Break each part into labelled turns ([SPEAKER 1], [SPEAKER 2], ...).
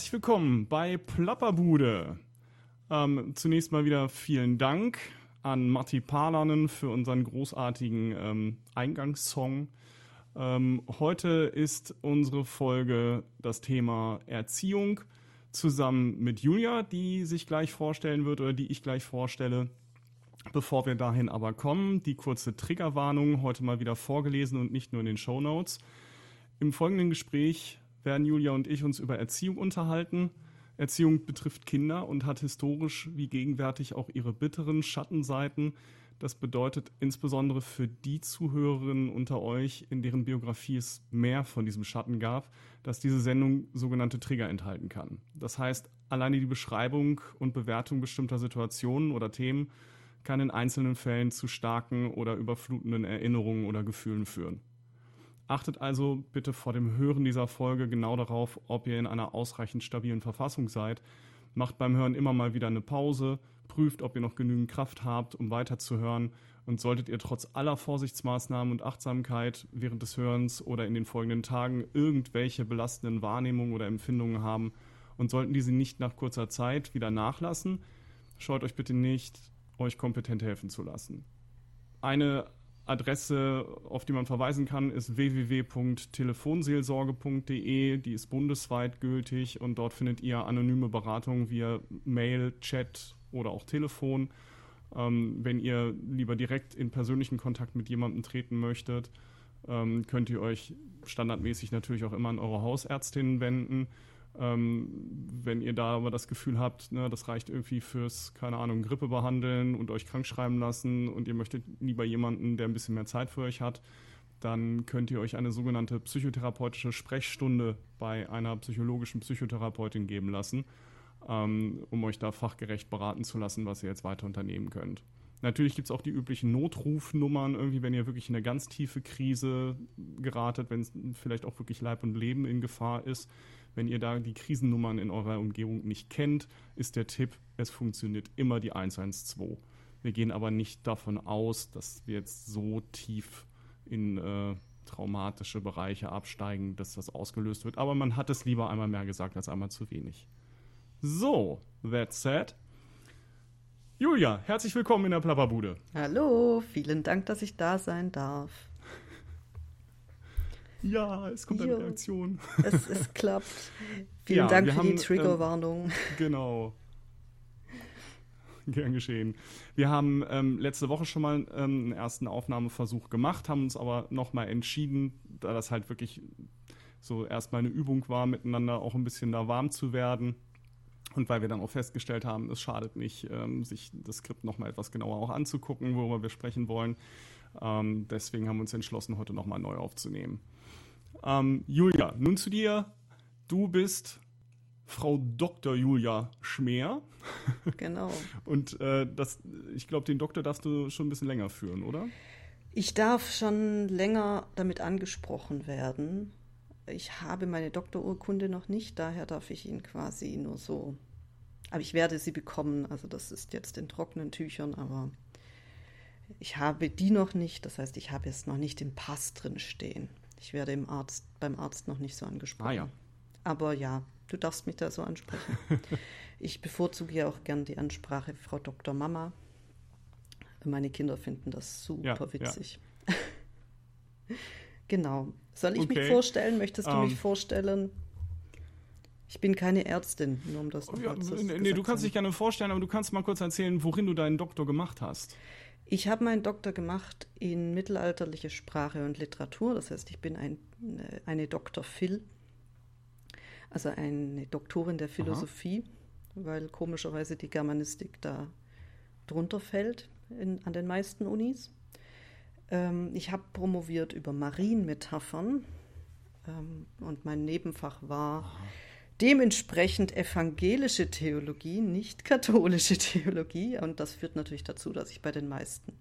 [SPEAKER 1] Herzlich willkommen bei Plapperbude. Ähm, zunächst mal wieder vielen Dank an Matti Palanen für unseren großartigen ähm, Eingangssong. Ähm, heute ist unsere Folge das Thema Erziehung zusammen mit Julia, die sich gleich vorstellen wird oder die ich gleich vorstelle. Bevor wir dahin aber kommen, die kurze Triggerwarnung heute mal wieder vorgelesen und nicht nur in den Show Notes. Im folgenden Gespräch werden Julia und ich uns über Erziehung unterhalten. Erziehung betrifft Kinder und hat historisch wie gegenwärtig auch ihre bitteren Schattenseiten. Das bedeutet insbesondere für die Zuhörerinnen unter euch, in deren Biografie es mehr von diesem Schatten gab, dass diese Sendung sogenannte Trigger enthalten kann. Das heißt, alleine die Beschreibung und Bewertung bestimmter Situationen oder Themen kann in einzelnen Fällen zu starken oder überflutenden Erinnerungen oder Gefühlen führen. Achtet also bitte vor dem Hören dieser Folge genau darauf, ob ihr in einer ausreichend stabilen Verfassung seid. Macht beim Hören immer mal wieder eine Pause, prüft, ob ihr noch genügend Kraft habt, um weiterzuhören. Und solltet ihr trotz aller Vorsichtsmaßnahmen und Achtsamkeit während des Hörens oder in den folgenden Tagen irgendwelche belastenden Wahrnehmungen oder Empfindungen haben und sollten diese nicht nach kurzer Zeit wieder nachlassen, scheut euch bitte nicht, euch kompetent helfen zu lassen. Eine Adresse, auf die man verweisen kann, ist www.telefonseelsorge.de. Die ist bundesweit gültig und dort findet ihr anonyme Beratung via Mail, Chat oder auch Telefon. Ähm, wenn ihr lieber direkt in persönlichen Kontakt mit jemandem treten möchtet, ähm, könnt ihr euch standardmäßig natürlich auch immer an eure Hausärztin wenden. Ähm, wenn ihr da aber das Gefühl habt, ne, das reicht irgendwie fürs, keine Ahnung, Grippe behandeln und euch krank schreiben lassen und ihr möchtet lieber jemanden, der ein bisschen mehr Zeit für euch hat, dann könnt ihr euch eine sogenannte psychotherapeutische Sprechstunde bei einer psychologischen Psychotherapeutin geben lassen, ähm, um euch da fachgerecht beraten zu lassen, was ihr jetzt weiter unternehmen könnt. Natürlich gibt es auch die üblichen Notrufnummern, irgendwie, wenn ihr wirklich in eine ganz tiefe Krise geratet, wenn es vielleicht auch wirklich Leib und Leben in Gefahr ist wenn ihr da die Krisennummern in eurer Umgebung nicht kennt, ist der Tipp, es funktioniert immer die 112. Wir gehen aber nicht davon aus, dass wir jetzt so tief in äh, traumatische Bereiche absteigen, dass das ausgelöst wird. Aber man hat es lieber einmal mehr gesagt als einmal zu wenig. So, that said. Julia, herzlich willkommen in der Plapperbude.
[SPEAKER 2] Hallo, vielen Dank, dass ich da sein darf.
[SPEAKER 1] Ja, es kommt eine Reaktion.
[SPEAKER 2] Es, es klappt. Vielen ja, Dank für haben, die Triggerwarnung. Ähm,
[SPEAKER 1] genau. Gern geschehen. Wir haben ähm, letzte Woche schon mal ähm, einen ersten Aufnahmeversuch gemacht, haben uns aber nochmal entschieden, da das halt wirklich so erstmal eine Übung war, miteinander auch ein bisschen da warm zu werden. Und weil wir dann auch festgestellt haben, es schadet nicht, ähm, sich das Skript nochmal etwas genauer auch anzugucken, worüber wir sprechen wollen. Ähm, deswegen haben wir uns entschlossen, heute nochmal neu aufzunehmen. Ähm, Julia, nun zu dir. Du bist Frau Dr. Julia Schmer.
[SPEAKER 2] Genau.
[SPEAKER 1] Und äh, das, ich glaube, den Doktor darfst du schon ein bisschen länger führen, oder?
[SPEAKER 2] Ich darf schon länger damit angesprochen werden. Ich habe meine Doktorurkunde noch nicht, daher darf ich ihn quasi nur so. Aber ich werde sie bekommen, also das ist jetzt in trockenen Tüchern, aber ich habe die noch nicht, das heißt, ich habe es noch nicht im Pass drin stehen. Ich werde im Arzt, beim Arzt noch nicht so angesprochen. Ah, ja. Aber ja, du darfst mich da so ansprechen. ich bevorzuge ja auch gern die Ansprache Frau Dr. Mama. Meine Kinder finden das super ja, witzig. Ja. genau. Soll ich okay. mich vorstellen? Möchtest du um, mich ähm. vorstellen? Ich bin keine Ärztin, nur um das
[SPEAKER 1] noch ja, zu Nee, du kannst dich gerne vorstellen, aber du kannst mal kurz erzählen, worin du deinen Doktor gemacht hast.
[SPEAKER 2] Ich habe meinen Doktor gemacht in mittelalterliche Sprache und Literatur. Das heißt, ich bin ein, äh, eine Dr. Phil, also eine Doktorin der Philosophie, Aha. weil komischerweise die Germanistik da drunter fällt in, an den meisten Unis. Ähm, ich habe promoviert über Marienmetaphern ähm, und mein Nebenfach war Aha dementsprechend evangelische Theologie, nicht katholische Theologie. Und das führt natürlich dazu, dass ich bei den meisten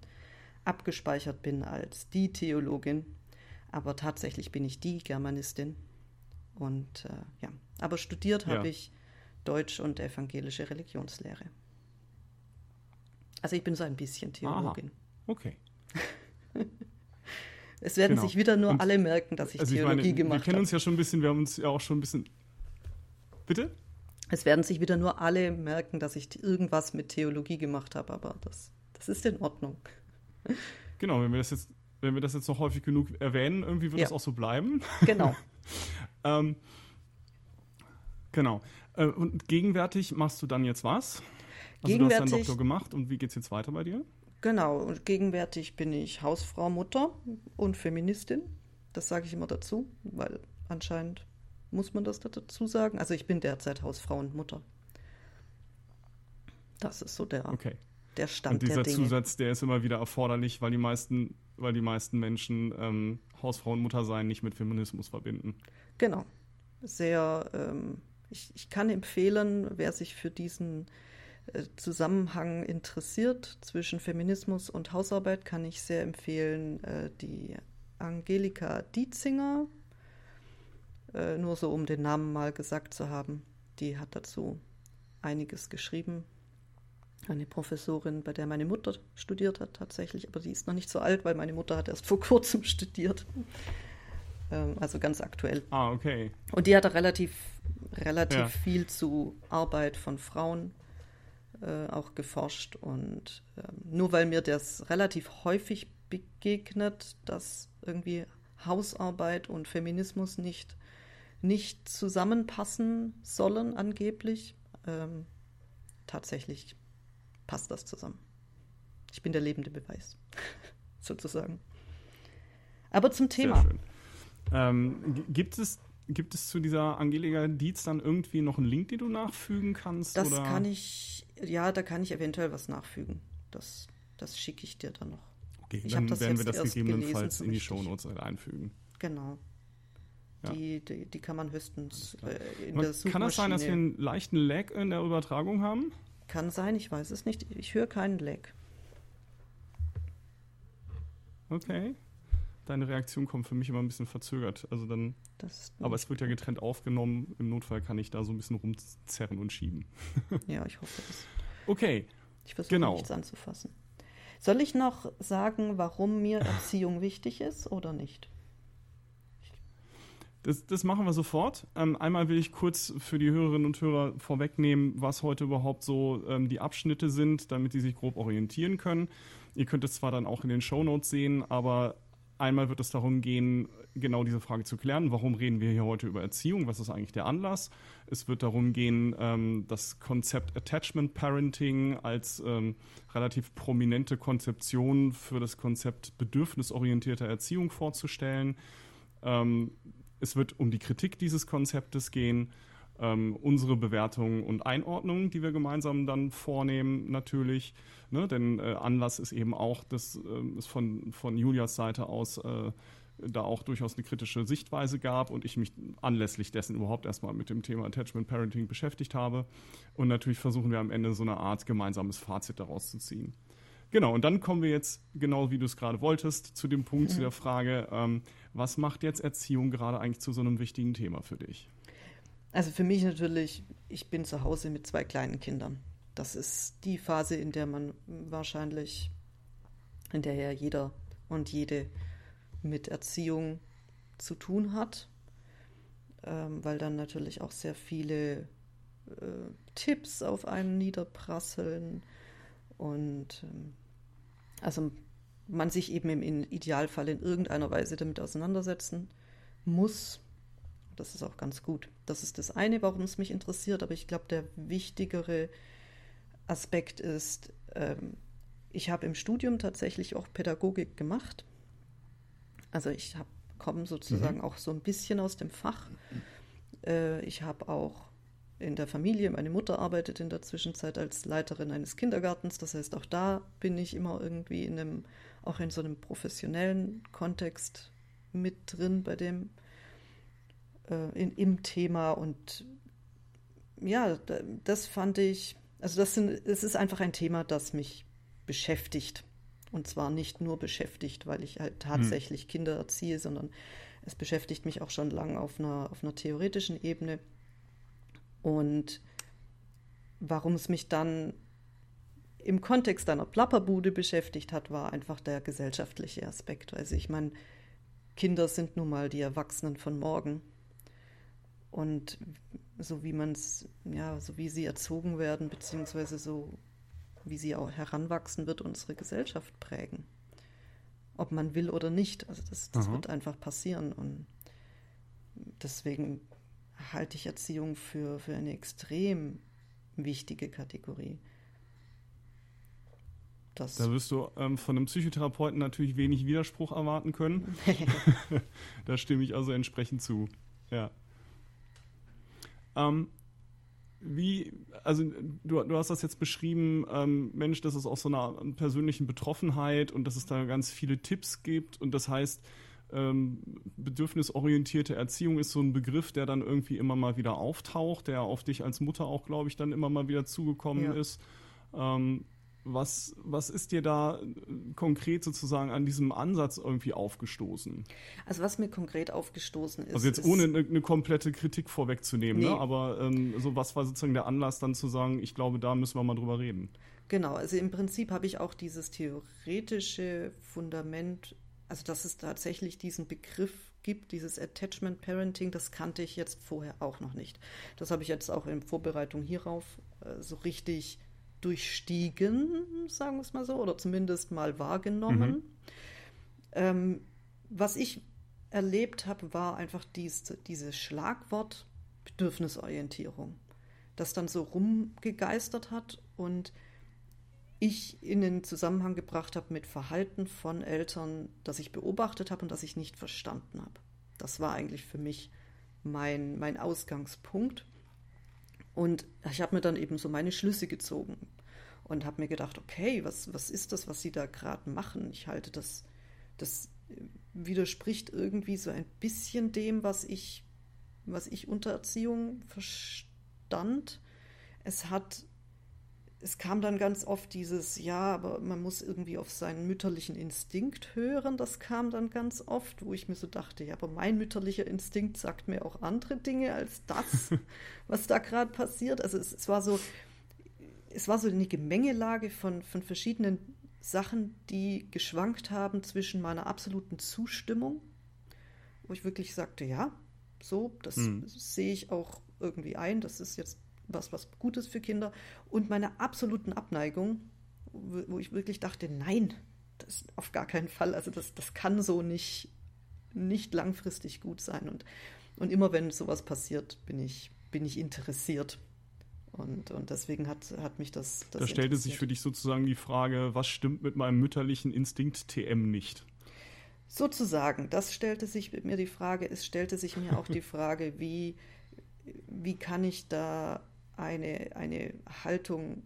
[SPEAKER 2] abgespeichert bin als die Theologin. Aber tatsächlich bin ich die Germanistin. Und äh, ja, aber studiert ja. habe ich Deutsch und evangelische Religionslehre. Also ich bin so ein bisschen Theologin.
[SPEAKER 1] Aha. Okay.
[SPEAKER 2] es werden genau. sich wieder nur und, alle merken, dass ich also Theologie ich meine, gemacht habe.
[SPEAKER 1] Wir kennen uns ja schon ein bisschen, wir haben uns ja auch schon ein bisschen Bitte?
[SPEAKER 2] Es werden sich wieder nur alle merken, dass ich irgendwas mit Theologie gemacht habe, aber das, das ist in Ordnung.
[SPEAKER 1] Genau, wenn wir das jetzt, wenn wir das jetzt noch häufig genug erwähnen, irgendwie wird
[SPEAKER 2] Ja.
[SPEAKER 1] das auch so bleiben.
[SPEAKER 2] Genau.
[SPEAKER 1] ähm, genau. Äh, und gegenwärtig machst du dann jetzt was? Also du hast deinen
[SPEAKER 2] Gegenwärtig-
[SPEAKER 1] Doktor gemacht und wie geht's jetzt weiter bei dir?
[SPEAKER 2] Genau, und gegenwärtig bin ich Hausfrau, Mutter und Feministin. Das sage ich immer dazu, weil anscheinend muss man das da dazu sagen. Also ich bin derzeit Hausfrau und Mutter. Das ist so der,
[SPEAKER 1] Okay.
[SPEAKER 2] der
[SPEAKER 1] Und
[SPEAKER 2] Stand
[SPEAKER 1] dieser
[SPEAKER 2] der Dinge.
[SPEAKER 1] Zusatz, der ist immer wieder erforderlich, weil die meisten, weil die meisten Menschen ähm, Hausfrau und Mutter sein nicht mit Feminismus verbinden.
[SPEAKER 2] Genau. Sehr, ähm, ich, ich kann empfehlen, wer sich für diesen äh, Zusammenhang interessiert zwischen Feminismus und Hausarbeit, kann ich sehr empfehlen, äh, die Angelika Dietzinger, äh, nur so um den Namen mal gesagt zu haben. Die hat dazu einiges geschrieben. Eine Professorin, bei der meine Mutter studiert hat tatsächlich, aber die ist noch nicht so alt, weil meine Mutter hat erst vor kurzem studiert. Ähm, also ganz aktuell.
[SPEAKER 1] Ah, okay.
[SPEAKER 2] Und die hat da relativ, relativ
[SPEAKER 1] Ja.
[SPEAKER 2] viel zu Arbeit von Frauen äh, auch geforscht. Und ähm, nur weil mir das relativ häufig begegnet, dass irgendwie Hausarbeit und Feminismus nicht, nicht zusammenpassen sollen, angeblich, ähm, tatsächlich passt das zusammen. Ich bin der lebende Beweis, sozusagen. Aber zum Thema.
[SPEAKER 1] Ähm, gibt, es, gibt es zu dieser Angelika Dietz dann irgendwie noch einen Link, den du nachfügen kannst?
[SPEAKER 2] Das
[SPEAKER 1] oder?
[SPEAKER 2] kann ich, ja, da kann ich eventuell was nachfügen. Das, das schicke ich dir dann noch.
[SPEAKER 1] Okay,
[SPEAKER 2] ich
[SPEAKER 1] dann werden wir das gegebenenfalls
[SPEAKER 2] gelesen,
[SPEAKER 1] in die. Shownotes einfügen.
[SPEAKER 2] Genau.
[SPEAKER 1] Ja.
[SPEAKER 2] Die, die, die kann man höchstens äh, in
[SPEAKER 1] Und
[SPEAKER 2] der Suchmaschine.
[SPEAKER 1] kann das sein, dass wir einen leichten Lag in der Übertragung haben?
[SPEAKER 2] Kann sein, ich weiß es nicht. Ich höre keinen Lag.
[SPEAKER 1] Okay. Deine Reaktion kommt für mich immer ein bisschen verzögert. Also dann,
[SPEAKER 2] Das,
[SPEAKER 1] aber es wird ja getrennt aufgenommen. Im Notfall kann ich da so ein bisschen rumzerren und schieben.
[SPEAKER 2] ja, ich hoffe es.
[SPEAKER 1] Okay.
[SPEAKER 2] Ich versuche
[SPEAKER 1] Genau.
[SPEAKER 2] nichts anzufassen. Soll ich noch sagen, warum mir Erziehung wichtig ist oder nicht?
[SPEAKER 1] Das, das machen wir sofort. Ähm, einmal will ich kurz für die Hörerinnen und Hörer vorwegnehmen, was heute überhaupt so ähm, die Abschnitte sind, damit die sich grob orientieren können. Ihr könnt es zwar dann auch in den Shownotes sehen, aber einmal wird es darum gehen, genau diese Frage zu klären. Warum reden wir hier heute über Erziehung? Was ist eigentlich der Anlass? Es wird darum gehen, ähm, das Konzept Attachment Parenting als ähm, relativ prominente Konzeption für das Konzept bedürfnisorientierter Erziehung vorzustellen. Es wird um die Kritik dieses Konzeptes gehen, ähm, unsere Bewertung und Einordnung, die wir gemeinsam dann vornehmen, natürlich. Ne? Denn äh, Anlass ist eben auch, dass ähm, es von, von Julias Seite aus äh, da auch durchaus eine kritische Sichtweise gab und ich mich anlässlich dessen überhaupt erstmal mit dem Thema Attachment Parenting beschäftigt habe. Und natürlich versuchen wir am Ende so eine Art gemeinsames Fazit daraus zu ziehen. Genau, und dann kommen wir jetzt, genau wie du es gerade wolltest, zu dem Punkt, zu der Frage, ähm, was macht jetzt Erziehung gerade eigentlich zu so einem wichtigen Thema für dich?
[SPEAKER 2] Also für mich natürlich, ich bin zu Hause mit zwei kleinen Kindern. Das ist die Phase, in der man wahrscheinlich, in der ja jeder und jede mit Erziehung zu tun hat, ähm, weil dann natürlich auch sehr viele äh, Tipps auf einen niederprasseln und ähm, also man sich eben im Idealfall in irgendeiner Weise damit auseinandersetzen muss. Das ist auch ganz gut. Das ist das eine, warum es mich interessiert, aber ich glaube, der wichtigere Aspekt ist, ähm, ich habe im Studium tatsächlich auch Pädagogik gemacht. Also ich habe komme sozusagen auch so ein bisschen aus dem Fach. Äh, ich habe auch in der Familie, meine Mutter arbeitet in der Zwischenzeit als Leiterin eines Kindergartens. Das heißt, auch da bin ich immer irgendwie in einem, auch in so einem professionellen Kontext mit drin bei dem, äh, in, im Thema. Und ja, da- das fand ich, also das, sind, das ist einfach ein Thema, das mich beschäftigt. Und zwar nicht nur beschäftigt, weil ich halt tatsächlich Kinder erziehe, sondern es beschäftigt mich auch schon lange auf einer, auf einer theoretischen Ebene. Und warum es mich dann im Kontext einer Plapperbude beschäftigt hat, war einfach der gesellschaftliche Aspekt. Also ich meine, Kinder sind nun mal die Erwachsenen von morgen. und so wie man es, ja, so wie sie erzogen werden, beziehungsweise so wie sie auch heranwachsen, wird unsere Gesellschaft prägen. Ob man will oder nicht. Also das, das wird einfach passieren. Und deswegen halte ich Erziehung für, für eine extrem wichtige Kategorie.
[SPEAKER 1] Das da wirst du ähm, von einem Psychotherapeuten natürlich wenig Widerspruch erwarten können. da stimme ich also entsprechend zu. Ja. Ähm, wie, also du, du hast das jetzt beschrieben, ähm, Mensch, das ist auch so einer persönlichen Betroffenheit und dass es da ganz viele Tipps gibt und das heißt, ähm, bedürfnisorientierte Erziehung ist so ein Begriff, der dann irgendwie immer mal wieder auftaucht, der auf dich als Mutter auch, glaube ich, dann immer mal wieder zugekommen ja. ist. Ähm, was, was ist dir da konkret sozusagen an diesem Ansatz irgendwie aufgestoßen?
[SPEAKER 2] Also was mir konkret aufgestoßen ist.
[SPEAKER 1] Also jetzt
[SPEAKER 2] ist,
[SPEAKER 1] ohne eine, eine, komplette Kritik vorwegzunehmen, ne? nee. ne? aber ähm, so was war sozusagen der Anlass dann zu sagen, ich glaube, da müssen wir mal drüber reden.
[SPEAKER 2] Genau, also im Prinzip habe ich auch dieses theoretische Fundament, also dass es tatsächlich diesen Begriff gibt, dieses Attachment Parenting, das kannte ich jetzt vorher auch noch nicht. Das habe ich jetzt auch in Vorbereitung hierauf äh, so richtig durchstiegen, sagen wir es mal so, oder zumindest mal wahrgenommen. Mhm. Ähm, was ich erlebt habe, war einfach dies, dieses Schlagwort Bedürfnisorientierung, das dann so rumgegeistert hat und ich in den Zusammenhang gebracht habe mit Verhalten von Eltern, das ich beobachtet habe und das ich nicht verstanden habe. Das war eigentlich für mich mein, mein Ausgangspunkt. Und ich habe mir dann eben so meine Schlüsse gezogen und habe mir gedacht, okay, was, was ist das, was sie da gerade machen? Ich halte das, das widerspricht irgendwie so ein bisschen dem, was ich, was ich unter Erziehung verstand. Es hat, es kam dann ganz oft dieses, ja, aber man muss irgendwie auf seinen mütterlichen Instinkt hören. Das kam dann ganz oft, wo ich mir so dachte, ja, aber mein mütterlicher Instinkt sagt mir auch andere Dinge als das, was da gerade passiert. Also es, es war so, es war so eine Gemengelage von, von verschiedenen Sachen, die geschwankt haben zwischen meiner absoluten Zustimmung, wo ich wirklich sagte, ja, so, das hm. sehe ich auch irgendwie ein, das ist jetzt was, was Gutes für Kinder, und meiner absoluten Abneigung, wo, wo ich wirklich dachte, nein, das auf gar keinen Fall, also das, das kann so nicht, nicht langfristig gut sein. Und, und immer wenn sowas passiert, bin ich, bin ich interessiert. Und, und deswegen hat, hat mich das.
[SPEAKER 1] das da stellte sich für dich sozusagen die Frage, was stimmt mit meinem mütterlichen Instinkt TM nicht?
[SPEAKER 2] Sozusagen, das stellte sich mir die Frage, es stellte sich mir auch die Frage, wie, wie kann ich da eine, eine Haltung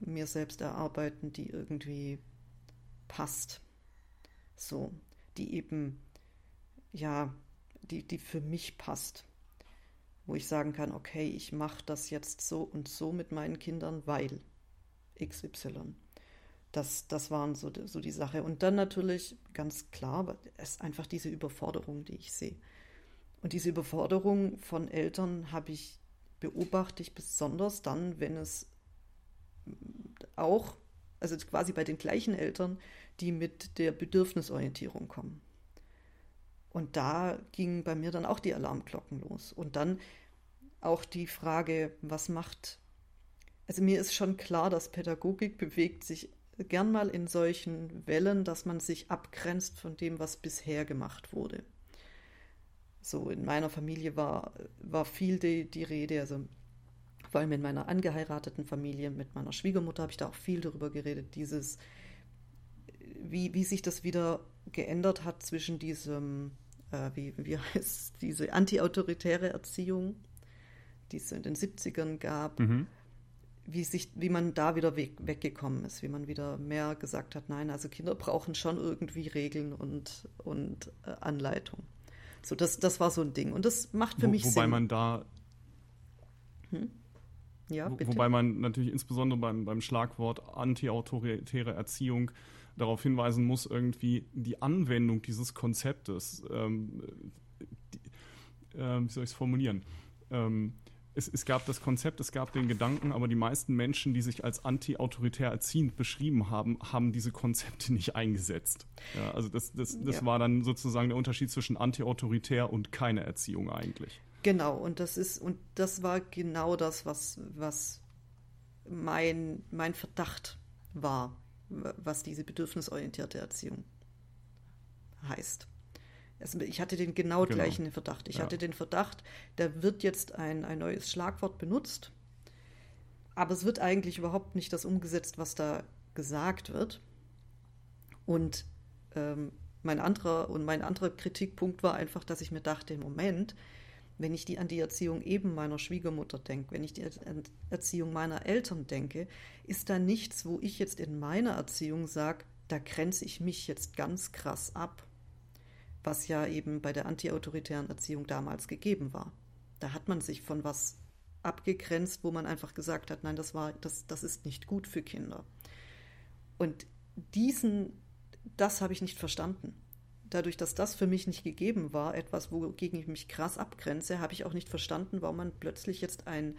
[SPEAKER 2] mir selbst erarbeiten, die irgendwie passt. So, die eben, ja, die, die für mich passt wo ich sagen kann, okay, ich mache das jetzt so und so mit meinen Kindern, weil XY. Das, das waren so, so die Sache. Und dann natürlich ganz klar, ist einfach diese Überforderung, die ich sehe. Und diese Überforderung von Eltern habe ich, beobachte ich besonders dann, wenn es auch, also quasi bei den gleichen Eltern, die mit der Bedürfnisorientierung kommen. Und da gingen bei mir dann auch die Alarmglocken los. Und dann auch die Frage, was macht, also mir ist schon klar, dass Pädagogik bewegt sich gern mal in solchen Wellen, dass man sich abgrenzt von dem, was bisher gemacht wurde. So in meiner Familie war, war viel die, die Rede, also vor allem in meiner angeheirateten Familie, mit meiner Schwiegermutter habe ich da auch viel darüber geredet, dieses, wie, wie sich das wieder geändert hat zwischen diesem, äh, wie, wie heißt diese antiautoritäre Erziehung die es in den 70ern gab, mhm. wie, sich, wie man da wieder weg, weggekommen ist, wie man wieder mehr gesagt hat, nein, also Kinder brauchen schon irgendwie Regeln und, und äh, Anleitung. So, das, das war so ein Ding. Und das macht für Wo, mich
[SPEAKER 1] wobei
[SPEAKER 2] Sinn.
[SPEAKER 1] Wobei man da hm? Ja, bitte. Wobei man natürlich insbesondere beim, beim Schlagwort antiautoritäre Erziehung darauf hinweisen muss, irgendwie die Anwendung dieses Konzeptes, ähm, die, äh, wie soll ich es formulieren? Ähm, es, es, gab das Konzept, es gab den Gedanken, aber die meisten Menschen, die sich als anti-autoritär erziehend beschrieben haben, haben diese Konzepte nicht eingesetzt. Ja, also das, das, das ja. war dann sozusagen der Unterschied zwischen anti-autoritär und keine Erziehung eigentlich.
[SPEAKER 2] Genau, und das ist, und das war genau das, was, was mein, mein Verdacht war, was diese bedürfnisorientierte Erziehung heißt. Also ich hatte den genau, genau. gleichen Verdacht. Ich ja. hatte den Verdacht, da wird jetzt ein, ein neues Schlagwort benutzt, aber es wird eigentlich überhaupt nicht das umgesetzt, was da gesagt wird. Und ähm, mein anderer und mein anderer Kritikpunkt war einfach, dass ich mir dachte, im Moment, wenn ich die, an die Erziehung eben meiner Schwiegermutter denke, wenn ich die Erziehung meiner Eltern denke, ist da nichts, wo ich jetzt in meiner Erziehung sage, da grenze ich mich jetzt ganz krass ab, was ja eben bei der antiautoritären Erziehung damals gegeben war. Da hat man sich von was abgegrenzt, wo man einfach gesagt hat, nein, das war, das, das ist nicht gut für Kinder. Und diesen, das habe ich nicht verstanden dadurch, dass das für mich nicht gegeben war, etwas, wogegen ich mich krass abgrenze, habe ich auch nicht verstanden, warum man plötzlich jetzt ein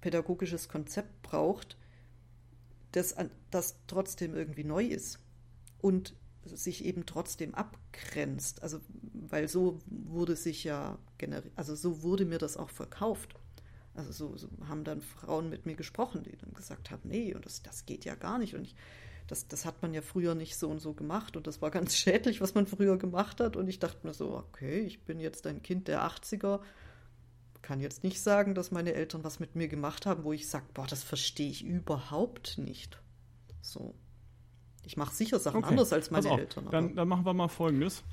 [SPEAKER 2] pädagogisches Konzept braucht, das, das trotzdem irgendwie neu ist und sich eben trotzdem abgrenzt. Also, weil so wurde sich ja also so wurde mir das auch verkauft. Also so, so, haben dann Frauen mit mir gesprochen, die dann gesagt haben, nee, und das, das geht ja gar nicht. Und ich das, das hat man ja früher nicht so und so gemacht und das war ganz schädlich, was man früher gemacht hat. Und ich dachte mir so, okay, ich bin jetzt ein Kind der 80er, kann jetzt nicht sagen, dass meine Eltern was mit mir gemacht haben, wo ich sage, boah, das verstehe ich überhaupt nicht. So. Ich mache sicher Sachen okay. anders als meine Eltern.
[SPEAKER 1] Dann, dann machen wir mal Folgendes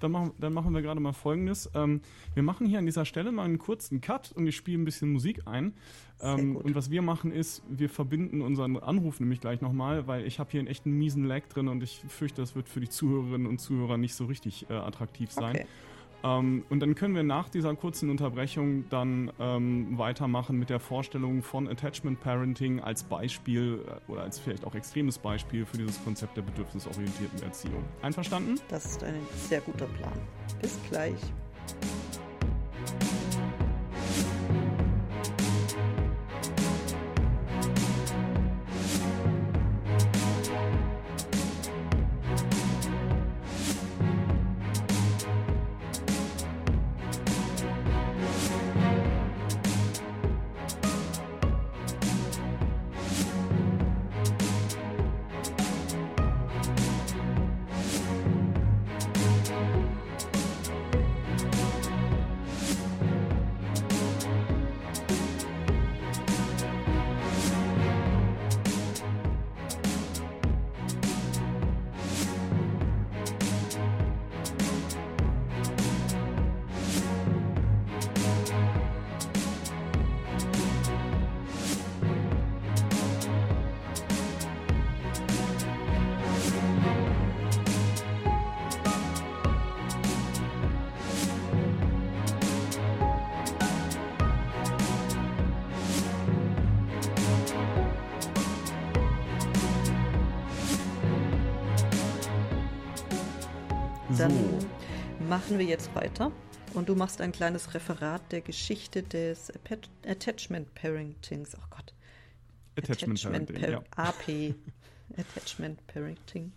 [SPEAKER 1] dann machen, dann machen wir gerade mal folgendes. Ähm, wir machen hier an dieser Stelle mal einen kurzen Cut und ich spiele ein bisschen Musik ein. Ähm, und was wir machen ist, wir verbinden unseren Anruf nämlich gleich nochmal, weil ich habe hier einen echten miesen Lag drin und ich fürchte, das wird für die Zuhörerinnen und Zuhörer nicht so richtig äh, attraktiv sein. Okay. Ähm, und dann können wir nach dieser kurzen Unterbrechung dann ähm, weitermachen mit der Vorstellung von Attachment Parenting als Beispiel äh, oder als vielleicht auch extremes Beispiel für dieses Konzept der bedürfnisorientierten Erziehung. Einverstanden?
[SPEAKER 2] Das ist ein sehr guter Plan. Bis gleich. Machen wir jetzt weiter und du machst ein kleines Referat der Geschichte des Attachment Parentings. Oh Gott.
[SPEAKER 1] Attachment, Attachment Parenting, ja.
[SPEAKER 2] AP. Attachment Parenting.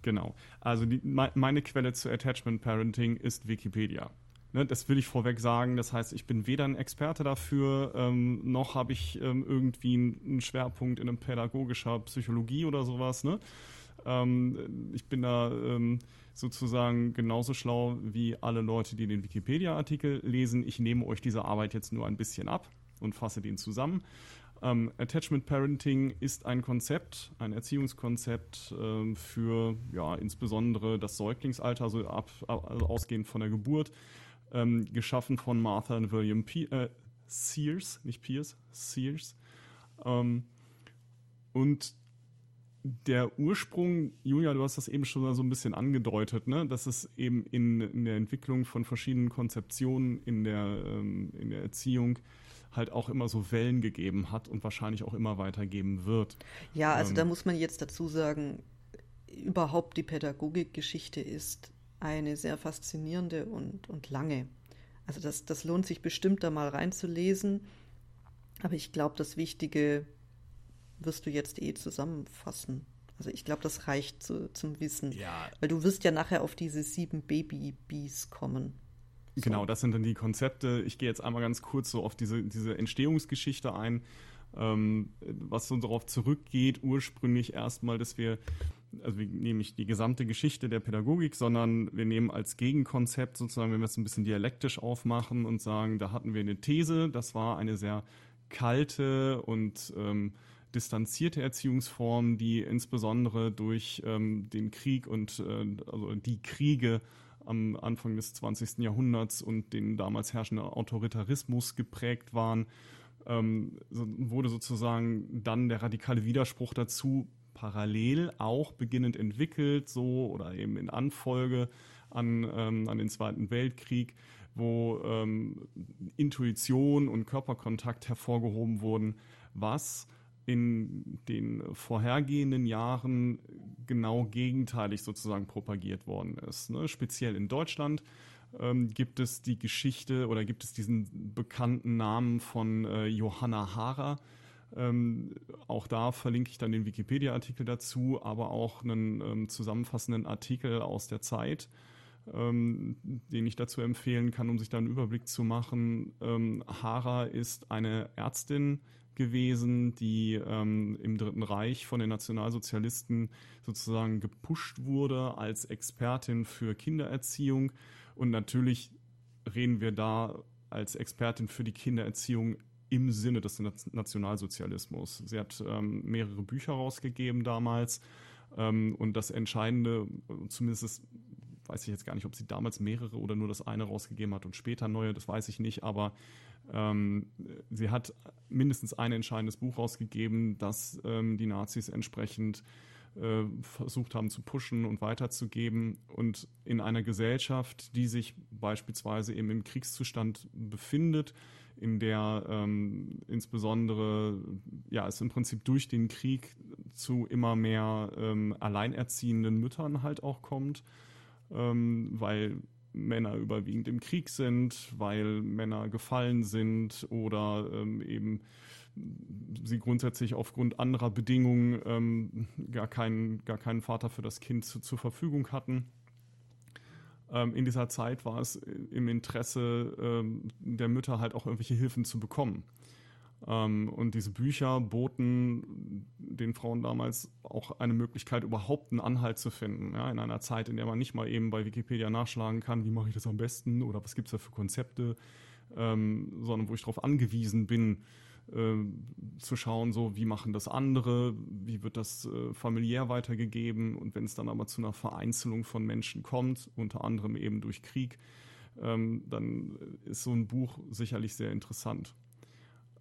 [SPEAKER 1] Genau. Also die, meine Quelle zu Attachment Parenting ist Wikipedia. Ne, das will ich vorweg sagen. Das heißt, ich bin weder ein Experte dafür, ähm, noch habe ich ähm, irgendwie einen Schwerpunkt in einem pädagogischer Psychologie oder sowas. Ne? Ähm, ich bin da ähm, sozusagen genauso schlau wie alle Leute, die den Wikipedia-Artikel lesen. Ich nehme euch diese Arbeit jetzt nur ein bisschen ab und fasse den zusammen. Ähm, Attachment Parenting ist ein Konzept, ein Erziehungskonzept ähm, für ja, insbesondere das Säuglingsalter, also, ab, also ausgehend von der Geburt, ähm, geschaffen von Martha und William P äh, Sears, nicht Pierce, Sears. Ähm, und der Ursprung, Julia, du hast das eben schon so ein bisschen angedeutet, ne? dass es eben in, in der Entwicklung von verschiedenen Konzeptionen in der, ähm, in der Erziehung halt auch immer so Wellen gegeben hat und wahrscheinlich auch immer weitergeben wird.
[SPEAKER 2] Ja, also ähm, da muss man jetzt dazu sagen, überhaupt die Pädagogikgeschichte ist eine sehr faszinierende und, und lange. Also das, das lohnt sich bestimmt da mal reinzulesen. Aber ich glaube, das Wichtige wirst du jetzt eh zusammenfassen. Also ich glaube, das reicht zu, zum Wissen.
[SPEAKER 1] Ja.
[SPEAKER 2] Weil du wirst ja nachher auf diese sieben Baby-Bees kommen.
[SPEAKER 1] So. Genau, das sind dann die Konzepte. Ich gehe jetzt einmal ganz kurz so auf diese, diese Entstehungsgeschichte ein, ähm, was so darauf zurückgeht, ursprünglich erstmal, dass wir, also wir nehmen nicht die gesamte Geschichte der Pädagogik, sondern wir nehmen als Gegenkonzept sozusagen, wenn wir es ein bisschen dialektisch aufmachen und sagen, da hatten wir eine These, das war eine sehr kalte und ähm, distanzierte Erziehungsform, die insbesondere durch ähm, den Krieg und äh, also die Kriege am Anfang des 20. Jahrhunderts und den damals herrschenden Autoritarismus geprägt waren, ähm, wurde sozusagen dann der radikale Widerspruch dazu parallel auch beginnend entwickelt, so oder eben in Anfolge an, ähm, an den Zweiten Weltkrieg, wo ähm, Intuition und Körperkontakt hervorgehoben wurden, was in den vorhergehenden Jahren genau gegenteilig sozusagen propagiert worden ist. Ne? Speziell in Deutschland ähm, gibt es die Geschichte oder gibt es diesen bekannten Namen von äh, Johanna Hara. Ähm, auch da verlinke ich dann den Wikipedia-Artikel dazu, aber auch einen ähm, zusammenfassenden Artikel aus der Zeit, ähm, den ich dazu empfehlen kann, um sich da einen Überblick zu machen. Ähm, Hara ist eine Ärztin, gewesen, die ähm, im Dritten Reich von den Nationalsozialisten sozusagen gepusht wurde als Expertin für Kindererziehung. Und natürlich reden wir da als Expertin für die Kindererziehung im Sinne des Nationalsozialismus. Sie hat ähm, mehrere Bücher rausgegeben damals. Ähm, und das Entscheidende, zumindest weiß ich jetzt gar nicht, ob sie damals mehrere oder nur das eine rausgegeben hat und später neue, das weiß ich nicht, aber ähm, sie hat mindestens ein entscheidendes Buch rausgegeben, das ähm, die Nazis entsprechend äh, versucht haben zu pushen und weiterzugeben. Und in einer Gesellschaft, die sich beispielsweise eben im Kriegszustand befindet, in der ähm, insbesondere ja es im Prinzip durch den Krieg zu immer mehr ähm, alleinerziehenden Müttern halt auch kommt, ähm, weil Männer überwiegend im Krieg sind, weil Männer gefallen sind oder ähm, eben sie grundsätzlich aufgrund anderer Bedingungen ähm, gar, keinen, gar keinen Vater für das Kind zu, zur Verfügung hatten. Ähm, in dieser Zeit war es im Interesse ähm, der Mütter halt auch irgendwelche Hilfen zu bekommen. Ähm, und diese Bücher boten den Frauen damals auch eine Möglichkeit, überhaupt einen Anhalt zu finden. Ja, in einer Zeit, in der man nicht mal eben bei Wikipedia nachschlagen kann, wie mache ich das am besten oder was gibt es da für Konzepte, ähm, sondern wo ich darauf angewiesen bin, äh, zu schauen, so wie machen das andere, wie wird das äh, familiär weitergegeben und wenn es dann aber zu einer Vereinzelung von Menschen kommt, unter anderem eben durch Krieg, ähm, dann ist so ein Buch sicherlich sehr interessant.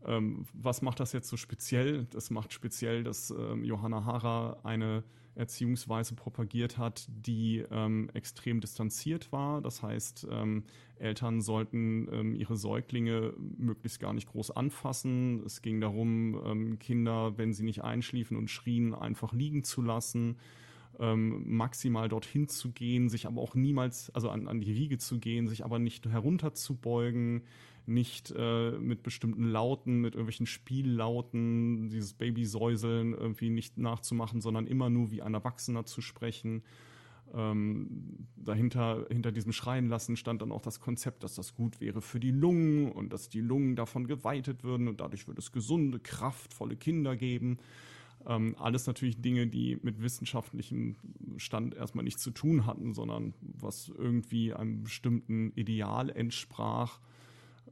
[SPEAKER 1] Ähm, was macht das jetzt so speziell? Das macht speziell, dass ähm, Johanna Hara eine Erziehungsweise propagiert hat, die ähm, extrem distanziert war. Das heißt, ähm, Eltern sollten ähm, ihre Säuglinge möglichst gar nicht groß anfassen. Es ging darum, ähm, Kinder, wenn sie nicht einschliefen und schrien, einfach liegen zu lassen. maximal dorthin zu gehen, sich aber auch niemals, also an, an die Wiege zu gehen, sich aber nicht herunterzubeugen, nicht äh, mit bestimmten Lauten, mit irgendwelchen Spiellauten, dieses Babysäuseln irgendwie nicht nachzumachen, sondern immer nur wie ein Erwachsener zu sprechen. Ähm, dahinter, hinter diesem Schreien lassen stand dann auch das Konzept, dass das gut wäre für die Lungen und dass die Lungen davon geweitet würden und dadurch würde es gesunde, kraftvolle Kinder geben. Ähm, alles natürlich Dinge, die mit wissenschaftlichem Stand erstmal nichts zu tun hatten, sondern was irgendwie einem bestimmten Ideal entsprach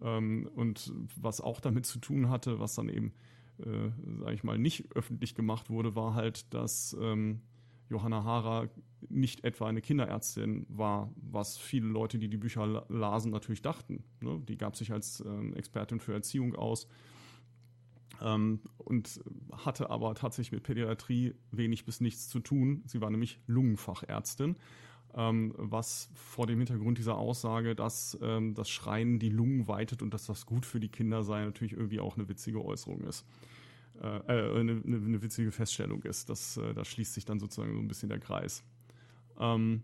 [SPEAKER 1] ähm, und was auch damit zu tun hatte, was dann eben, äh, sage ich mal, nicht öffentlich gemacht wurde, war halt, dass ähm, Johanna Hara nicht etwa eine Kinderärztin war, was viele Leute, die die Bücher lasen, natürlich dachten. Ne? Die gab sich als ähm, Expertin für Erziehung aus ähm, und hatte aber tatsächlich mit Pädiatrie wenig bis nichts zu tun. Sie war nämlich Lungenfachärztin ähm, was vor dem Hintergrund dieser Aussage, dass ähm, das Schreien die Lungen weitet und dass das gut für die Kinder sei, natürlich irgendwie auch eine witzige Äußerung ist. Äh, äh eine, eine, witzige Feststellung ist. Das, äh, da schließt sich dann sozusagen so ein bisschen der Kreis. Ähm,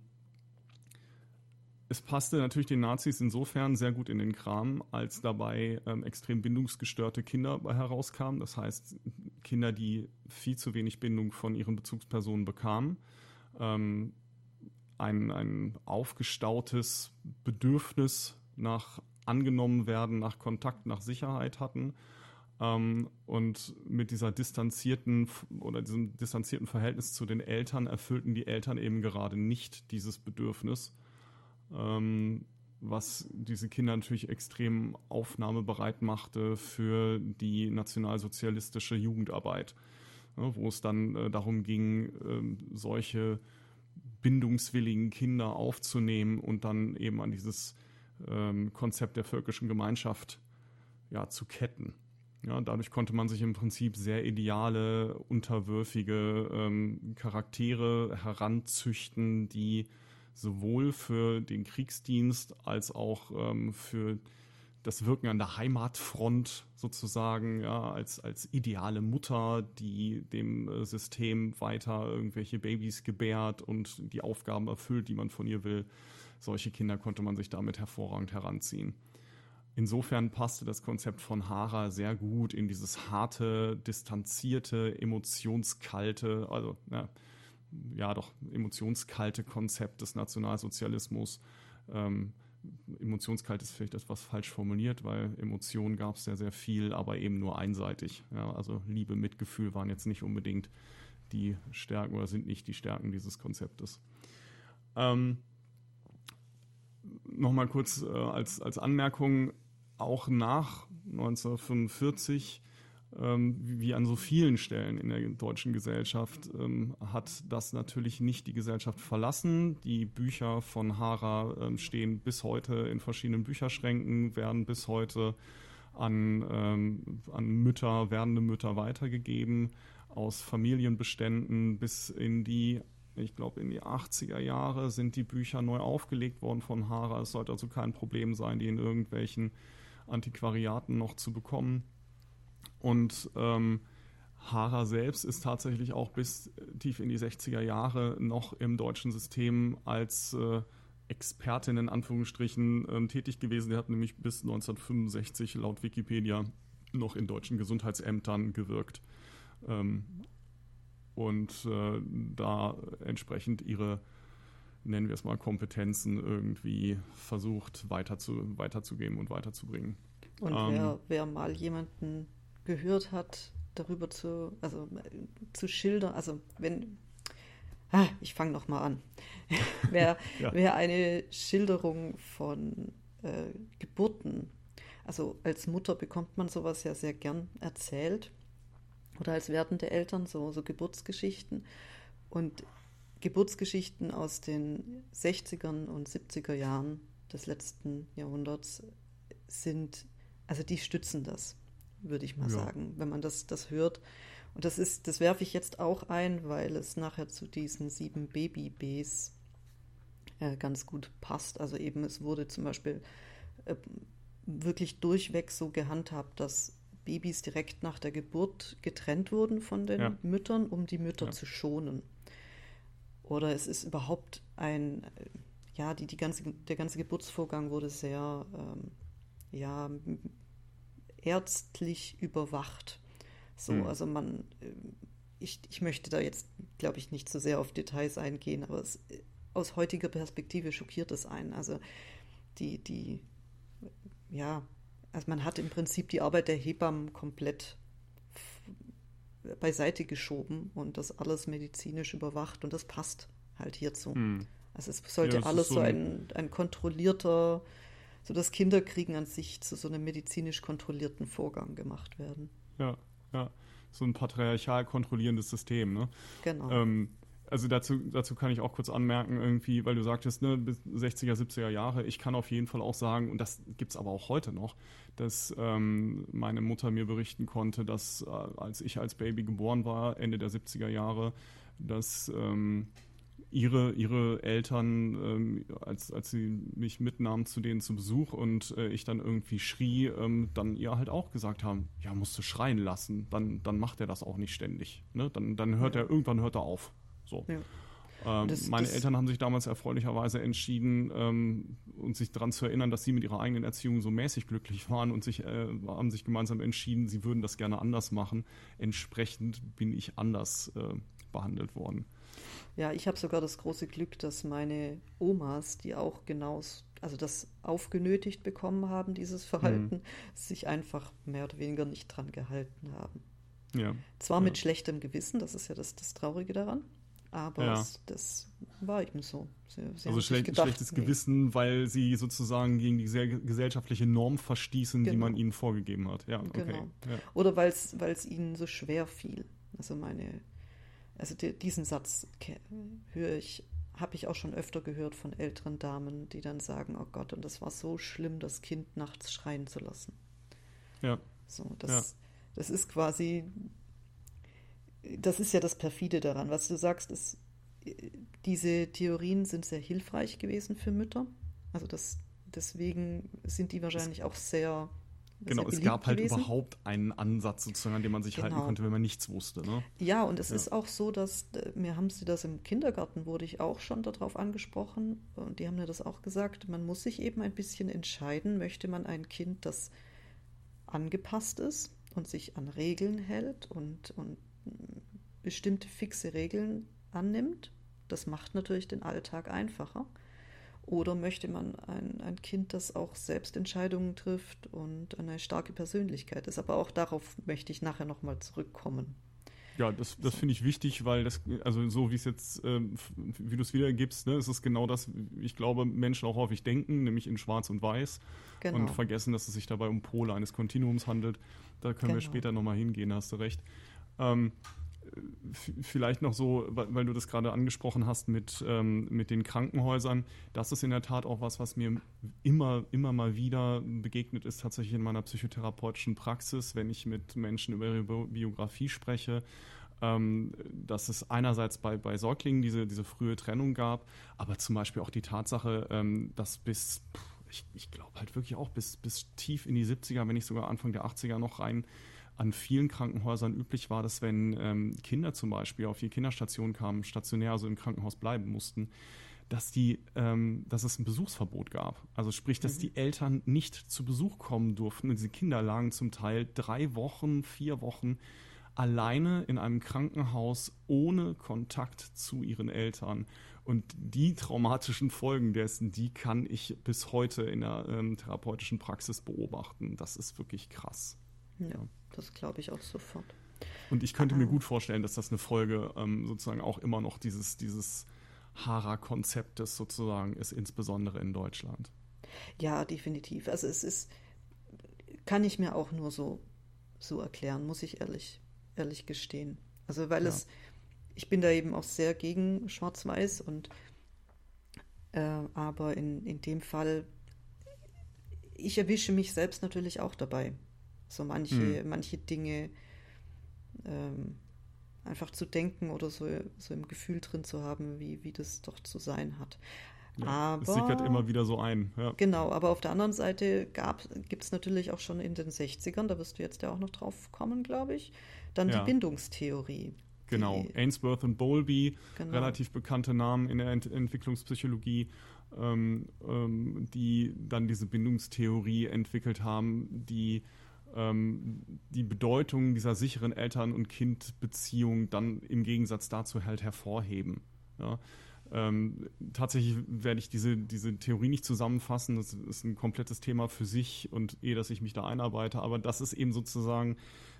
[SPEAKER 1] es passte natürlich den Nazis insofern sehr gut in den Kram, als dabei ähm, extrem bindungsgestörte Kinder herauskamen. Das heißt, Kinder, die viel zu wenig Bindung von ihren Bezugspersonen bekamen. Ähm, ein, ein aufgestautes Bedürfnis nach angenommen werden, nach Kontakt, nach Sicherheit hatten. Ähm, und mit dieser distanzierten oder diesem distanzierten Verhältnis zu den Eltern erfüllten die Eltern eben gerade nicht dieses Bedürfnis, ähm, was diese Kinder natürlich extrem aufnahmebereit machte für die nationalsozialistische Jugendarbeit, ja, wo es dann äh, darum ging, äh, solche bindungswilligen Kinder aufzunehmen und dann eben an dieses ähm, Konzept der völkischen Gemeinschaft ja, zu ketten. Ja, dadurch konnte man sich im Prinzip sehr ideale, unterwürfige ähm, Charaktere heranzüchten, die sowohl für den Kriegsdienst als auch ähm, für das Wirken an der Heimatfront sozusagen, ja, als, als ideale Mutter, die dem äh, System weiter irgendwelche Babys gebärt und die Aufgaben erfüllt, die man von ihr will. Solche Kinder konnte man sich damit hervorragend heranziehen. Insofern passte das Konzept von Hara sehr gut in dieses harte, distanzierte, emotionskalte, also ja, ja doch emotionskalte Konzept des Nationalsozialismus. Ähm, emotionskalt ist vielleicht etwas falsch formuliert, weil Emotionen gab es sehr, sehr viel, aber eben nur einseitig. Ja, also Liebe, Mitgefühl waren jetzt nicht unbedingt die Stärken oder sind nicht die Stärken dieses Konzeptes. Ähm, Nochmal kurz äh, als, als Anmerkung, auch nach 1945 ähm, wie an so vielen Stellen in der deutschen Gesellschaft ähm, hat das natürlich nicht die Gesellschaft verlassen. Die Bücher von Hara ähm, stehen bis heute in verschiedenen Bücherschränken, werden bis heute an, ähm, an Mütter, werdende Mütter weitergegeben, aus Familienbeständen bis in die ich glaube, in die 80er Jahre sind die Bücher neu aufgelegt worden von Hara. Es sollte also kein Problem sein, die in irgendwelchen Antiquariaten noch zu bekommen. Und ähm, Hara selbst ist tatsächlich auch bis tief in die 60er Jahre noch im deutschen System als äh, Expertin in Anführungsstrichen äh, tätig gewesen. Sie hat nämlich bis 1965 laut Wikipedia noch in deutschen Gesundheitsämtern gewirkt. Ähm, und äh, da entsprechend ihre, nennen wir es mal, Kompetenzen irgendwie versucht weiter zu, weiterzugeben und weiterzubringen.
[SPEAKER 2] Und ähm, wer, wer mal jemanden gehört hat, darüber zu, also zu schildern, also wenn, ah, ich fange nochmal an, wer, ja. wer eine Schilderung von äh, Geburten, also als Mutter bekommt man sowas ja sehr gern erzählt oder als werdende Eltern, so, so Geburtsgeschichten. Und Geburtsgeschichten aus den 60ern und 70er Jahren des letzten Jahrhunderts sind, also die stützen das würde ich mal ja. sagen, wenn man das, das hört. Und das ist, das werfe ich jetzt auch ein, weil es nachher zu diesen sieben Baby-Bs äh, ganz gut passt. Also eben, es wurde zum Beispiel äh, wirklich durchweg so gehandhabt, dass Babys direkt nach der Geburt getrennt wurden von den ja. Müttern, um die Mütter ja. zu schonen. Oder es ist überhaupt ein, äh, ja, die, die ganze, der ganze Geburtsvorgang wurde sehr, ähm, ja, ärztlich überwacht. So, mhm. also man, äh, ich, ich möchte da jetzt, glaube ich, nicht so sehr auf Details eingehen, aber es, aus heutiger Perspektive schockiert es einen. Also die, die, ja, also man hat im Prinzip die Arbeit der Hebammen komplett beiseite geschoben und das alles medizinisch überwacht und das passt halt hierzu. Mhm. Also es sollte ja, alles so ein, ein kontrollierter so das Kinderkriegen an sich zu so einem medizinisch kontrollierten Vorgang gemacht werden.
[SPEAKER 1] Ja, ja. So ein patriarchal kontrollierendes System, ne?
[SPEAKER 2] Genau.
[SPEAKER 1] Ähm, also dazu, dazu kann ich auch kurz anmerken, irgendwie, weil du sagtest, ne, bis 60er, 70er Jahre, ich kann auf jeden Fall auch sagen, und das gibt es aber auch heute noch, dass ähm, meine Mutter mir berichten konnte, dass äh, als ich als Baby geboren war, Ende der 70er Jahre, dass ähm, ihre, ihre Eltern, ähm, als, als sie mich mitnahmen zu denen zu Besuch und äh, ich dann irgendwie schrie, ähm, dann ihr halt auch gesagt haben, ja, musst du schreien lassen, dann, dann macht er das auch nicht ständig. Ne? Dann, dann hört ja. er, irgendwann hört er auf. So. Ja. Ähm, das, meine das Eltern haben sich damals erfreulicherweise entschieden, ähm, uns sich daran zu erinnern, dass sie mit ihrer eigenen Erziehung so mäßig glücklich waren und sich, äh, haben sich gemeinsam entschieden, sie würden das gerne anders machen. Entsprechend bin ich anders äh, behandelt worden.
[SPEAKER 2] Ja, ich habe sogar das große Glück, dass meine Omas, die auch genau, also das aufgenötigt bekommen haben, dieses Verhalten, mhm. sich einfach mehr oder weniger nicht dran gehalten haben. Ja. Zwar ja. mit schlechtem Gewissen, das ist ja das, das Traurige daran, aber ja. es, das war eben so.
[SPEAKER 1] Sie, sie also schle gedacht, schlechtes nee. Gewissen, weil sie sozusagen gegen die gesellschaftliche Norm verstießen, genau. die man ihnen vorgegeben hat. Ja, okay. Genau.
[SPEAKER 2] Ja. Oder weil es ihnen so schwer fiel. Also meine, also die, diesen Satz höre ich, habe ich auch schon öfter gehört von älteren Damen, die dann sagen, oh Gott, und das war so schlimm, das Kind nachts schreien zu lassen. Ja. So, das, ja. das ist quasi das ist ja das Perfide daran. Was du sagst, ist, diese Theorien sind sehr hilfreich gewesen für Mütter. Also das, deswegen sind die wahrscheinlich auch sehr.
[SPEAKER 1] Genau, es gab halt gewesen. überhaupt einen Ansatz sozusagen, an dem man sich genau. halten konnte, wenn man nichts wusste. Ne?
[SPEAKER 2] Ja, und es ja. ist auch so, dass äh, mir haben sie das im Kindergarten, wurde ich auch schon darauf angesprochen und die haben mir das auch gesagt, man muss sich eben ein bisschen entscheiden, möchte man ein Kind, das angepasst ist und sich an Regeln hält und, und bestimmte fixe Regeln annimmt. Das macht natürlich den Alltag einfacher. Oder möchte man ein, ein Kind, das auch selbst Entscheidungen trifft und eine starke Persönlichkeit ist? Aber auch darauf möchte ich nachher nochmal zurückkommen.
[SPEAKER 1] Ja, das, das finde ich wichtig, weil das, also so wie es jetzt, ähm, wie du es wiedergibst, ne, ist es genau das, ich glaube, Menschen auch häufig denken, nämlich in Schwarz und Weiß genau. und vergessen, dass es sich dabei um Pole eines Kontinuums handelt. Da können genau. wir später nochmal hingehen, hast du recht. Ähm, vielleicht noch so, weil du das gerade angesprochen hast mit, ähm, mit den Krankenhäusern, das ist in der Tat auch was, was mir immer, immer mal wieder begegnet ist, tatsächlich in meiner psychotherapeutischen Praxis, wenn ich mit Menschen über ihre Biografie spreche. Ähm, dass es einerseits bei, bei Säuglingen diese, diese frühe Trennung gab, aber zum Beispiel auch die Tatsache, ähm, dass bis, ich, ich glaube halt wirklich auch bis, bis tief in die 70er, wenn nicht sogar Anfang der 80er noch rein, an vielen Krankenhäusern üblich war, dass wenn ähm, Kinder zum Beispiel auf die Kinderstation kamen, stationär, also im Krankenhaus bleiben mussten, dass die, ähm, dass es ein Besuchsverbot gab. Also sprich, dass mhm. die Eltern nicht zu Besuch kommen durften. Und diese Kinder lagen zum Teil drei Wochen, vier Wochen alleine in einem Krankenhaus ohne Kontakt zu ihren Eltern. Und die traumatischen Folgen dessen, die kann ich bis heute in der ähm, therapeutischen Praxis beobachten. Das ist wirklich krass.
[SPEAKER 2] Ja. ja. Das glaube ich auch sofort.
[SPEAKER 1] Und ich könnte mir gut vorstellen, dass das eine Folge ähm, sozusagen auch immer noch dieses, dieses Hara-Konzeptes sozusagen ist, insbesondere in Deutschland.
[SPEAKER 2] Ja, definitiv. Also es ist, kann ich mir auch nur so, so erklären, muss ich ehrlich, ehrlich gestehen. Also weil ja. es, ich bin da eben auch sehr gegen Schwarz-Weiß und äh, aber in, in dem Fall, ich erwische mich selbst natürlich auch dabei so manche, mhm. manche Dinge ähm, einfach zu denken oder so, so im Gefühl drin zu haben, wie, wie das doch zu sein hat.
[SPEAKER 1] Ja, aber, es sickert immer wieder so ein. Ja.
[SPEAKER 2] Genau, aber auf der anderen Seite gibt es natürlich auch schon in den 60ern, da wirst du jetzt ja auch noch drauf kommen, glaube ich, dann ja. die Bindungstheorie.
[SPEAKER 1] Genau, die, Ainsworth und Bowlby, genau. relativ bekannte Namen in der Ent Entwicklungspsychologie, ähm, ähm, die dann diese Bindungstheorie entwickelt haben, die ähm, die Bedeutung dieser sicheren Eltern- und Kindbeziehung dann im Gegensatz dazu halt hervorheben. Ja? Ähm, tatsächlich werde ich diese, diese Theorie nicht zusammenfassen. Das ist ein komplettes Thema für sich und eh, dass ich mich da einarbeite. Aber das ist eben sozusagen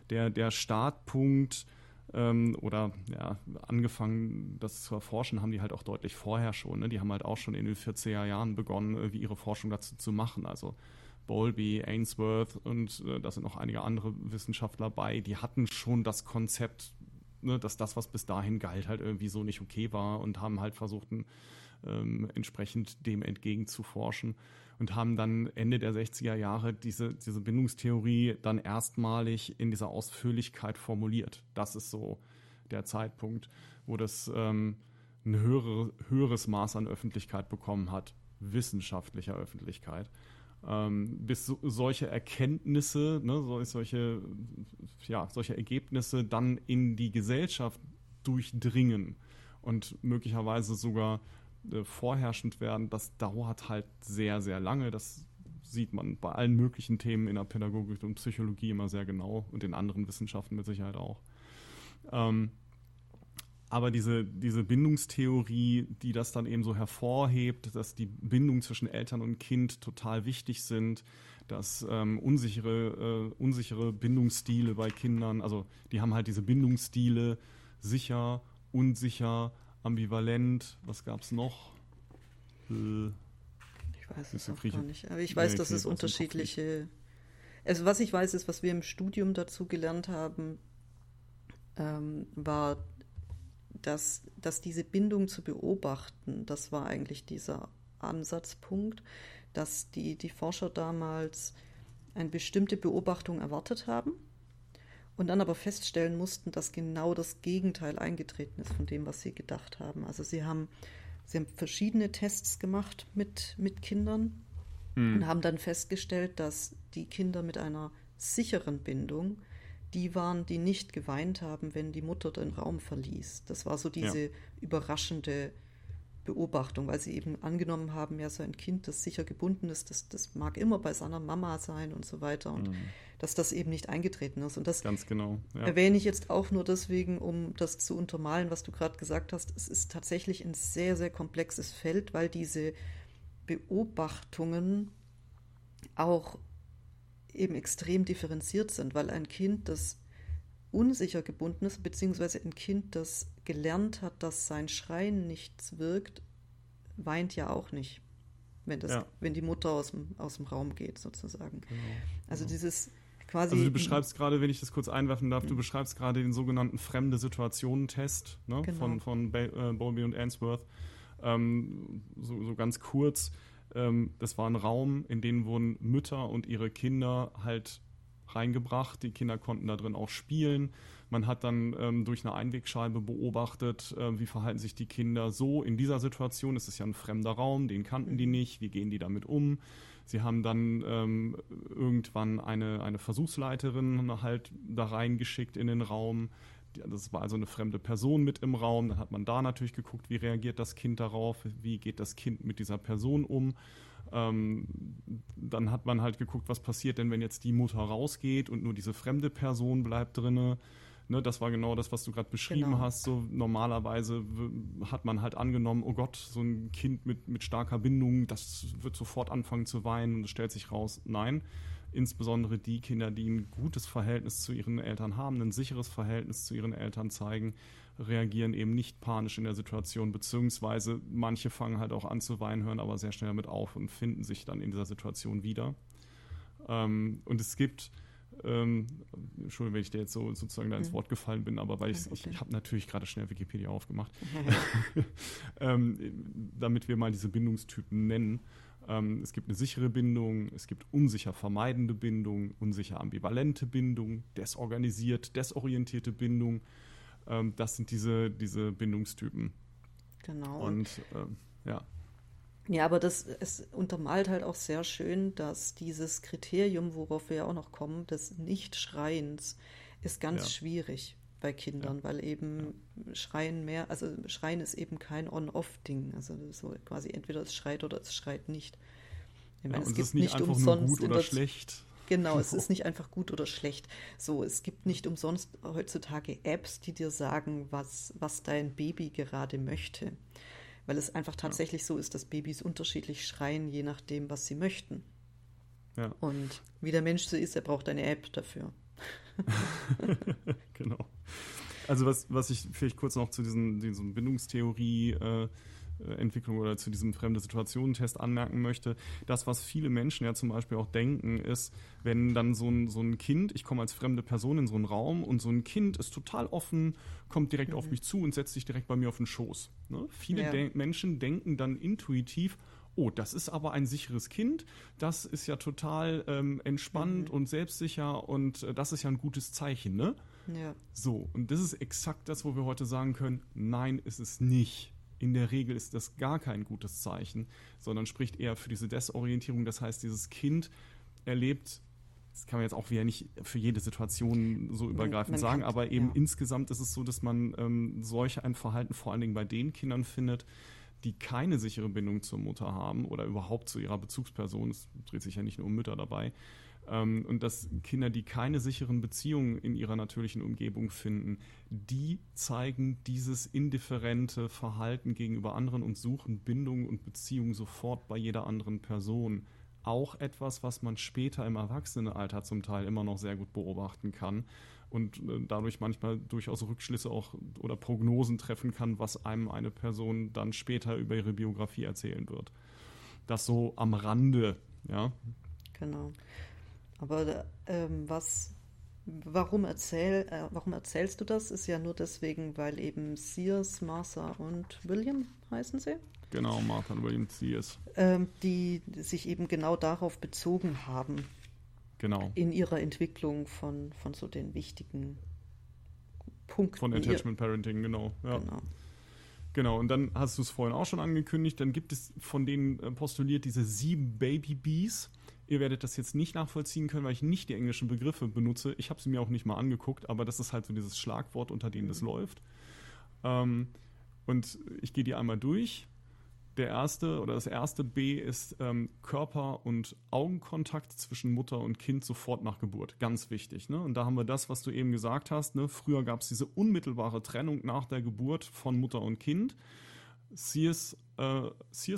[SPEAKER 1] der, der Startpunkt ähm, oder ja, angefangen, das zu erforschen, haben die halt auch deutlich vorher schon. Ne? Die haben halt auch schon in den 40er Jahren begonnen, irgendwie ihre Forschung dazu zu machen. Also Bowlby, Ainsworth und äh, da sind noch einige andere Wissenschaftler bei, die hatten schon das Konzept, ne, dass das, was bis dahin galt, halt irgendwie so nicht okay war und haben halt versucht, ähm, entsprechend dem entgegenzuforschen und haben dann Ende der 60er Jahre diese, diese Bindungstheorie dann erstmalig in dieser Ausführlichkeit formuliert. Das ist so der Zeitpunkt, wo das ähm, ein höhere, höheres Maß an Öffentlichkeit bekommen hat, wissenschaftlicher Öffentlichkeit ähm, bis so, solche Erkenntnisse, ne, solche, ja, solche Ergebnisse dann in die Gesellschaft durchdringen und möglicherweise sogar äh, vorherrschend werden, das dauert halt sehr, sehr lange. Das sieht man bei allen möglichen Themen in der Pädagogik und Psychologie immer sehr genau und in anderen Wissenschaften mit Sicherheit auch. Ähm, aber diese, diese Bindungstheorie, die das dann eben so hervorhebt, dass die Bindung zwischen Eltern und Kind total wichtig sind, dass ähm, unsichere, äh, unsichere Bindungsstile bei Kindern, also die haben halt diese Bindungsstile sicher, unsicher, ambivalent, was gab es noch?
[SPEAKER 2] Äh, ich weiß es auch gar nicht, aber ich weiß, nee, dass es unterschiedliche. Also was ich weiß, ist, was wir im Studium dazu gelernt haben, ähm, war dass, dass diese Bindung zu beobachten, das war eigentlich dieser Ansatzpunkt, dass die, die Forscher damals eine bestimmte Beobachtung erwartet haben und dann aber feststellen mussten, dass genau das Gegenteil eingetreten ist von dem, was sie gedacht haben. Also sie haben, sie haben verschiedene Tests gemacht mit, mit Kindern hm. und haben dann festgestellt, dass die Kinder mit einer sicheren Bindung die waren, die nicht geweint haben, wenn die Mutter den Raum verließ. Das war so diese ja. überraschende Beobachtung, weil sie eben angenommen haben, ja, so ein Kind, das sicher gebunden ist, das, das mag immer bei seiner Mama sein und so weiter. Und mhm. dass das eben nicht eingetreten ist. Und das
[SPEAKER 1] Ganz genau,
[SPEAKER 2] ja. erwähne ich jetzt auch nur deswegen, um das zu untermalen, was du gerade gesagt hast. Es ist tatsächlich ein sehr, sehr komplexes Feld, weil diese Beobachtungen auch eben extrem differenziert sind, weil ein Kind, das unsicher gebunden ist, beziehungsweise ein Kind, das gelernt hat, dass sein Schreien nichts wirkt, weint ja auch nicht, wenn, das, ja. wenn die Mutter aus dem, aus dem Raum geht, sozusagen. Genau. Also genau. dieses quasi.
[SPEAKER 1] Also du beschreibst gerade, wenn ich das kurz einwerfen darf, mhm. du beschreibst gerade den sogenannten fremde Situationen-Test ne, genau. von, von äh, Bowlby und Answorth. Ähm, so, so ganz kurz ähm, das war ein Raum, in den wurden Mütter und ihre Kinder halt reingebracht. Die Kinder konnten da drin auch spielen. Man hat dann ähm, durch eine Einwegscheibe beobachtet, äh, wie verhalten sich die Kinder so in dieser Situation. Es ist ja ein fremder Raum, den kannten die mhm. nicht. Wie gehen die damit um? Sie haben dann ähm, irgendwann eine, eine Versuchsleiterin halt da reingeschickt in den Raum, das war also eine fremde Person mit im Raum. Dann hat man da natürlich geguckt, wie reagiert das Kind darauf, wie geht das Kind mit dieser Person um. Ähm, dann hat man halt geguckt, was passiert denn, wenn jetzt die Mutter rausgeht und nur diese fremde Person bleibt drinne. Ne, das war genau das, was du gerade beschrieben genau. hast. So normalerweise hat man halt angenommen, oh Gott, so ein Kind mit, mit starker Bindung, das wird sofort anfangen zu weinen und es stellt sich raus, nein insbesondere die Kinder, die ein gutes Verhältnis zu ihren Eltern haben, ein sicheres Verhältnis zu ihren Eltern zeigen, reagieren eben nicht panisch in der Situation, beziehungsweise manche fangen halt auch an zu weinen, hören aber sehr schnell damit auf und finden sich dann in dieser Situation wieder. Ähm, und es gibt, ähm, Entschuldigung, wenn ich dir jetzt so sozusagen da ins. Wort gefallen bin, aber weil ich, ich, ich habe natürlich gerade schnell Wikipedia aufgemacht, ähm, damit wir mal diese Bindungstypen nennen. Ähm, es gibt eine sichere Bindung, es gibt unsicher vermeidende Bindung, unsicher ambivalente Bindung, desorganisiert, desorientierte Bindung. Ähm, das sind diese, diese Bindungstypen.
[SPEAKER 2] Genau.
[SPEAKER 1] Und ähm, ja.
[SPEAKER 2] Ja, aber das es untermalt halt auch sehr schön, dass dieses Kriterium, worauf wir ja auch noch kommen, des Nichtschreiens, ist ganz ja. schwierig bei Kindern, ja. weil eben ja. Schreien mehr, also Schreien ist eben kein On-Off-Ding. Also so quasi entweder es schreit oder es schreit nicht.
[SPEAKER 1] Ich meine, ja, es gibt nicht, nicht umsonst gut oder schlecht.
[SPEAKER 2] Genau, es ist nicht einfach gut oder schlecht. So, es gibt nicht umsonst heutzutage Apps, die dir sagen, was, was dein Baby gerade möchte. Weil es einfach tatsächlich ja. so ist, dass Babys unterschiedlich schreien, je nachdem, was sie möchten. Ja. Und wie der Mensch so ist, er braucht eine App dafür.
[SPEAKER 1] genau. Also was, was ich vielleicht kurz noch zu diesen, diesen Bindungstheorie äh, Entwicklung oder zu diesem fremde Situationen-Test anmerken möchte. Das, was viele Menschen ja zum Beispiel auch denken, ist, wenn dann so ein, so ein Kind, ich komme als fremde Person in so einen Raum und so ein Kind ist total offen, kommt direkt mhm. auf mich zu und setzt sich direkt bei mir auf den Schoß. Ne? Viele ja. de Menschen denken dann intuitiv, oh, das ist aber ein sicheres Kind, das ist ja total ähm, entspannt mhm. und selbstsicher und äh, das ist ja ein gutes Zeichen, ne?
[SPEAKER 2] Ja.
[SPEAKER 1] So, und das ist exakt das, wo wir heute sagen können, nein, ist es nicht. In der Regel ist das gar kein gutes Zeichen, sondern spricht eher für diese Desorientierung. Das heißt, dieses Kind erlebt das kann man jetzt auch wieder nicht für jede Situation so übergreifend sagen, kann, aber eben ja. insgesamt ist es so, dass man ähm, solch ein Verhalten vor allen Dingen bei den Kindern findet, die keine sichere Bindung zur Mutter haben oder überhaupt zu ihrer Bezugsperson, es dreht sich ja nicht nur um Mütter dabei, ähm, und dass Kinder, die keine sicheren Beziehungen in ihrer natürlichen Umgebung finden, die zeigen dieses indifferente Verhalten gegenüber anderen und suchen Bindung und Beziehung sofort bei jeder anderen Person. Auch etwas, was man später im Erwachsenenalter zum Teil immer noch sehr gut beobachten kann und äh, dadurch manchmal durchaus Rückschlüsse auch oder Prognosen treffen kann, was einem eine Person dann später über ihre Biografie erzählen wird. Das so am Rande, ja.
[SPEAKER 2] Genau. Aber ähm, was, warum, erzähl, äh, warum erzählst du das? Ist ja nur deswegen, weil eben Sears, Martha und William heißen sie.
[SPEAKER 1] Genau, Martha und William Sears.
[SPEAKER 2] Ähm, die sich eben genau darauf bezogen haben.
[SPEAKER 1] Genau.
[SPEAKER 2] In ihrer Entwicklung von, von so den wichtigen Punkten.
[SPEAKER 1] Von Attachment Parenting, genau. Ja. Genau. Genau, und dann hast du es vorhin auch schon angekündigt, dann gibt es von denen äh, postuliert diese sieben Baby Bees. Ihr werdet das jetzt nicht nachvollziehen können, weil ich nicht die englischen Begriffe benutze. Ich habe sie mir auch nicht mal angeguckt, aber das ist halt so dieses Schlagwort, unter dem das läuft. Ähm, und ich gehe die einmal durch. Der erste oder das erste B ist ähm, Körper- und Augenkontakt zwischen Mutter und Kind sofort nach Geburt. Ganz wichtig. Ne? Und da haben wir das, was du eben gesagt hast. Ne? Früher gab es diese unmittelbare Trennung nach der Geburt von Mutter und Kind. Sears, äh,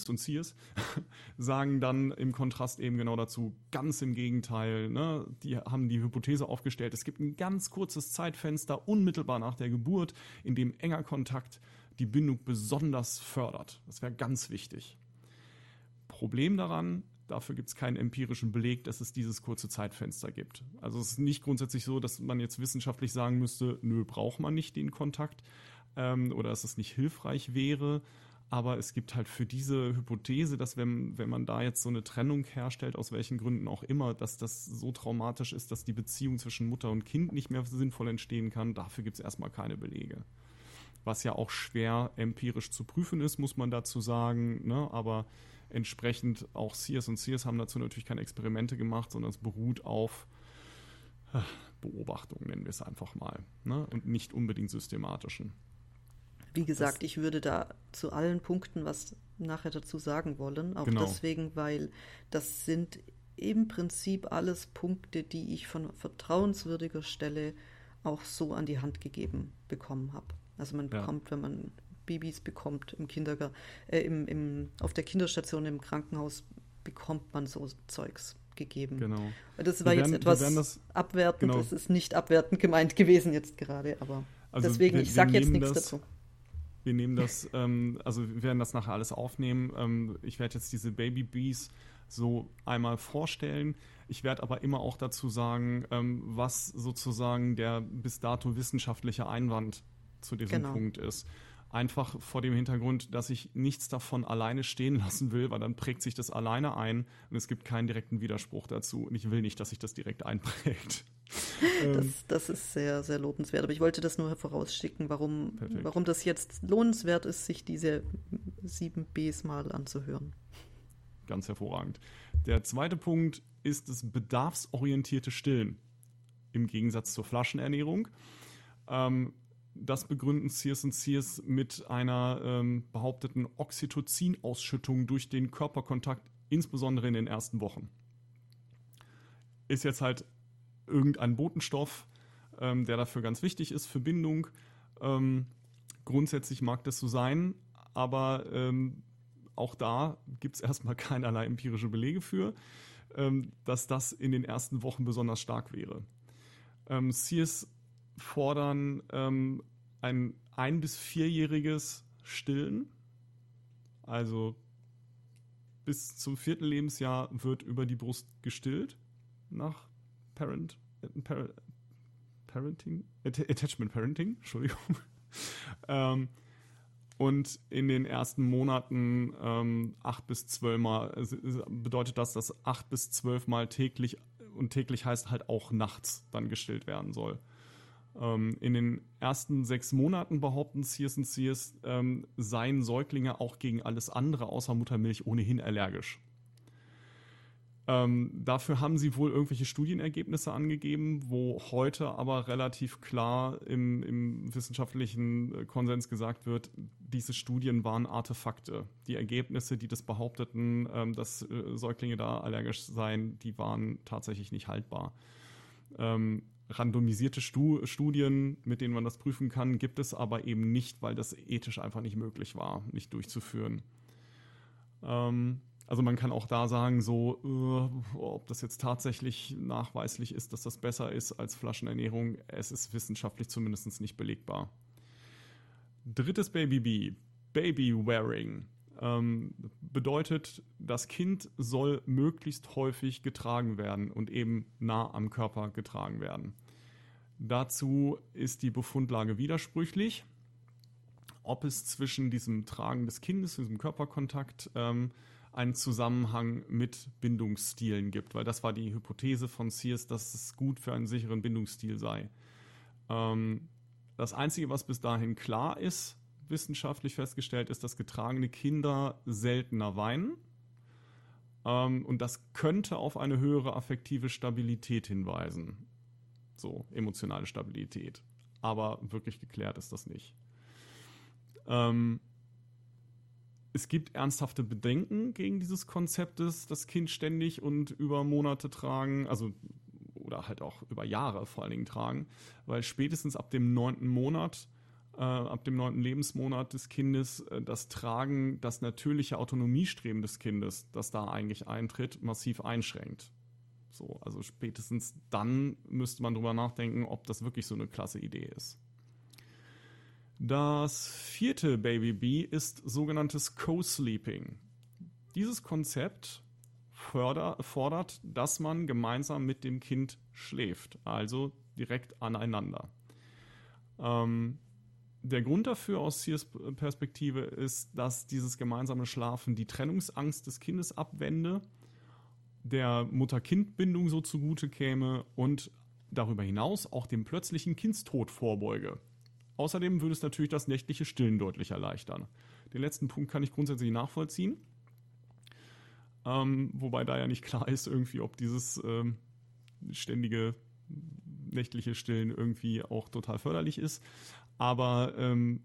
[SPEAKER 1] und Sears sagen dann im Kontrast eben genau dazu, ganz im Gegenteil. Ne? Die haben die Hypothese aufgestellt, es gibt ein ganz kurzes Zeitfenster unmittelbar nach der Geburt, in dem enger Kontakt die Bindung besonders fördert. Das wäre ganz wichtig. Problem daran, dafür gibt es keinen empirischen Beleg, dass es dieses kurze Zeitfenster gibt. Also es ist nicht grundsätzlich so, dass man jetzt wissenschaftlich sagen müsste, nö, braucht man nicht den Kontakt ähm, oder dass es nicht hilfreich wäre. Aber es gibt halt für diese Hypothese, dass wenn, wenn man da jetzt so eine Trennung herstellt, aus welchen Gründen auch immer, dass das so traumatisch ist, dass die Beziehung zwischen Mutter und Kind nicht mehr sinnvoll entstehen kann, dafür gibt es erstmal keine Belege. Was ja auch schwer empirisch zu prüfen ist, muss man dazu sagen. Ne? Aber entsprechend auch Sears und Sears haben dazu natürlich keine Experimente gemacht, sondern es beruht auf äh, Beobachtungen, nennen wir es einfach mal. Ne? Und nicht unbedingt systematischen.
[SPEAKER 2] Wie gesagt, das, ich würde da zu allen Punkten was nachher dazu sagen wollen. Auch genau. deswegen, weil das sind im Prinzip alles Punkte, die ich von vertrauenswürdiger Stelle auch so an die Hand gegeben bekommen habe. Also man ja. bekommt, wenn man Babys bekommt im Kindergarten, äh, im, im, auf der Kinderstation im Krankenhaus, bekommt man so Zeugs gegeben.
[SPEAKER 1] Genau.
[SPEAKER 2] Das war werden, jetzt etwas das, abwertend. Genau. Das ist nicht abwertend gemeint gewesen jetzt gerade, aber also deswegen, wir, ich sage jetzt nichts das, dazu.
[SPEAKER 1] Wir nehmen das, ähm, also wir werden das nachher alles aufnehmen. Ähm, ich werde jetzt diese Baby Bees so einmal vorstellen. Ich werde aber immer auch dazu sagen, ähm, was sozusagen der bis dato wissenschaftliche Einwand zu diesem genau. Punkt ist. Einfach vor dem Hintergrund, dass ich nichts davon alleine stehen lassen will, weil dann prägt sich das alleine ein und es gibt keinen direkten Widerspruch dazu. Und ich will nicht, dass sich das direkt einprägt.
[SPEAKER 2] Das, ähm. das, ist sehr, sehr lobenswert. Aber ich wollte das nur vorausschicken, warum, warum das jetzt lohnenswert ist, sich diese sieben Bs mal anzuhören.
[SPEAKER 1] Ganz hervorragend. Der zweite Punkt ist das bedarfsorientierte Stillen. Im Gegensatz zur Flaschenernährung. Ähm, das begründen Sears und Sears mit einer ähm, behaupteten Oxytocin-Ausschüttung durch den Körperkontakt, insbesondere in den ersten Wochen. Ist jetzt halt irgendein Botenstoff, ähm, der dafür ganz wichtig ist für Bindung. Ähm, grundsätzlich mag das so sein, aber ähm, auch da gibt es erstmal keinerlei empirische Belege für, ähm, dass das in den ersten Wochen besonders stark wäre. Ähm, Sears fordern ähm, ein ein- bis vierjähriges Stillen. Also bis zum vierten Lebensjahr wird über die Brust gestillt nach Parent, Parent Parenting, Attachment Parenting, Entschuldigung. ähm, und in den ersten Monaten ähm, acht bis zwölf Mal bedeutet das, dass acht bis zwölf Mal täglich und täglich heißt halt auch nachts dann gestillt werden soll. Ähm, in den ersten sechs Monaten behaupten Sears Sears, ähm, seien Säuglinge auch gegen alles andere außer Muttermilch ohnehin allergisch. Ähm, dafür haben sie wohl irgendwelche Studienergebnisse angegeben, wo heute aber relativ klar im, im wissenschaftlichen äh, Konsens gesagt wird, diese Studien waren Artefakte. Die Ergebnisse, die das behaupteten, ähm, dass äh, Säuglinge da allergisch seien, die waren tatsächlich nicht haltbar. Ähm, randomisierte Stu Studien, mit denen man das prüfen kann, gibt es aber eben nicht, weil das ethisch einfach nicht möglich war, nicht durchzuführen. Ähm, also man kann auch da sagen, so, äh, ob das jetzt tatsächlich nachweislich ist, dass das besser ist als Flaschenernährung, es ist wissenschaftlich zumindest nicht belegbar. Drittes Baby B, Baby Wearing. Ähm, bedeutet, das Kind soll möglichst häufig getragen werden und eben nah am Körper getragen werden. Dazu ist die Befundlage widersprüchlich. Ob es zwischen diesem Tragen des Kindes, diesem Körperkontakt, ähm, einen Zusammenhang mit Bindungsstilen gibt, weil das war die Hypothese von Sears, dass es gut für einen sicheren Bindungsstil sei. Ähm, das Einzige, was bis dahin klar ist, wissenschaftlich festgestellt, ist, dass getragene Kinder seltener weinen. Ähm, und das könnte auf eine höhere affektive Stabilität hinweisen. So, emotionale Stabilität. Aber wirklich geklärt ist das nicht. Ähm, es gibt ernsthafte Bedenken gegen dieses Konzept, das Kind ständig und über Monate tragen, also oder halt auch über Jahre vor allen Dingen tragen, weil spätestens ab dem neunten Monat, ab dem neunten Lebensmonat des Kindes, äh, das Tragen, das natürliche Autonomiestreben des Kindes, das da eigentlich eintritt, massiv einschränkt. So, also spätestens dann müsste man drüber nachdenken, ob das wirklich so eine klasse Idee ist. Das vierte Baby B ist sogenanntes Co-Sleeping. Dieses Konzept förder, fordert, dass man gemeinsam mit dem Kind schläft, also direkt aneinander. Ähm, der Grund dafür aus Sears Perspektive ist, dass dieses gemeinsame Schlafen die Trennungsangst des Kindes abwende, der Mutter-Kind-Bindung so zugute käme und darüber hinaus auch dem plötzlichen Kindstod vorbeuge. Außerdem würde es natürlich das nächtliche Stillen deutlich erleichtern. Den letzten Punkt kann ich grundsätzlich nachvollziehen. Ähm, wobei da ja nicht klar ist, irgendwie, ob dieses ähm, ständige nächtliche Stillen irgendwie auch total förderlich ist. Aber ähm,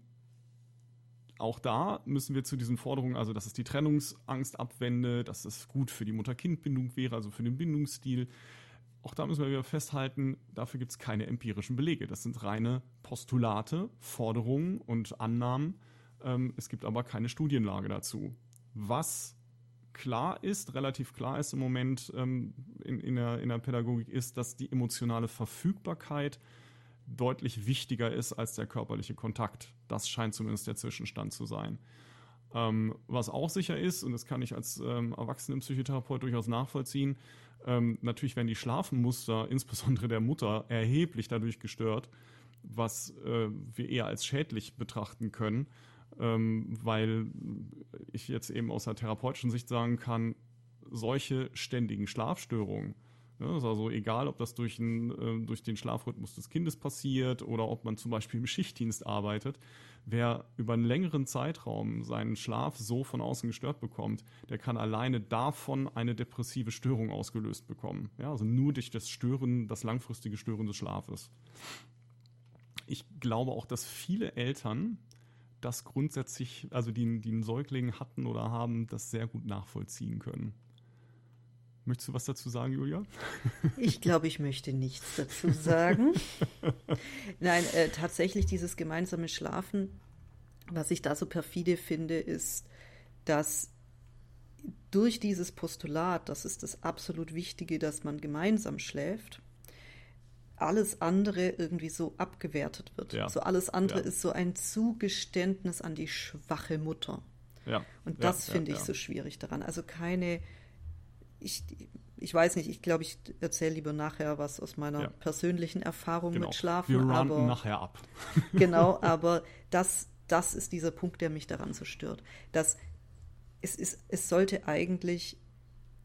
[SPEAKER 1] auch da müssen wir zu diesen Forderungen, also dass es die Trennungsangst abwende, dass es gut für die Mutter-Kind-Bindung wäre, also für den Bindungsstil, auch da müssen wir wieder festhalten, dafür gibt es keine empirischen Belege. Das sind reine Postulate, Forderungen und Annahmen. Ähm, es gibt aber keine Studienlage dazu. Was klar ist, relativ klar ist im Moment ähm, in, in, der, in der Pädagogik, ist, dass die emotionale Verfügbarkeit deutlich wichtiger ist als der körperliche Kontakt. Das scheint zumindest der Zwischenstand zu sein. Ähm, was auch sicher ist, und das kann ich als ähm, Erwachsenenpsychotherapeut durchaus nachvollziehen, ähm, natürlich werden die Schlafenmuster, insbesondere der Mutter, erheblich dadurch gestört, was äh, wir eher als schädlich betrachten können, ähm, weil ich jetzt eben aus der therapeutischen Sicht sagen kann, solche ständigen Schlafstörungen, ja, ist also egal, ob das durch, ein, äh, durch den Schlafrhythmus des Kindes passiert oder ob man zum Beispiel im Schichtdienst arbeitet, wer über einen längeren Zeitraum seinen Schlaf so von außen gestört bekommt, der kann alleine davon eine depressive Störung ausgelöst bekommen. Ja, also nur durch das Stören, das langfristige Stören des Schlafes. Ich glaube auch, dass viele Eltern das grundsätzlich, also die, die einen Säugling hatten oder haben, das sehr gut nachvollziehen können. Möchtest du was dazu sagen, Julia?
[SPEAKER 2] Ich glaube, ich möchte nichts dazu sagen. Nein, äh, tatsächlich dieses gemeinsame Schlafen, was ich da so perfide finde, ist, dass durch dieses Postulat, das ist das absolut Wichtige, dass man gemeinsam schläft, alles andere irgendwie so abgewertet wird. Ja. So alles andere ja. ist so ein Zugeständnis an die schwache Mutter. Ja. Und das finde ich so schwierig daran. Also keine ich, ich weiß nicht, ich glaube, ich erzähle lieber nachher was aus meiner ja. persönlichen Erfahrung genau. mit Schlafen.
[SPEAKER 1] Wir aber nachher ab.
[SPEAKER 2] genau, aber das, das ist dieser Punkt, der mich daran so stört. Dass es, ist, es sollte eigentlich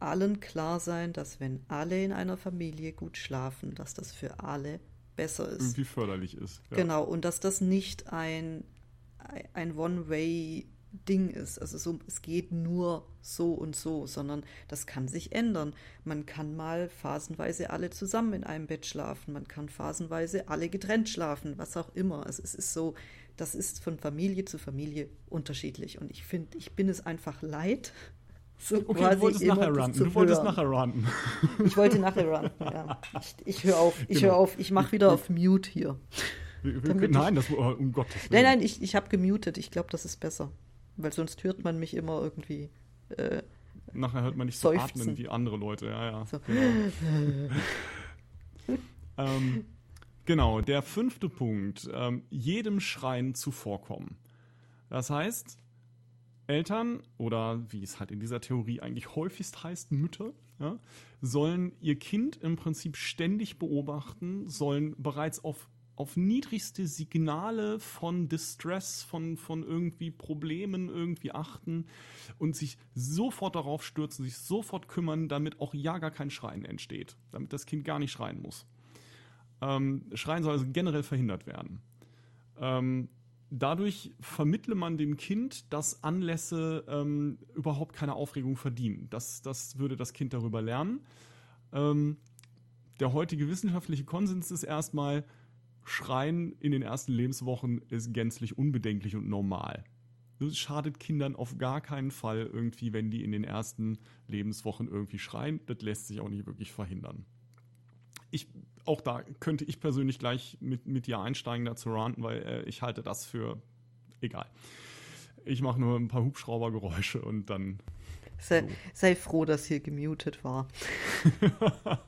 [SPEAKER 2] allen klar sein, dass wenn alle in einer Familie gut schlafen, dass das für alle besser ist.
[SPEAKER 1] Irgendwie förderlich ist.
[SPEAKER 2] Ja. Genau, und dass das nicht ein, ein One-Way Ding ist. Also so, es geht nur so und so, sondern das kann sich ändern. Man kann mal phasenweise alle zusammen in einem Bett schlafen, man kann phasenweise alle getrennt schlafen, was auch immer. Also es ist so, das ist von Familie zu Familie unterschiedlich. Und ich finde, ich bin es einfach leid.
[SPEAKER 1] So okay, du wolltest nachher ranten. Du wolltest nachher ranten.
[SPEAKER 2] Ich wollte nachher ranten, ja. Ich, ich höre auf, ich genau. höre auf, ich mache wieder auf Mute hier.
[SPEAKER 1] nein, das, oh, um Gottes
[SPEAKER 2] Willen. Nein, nein, ich, ich habe gemutet. Ich glaube, das ist besser. Weil sonst hört man mich immer irgendwie. Äh,
[SPEAKER 1] Nachher hört man nicht so atmen wie andere Leute. Ja, ja. So. Genau. ähm, genau, der fünfte Punkt. Ähm, jedem Schreien zuvorkommen. Das heißt, Eltern oder wie es halt in dieser Theorie eigentlich häufigst heißt, Mütter, ja, sollen ihr Kind im Prinzip ständig beobachten, sollen bereits auf auf niedrigste Signale von Distress, von, von irgendwie Problemen irgendwie achten und sich sofort darauf stürzen, sich sofort kümmern, damit auch ja gar kein Schreien entsteht, damit das Kind gar nicht schreien muss. Ähm, Schreien soll also generell verhindert werden. Ähm, dadurch vermittle man dem Kind, dass Anlässe ähm, überhaupt keine Aufregung verdienen. Das, das würde das Kind darüber lernen. Ähm, der heutige wissenschaftliche Konsens ist erstmal, Schreien in den ersten Lebenswochen ist gänzlich unbedenklich und normal. Das schadet Kindern auf gar keinen Fall irgendwie, wenn die in den ersten Lebenswochen irgendwie schreien. Das lässt sich auch nicht wirklich verhindern. Ich, auch da könnte ich persönlich gleich mit, mit dir einsteigen, dazu ranten, weil äh, ich halte das für egal. Ich mache nur ein paar Hubschraubergeräusche und dann.
[SPEAKER 2] Sei, so. sei froh, dass hier gemutet war.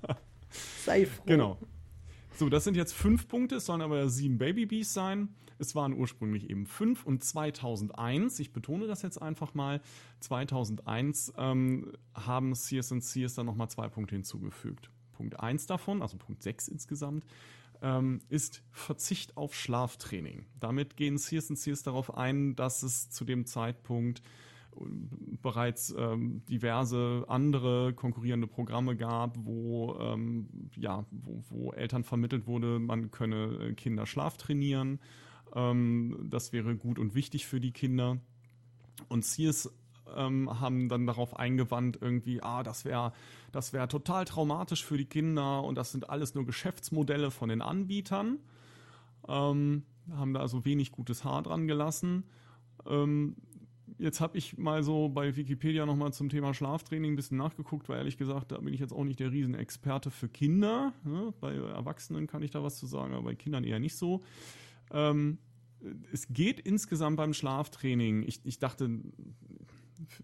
[SPEAKER 2] sei froh.
[SPEAKER 1] Genau. So, das sind jetzt fünf Punkte, es sollen aber sieben Babybees sein. Es waren ursprünglich eben fünf und 2001, ich betone das jetzt einfach mal, 2001 ähm, haben CS&Cs dann nochmal zwei Punkte hinzugefügt. Punkt 1 davon, also Punkt 6 insgesamt, ähm, ist Verzicht auf Schlaftraining. Damit gehen CS&Cs darauf ein, dass es zu dem Zeitpunkt bereits ähm, diverse andere konkurrierende Programme gab, wo, ähm, ja, wo, wo, Eltern vermittelt wurde, man könne äh, Kinder Schlaf trainieren. Ähm, das wäre gut und wichtig für die Kinder. Und Sears ähm, haben dann darauf eingewandt, irgendwie, ah, das wäre das wär total traumatisch für die Kinder und das sind alles nur Geschäftsmodelle von den Anbietern. Ähm, haben da also wenig gutes Haar dran gelassen. Ähm, Jetzt habe ich mal so bei Wikipedia nochmal zum Thema Schlaftraining ein bisschen nachgeguckt, weil ehrlich gesagt, da bin ich jetzt auch nicht der Riesenexperte für Kinder. Ne? Bei Erwachsenen kann ich da was zu sagen, aber bei Kindern eher nicht so. Ähm, es geht insgesamt beim Schlaftraining. Ich, ich dachte,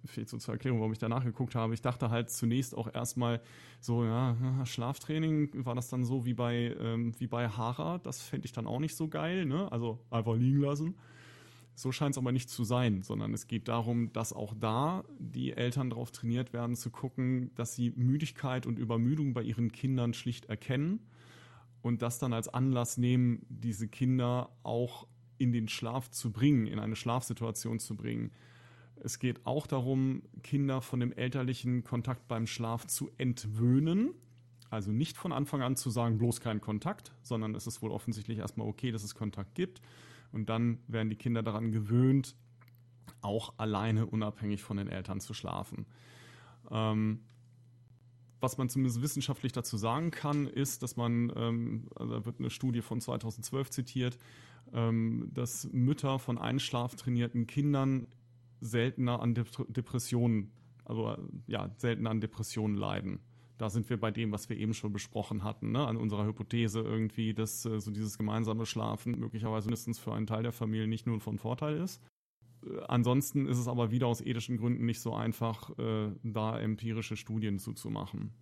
[SPEAKER 1] fehlt so zur Erklärung, warum ich da nachgeguckt habe. Ich dachte halt zunächst auch erstmal so, ja, Schlaftraining war das dann so wie bei, ähm, wie bei Hara. Das fände ich dann auch nicht so geil, ne? Also einfach liegen lassen. So scheint es aber nicht zu sein, sondern es geht darum, dass auch da die Eltern darauf trainiert werden, zu gucken, dass sie Müdigkeit und Übermüdung bei ihren Kindern schlicht erkennen und das dann als Anlass nehmen, diese Kinder auch in den Schlaf zu bringen, in eine Schlafsituation zu bringen. Es geht auch darum, Kinder von dem elterlichen Kontakt beim Schlaf zu entwöhnen. Also nicht von Anfang an zu sagen, bloß kein Kontakt, sondern es ist wohl offensichtlich erstmal okay, dass es Kontakt gibt und dann werden die Kinder daran gewöhnt, auch alleine unabhängig von den Eltern zu schlafen. Ähm, was man zumindest wissenschaftlich dazu sagen kann, ist, dass man, ähm, also da wird eine Studie von 2012 zitiert, ähm, dass Mütter von einschlaftrainierten Kindern seltener an Depressionen, also ja, seltener an Depressionen leiden da sind wir bei dem, was wir eben schon besprochen hatten, ne? an unserer Hypothese irgendwie, dass äh, so dieses gemeinsame Schlafen möglicherweise mindestens für einen Teil der Familie nicht nur von Vorteil ist. Äh, ansonsten ist es aber wieder aus ethischen Gründen nicht so einfach, äh, da empirische Studien zuzumachen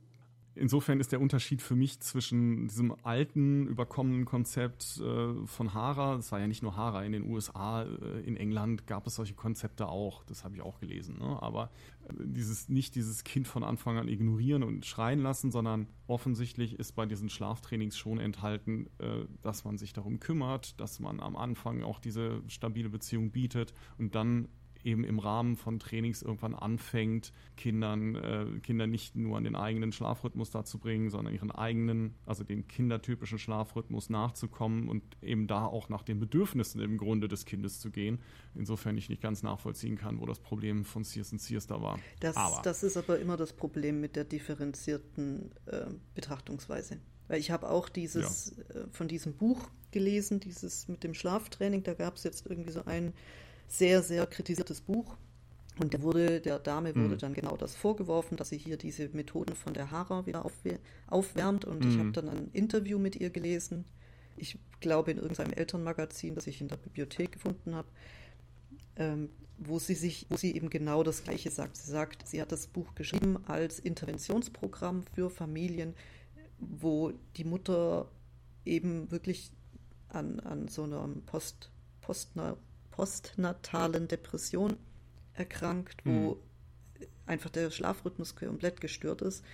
[SPEAKER 1] insofern ist der Unterschied für mich zwischen diesem alten, überkommenen Konzept äh, von Hara, das war ja nicht nur Hara, in den USA, äh, in England gab es solche Konzepte auch, das habe ich auch gelesen, ne? aber äh, dieses, nicht dieses Kind von Anfang an ignorieren und schreien lassen, sondern offensichtlich ist bei diesen Schlaftrainings schon enthalten, äh, dass man sich darum kümmert, dass man am Anfang auch diese stabile Beziehung bietet und dann eben im Rahmen von Trainings irgendwann anfängt, Kindern, äh, Kinder nicht nur an den eigenen Schlafrhythmus dazu bringen, sondern ihren eigenen, also den kindertypischen Schlafrhythmus nachzukommen und eben da auch nach den Bedürfnissen im Grunde des Kindes zu gehen. Insofern ich nicht ganz nachvollziehen kann, wo das Problem von Sears Sears da war.
[SPEAKER 2] Das, das ist aber immer das Problem mit der differenzierten äh, Betrachtungsweise. Weil ich habe auch dieses ja. äh, von diesem Buch gelesen, dieses mit dem Schlaftraining. Da gab es jetzt irgendwie so ein sehr, sehr kritisiertes Buch. Und der, wurde, der Dame wurde mhm. dann genau das vorgeworfen, dass sie hier diese Methoden von der Hara wieder aufwärmt. Und mhm. ich habe dann ein Interview mit ihr gelesen. Ich glaube in irgendeinem Elternmagazin, das ich in der Bibliothek gefunden habe, ähm, wo sie sich, wo sie eben genau das Gleiche sagt. Sie sagt, sie hat das Buch geschrieben als Interventionsprogramm für Familien, wo die Mutter eben wirklich an, an so einer Post, Postna, postnatalen Depression erkrankt, wo mhm. einfach der Schlafrhythmus komplett gestört ist.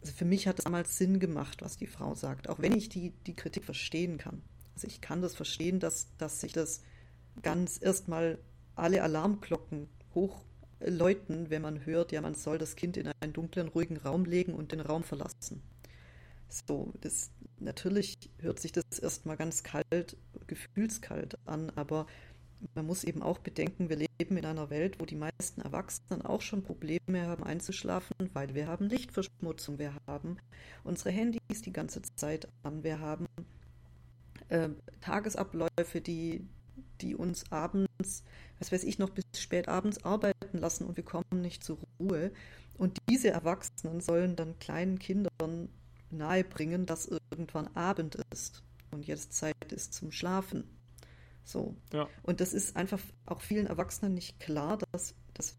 [SPEAKER 2] Also für mich hat es damals Sinn gemacht, was die Frau sagt, auch wenn ich die, die Kritik verstehen kann. Also ich kann das verstehen, dass, dass sich das ganz erstmal alle Alarmglocken hochläuten, wenn man hört, ja, man soll das Kind in einen dunklen, ruhigen Raum legen und den Raum verlassen. So, das natürlich hört sich das erstmal ganz kalt, gefühlskalt an, aber man muss eben auch bedenken, wir leben in einer Welt, wo die meisten Erwachsenen auch schon Probleme haben einzuschlafen, weil wir haben Lichtverschmutzung, wir haben unsere Handys die ganze Zeit an, wir haben äh, Tagesabläufe, die, die uns abends, was weiß ich, noch bis spät abends arbeiten lassen und wir kommen nicht zur Ruhe. Und diese Erwachsenen sollen dann kleinen Kindern nahebringen, dass irgendwann Abend ist und jetzt Zeit ist zum Schlafen. So. Ja. Und das ist einfach auch vielen Erwachsenen nicht klar, dass, dass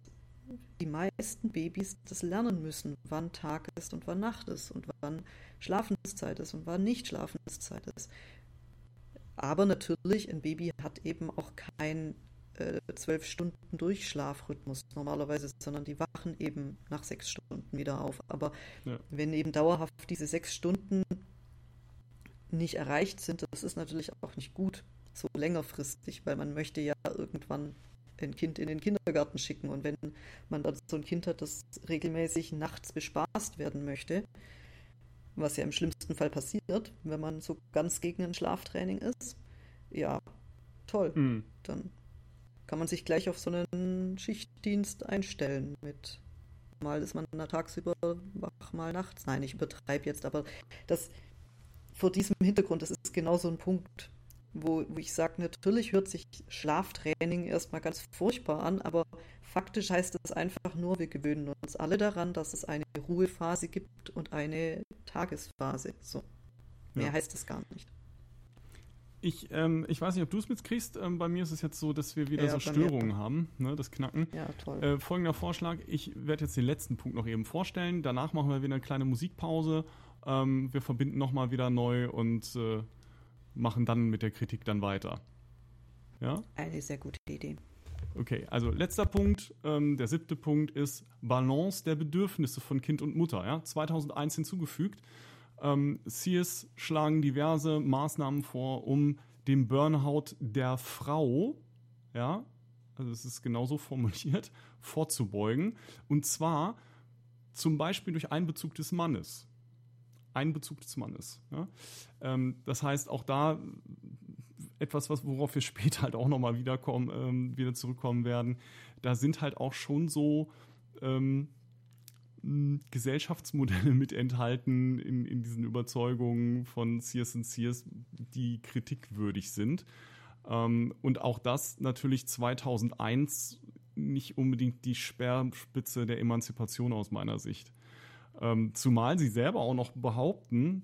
[SPEAKER 2] die meisten Babys das lernen müssen, wann Tag ist und wann Nacht ist und wann Schlafenszeit ist und wann nicht Schlafenszeit ist. Aber natürlich, ein Baby hat eben auch kein äh, zwölf Stunden Durchschlafrhythmus normalerweise, sondern die wachen eben nach sechs Stunden wieder auf. Aber ja. wenn eben dauerhaft diese sechs Stunden nicht erreicht sind, das ist natürlich auch nicht gut, so längerfristig, weil man möchte ja irgendwann ein Kind in den Kindergarten schicken. Und wenn man dann so ein Kind hat, das regelmäßig nachts bespaßt werden möchte, was ja im schlimmsten Fall passiert, wenn man so ganz gegen ein Schlaftraining ist, ja, toll. Mhm. Dann kann man sich gleich auf so einen Schichtdienst einstellen mit mal ist man tagsüber wach, mal nachts. Nein, ich übertreibe jetzt, aber das vor diesem Hintergrund, das ist genau so ein Punkt, wo, wo ich sage, natürlich hört sich Schlaftraining erstmal ganz furchtbar an, aber faktisch heißt es einfach nur, wir gewöhnen uns alle daran, dass es eine Ruhephase gibt und eine Tagesphase. So. Mehr ja. heißt es gar nicht.
[SPEAKER 1] Ich, ähm, ich weiß nicht, ob du es mitkriegst. Ähm, bei mir ist es jetzt so, dass wir wieder ja, so Störungen haben, ne, das Knacken.
[SPEAKER 2] Ja, toll.
[SPEAKER 1] Äh, folgender Vorschlag: Ich werde jetzt den letzten Punkt noch eben vorstellen. Danach machen wir wieder eine kleine Musikpause. Ähm, wir verbinden nochmal wieder neu und äh, machen dann mit der Kritik dann weiter.
[SPEAKER 2] Ja? Eine sehr gute Idee.
[SPEAKER 1] Okay, also letzter Punkt, ähm, der siebte Punkt ist Balance der Bedürfnisse von Kind und Mutter. Ja? 2001 hinzugefügt. Ähm, Sears schlagen diverse Maßnahmen vor, um dem Burnout der Frau, ja, also es ist genauso formuliert, vorzubeugen. Und zwar zum Beispiel durch Einbezug des Mannes. Einbezug des Mannes. Ja? Ähm, das heißt, auch da etwas, was, worauf wir später halt auch nochmal wiederkommen, ähm, wieder zurückkommen werden. Da sind halt auch schon so ähm, Gesellschaftsmodelle mit enthalten in, in diesen Überzeugungen von Sears Sears, die kritikwürdig sind. Ähm, und auch das natürlich 2001 nicht unbedingt die Speerspitze der Emanzipation aus meiner Sicht. Ähm, zumal sie selber auch noch behaupten,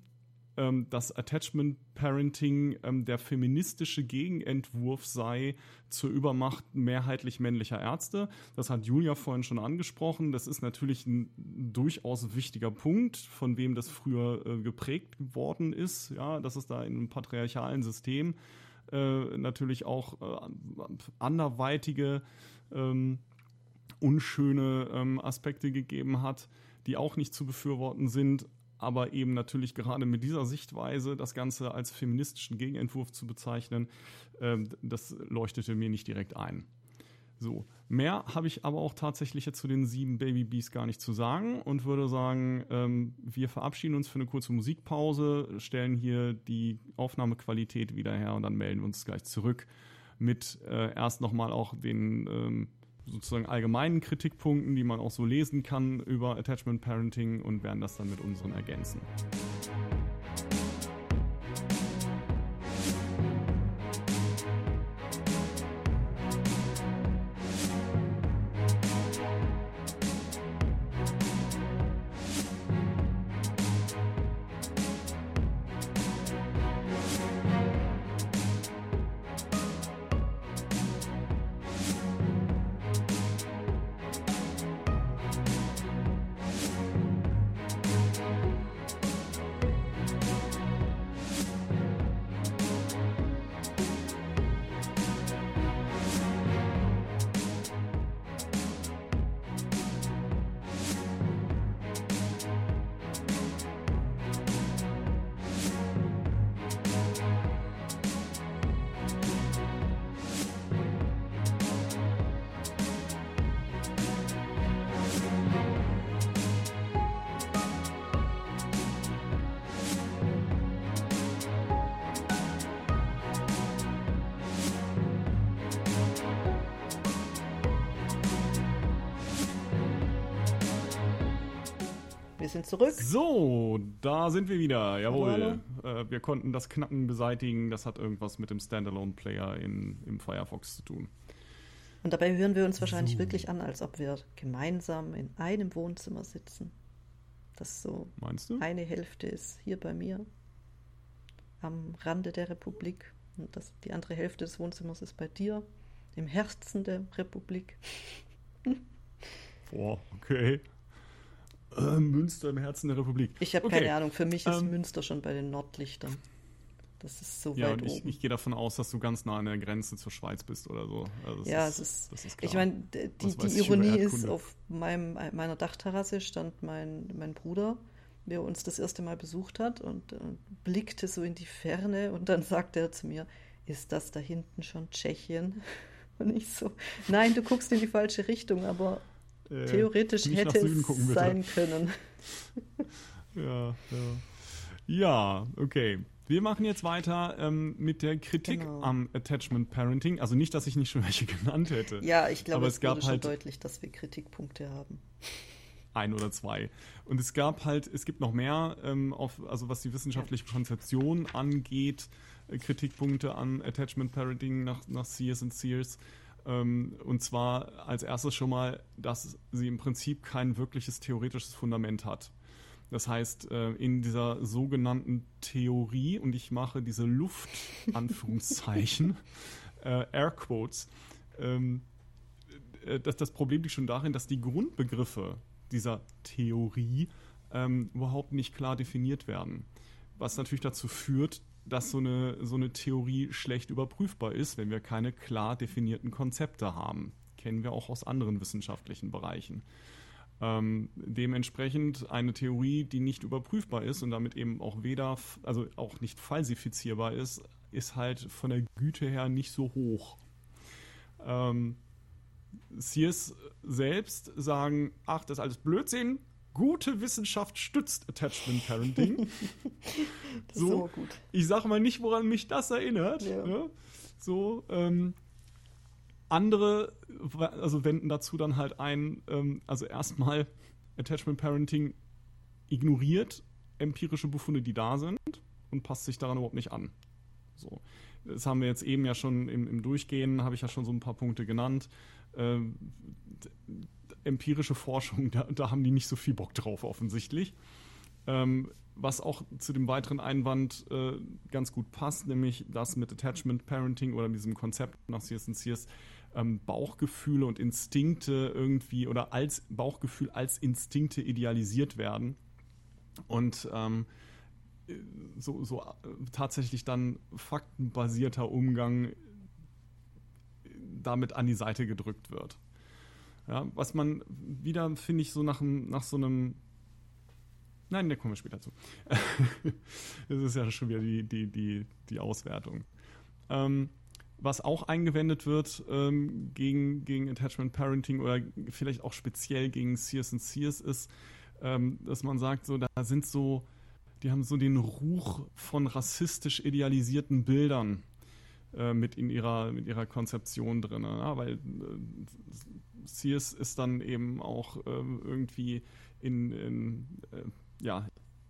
[SPEAKER 1] ähm, dass Attachment Parenting ähm, der feministische Gegenentwurf sei zur Übermacht mehrheitlich männlicher Ärzte. Das hat Julia vorhin schon angesprochen. Das ist natürlich ein durchaus wichtiger Punkt, von wem das früher äh, geprägt worden ist, ja, dass es da in einem patriarchalen System äh, natürlich auch äh, anderweitige ähm, unschöne ähm, Aspekte gegeben hat, die auch nicht zu befürworten sind aber eben natürlich gerade mit dieser Sichtweise das Ganze als feministischen Gegenentwurf zu bezeichnen, äh, das leuchtete mir nicht direkt ein. So, mehr habe ich aber auch tatsächlich jetzt zu den sieben Baby Bees gar nicht zu sagen und würde sagen, ähm, wir verabschieden uns für eine kurze Musikpause, stellen hier die Aufnahmequalität wieder her und dann melden wir uns gleich zurück mit äh, erst nochmal auch den ähm, sozusagen allgemeinen Kritikpunkten, die man auch so lesen kann über Attachment Parenting und werden das dann mit unseren ergänzen.
[SPEAKER 2] Sind zurück.
[SPEAKER 1] So, da sind wir wieder. Jawohl. Äh, wir konnten das Knacken beseitigen. Das hat irgendwas mit dem Standalone-Player im Firefox zu tun.
[SPEAKER 2] Und dabei hören wir uns wahrscheinlich so. wirklich an, als ob wir gemeinsam in einem Wohnzimmer sitzen. Das so
[SPEAKER 1] Meinst du?
[SPEAKER 2] eine Hälfte ist hier bei mir am Rande der Republik und das, die andere Hälfte des Wohnzimmers ist bei dir im Herzen der Republik.
[SPEAKER 1] Boah, okay. Äh, Münster im Herzen der Republik.
[SPEAKER 2] Ich habe okay. keine Ahnung, für mich ist ähm, Münster schon bei den Nordlichtern. Das ist so
[SPEAKER 1] ja,
[SPEAKER 2] weit
[SPEAKER 1] ich,
[SPEAKER 2] oben.
[SPEAKER 1] Ich gehe davon aus, dass du ganz nah an der Grenze zur Schweiz bist oder so.
[SPEAKER 2] Also ja, ist, es ist, ist Ich meine, die, die Ironie ist, auf meinem, meiner Dachterrasse stand mein, mein Bruder, der uns das erste Mal besucht hat und, und blickte so in die Ferne und dann sagte er zu mir, ist das da hinten schon Tschechien? Und ich so, nein, du guckst in die falsche Richtung, aber äh, Theoretisch hätte es gucken, sein können.
[SPEAKER 1] ja, ja. ja, okay. Wir machen jetzt weiter ähm, mit der Kritik genau. am Attachment Parenting. Also nicht, dass ich nicht schon welche genannt hätte.
[SPEAKER 2] Ja, ich glaube, es, es gab halt deutlich, dass wir Kritikpunkte haben.
[SPEAKER 1] Ein oder zwei. Und es gab halt, es gibt noch mehr, ähm, auf, also was die wissenschaftliche. Konzeption angeht, äh, Kritikpunkte an Attachment Parenting nach, nach Sears und Sears. Ähm, und zwar als erstes schon mal, dass sie im Prinzip kein wirkliches theoretisches Fundament hat. Das heißt, äh, in dieser sogenannten Theorie, und ich mache diese Luft-Anführungszeichen, äh, Airquotes, ähm, äh, das, das Problem liegt schon darin, dass die Grundbegriffe dieser Theorie ähm, überhaupt nicht klar definiert werden. Was natürlich dazu führt, dass so eine, so eine Theorie schlecht überprüfbar ist, wenn wir keine klar definierten Konzepte haben. Kennen wir auch aus anderen wissenschaftlichen Bereichen. Ähm, dementsprechend eine Theorie, die nicht überprüfbar ist und damit eben auch weder, also auch nicht falsifizierbar ist, ist halt von der Güte her nicht so hoch. Ähm, Sears selbst sagen, ach, das ist alles Blödsinn, gute Wissenschaft stützt Attachment Parenting. so, gut. Ich sage mal nicht, woran mich das erinnert. Ja. Ne? So, ähm, andere, also wenden dazu dann halt ein, ähm, also erstmal Attachment Parenting ignoriert empirische Befunde, die da sind und passt sich daran überhaupt nicht an. So. Das haben wir jetzt eben ja schon im, im Durchgehen, habe ich ja schon so ein paar Punkte genannt. Ähm, empirische Forschung, da, da, haben die nicht so viel Bock drauf offensichtlich. Ähm, was auch zu dem weiteren Einwand äh, ganz gut passt, nämlich das mit Attachment Parenting oder diesem Konzept nach CS&CS ähm, Bauchgefühle und Instinkte irgendwie oder als Bauchgefühl als Instinkte idealisiert werden und ähm, so, so äh, tatsächlich dann faktenbasierter Umgang damit an die Seite gedrückt wird. Ja, was man wieder, finde ich, so nach, nach so einem. Nein, da kommen wir später zu. das ist ja schon wieder die, die, die, die Auswertung. Ähm, was auch eingewendet wird ähm, gegen, gegen Attachment Parenting oder vielleicht auch speziell gegen Sears Sears ist, ähm, dass man sagt, so, da sind so, die haben so den Ruch von rassistisch idealisierten Bildern äh, mit in ihrer, mit ihrer Konzeption drin. Ja? Weil äh, Sears ist dann eben auch äh, irgendwie in, in äh, ja,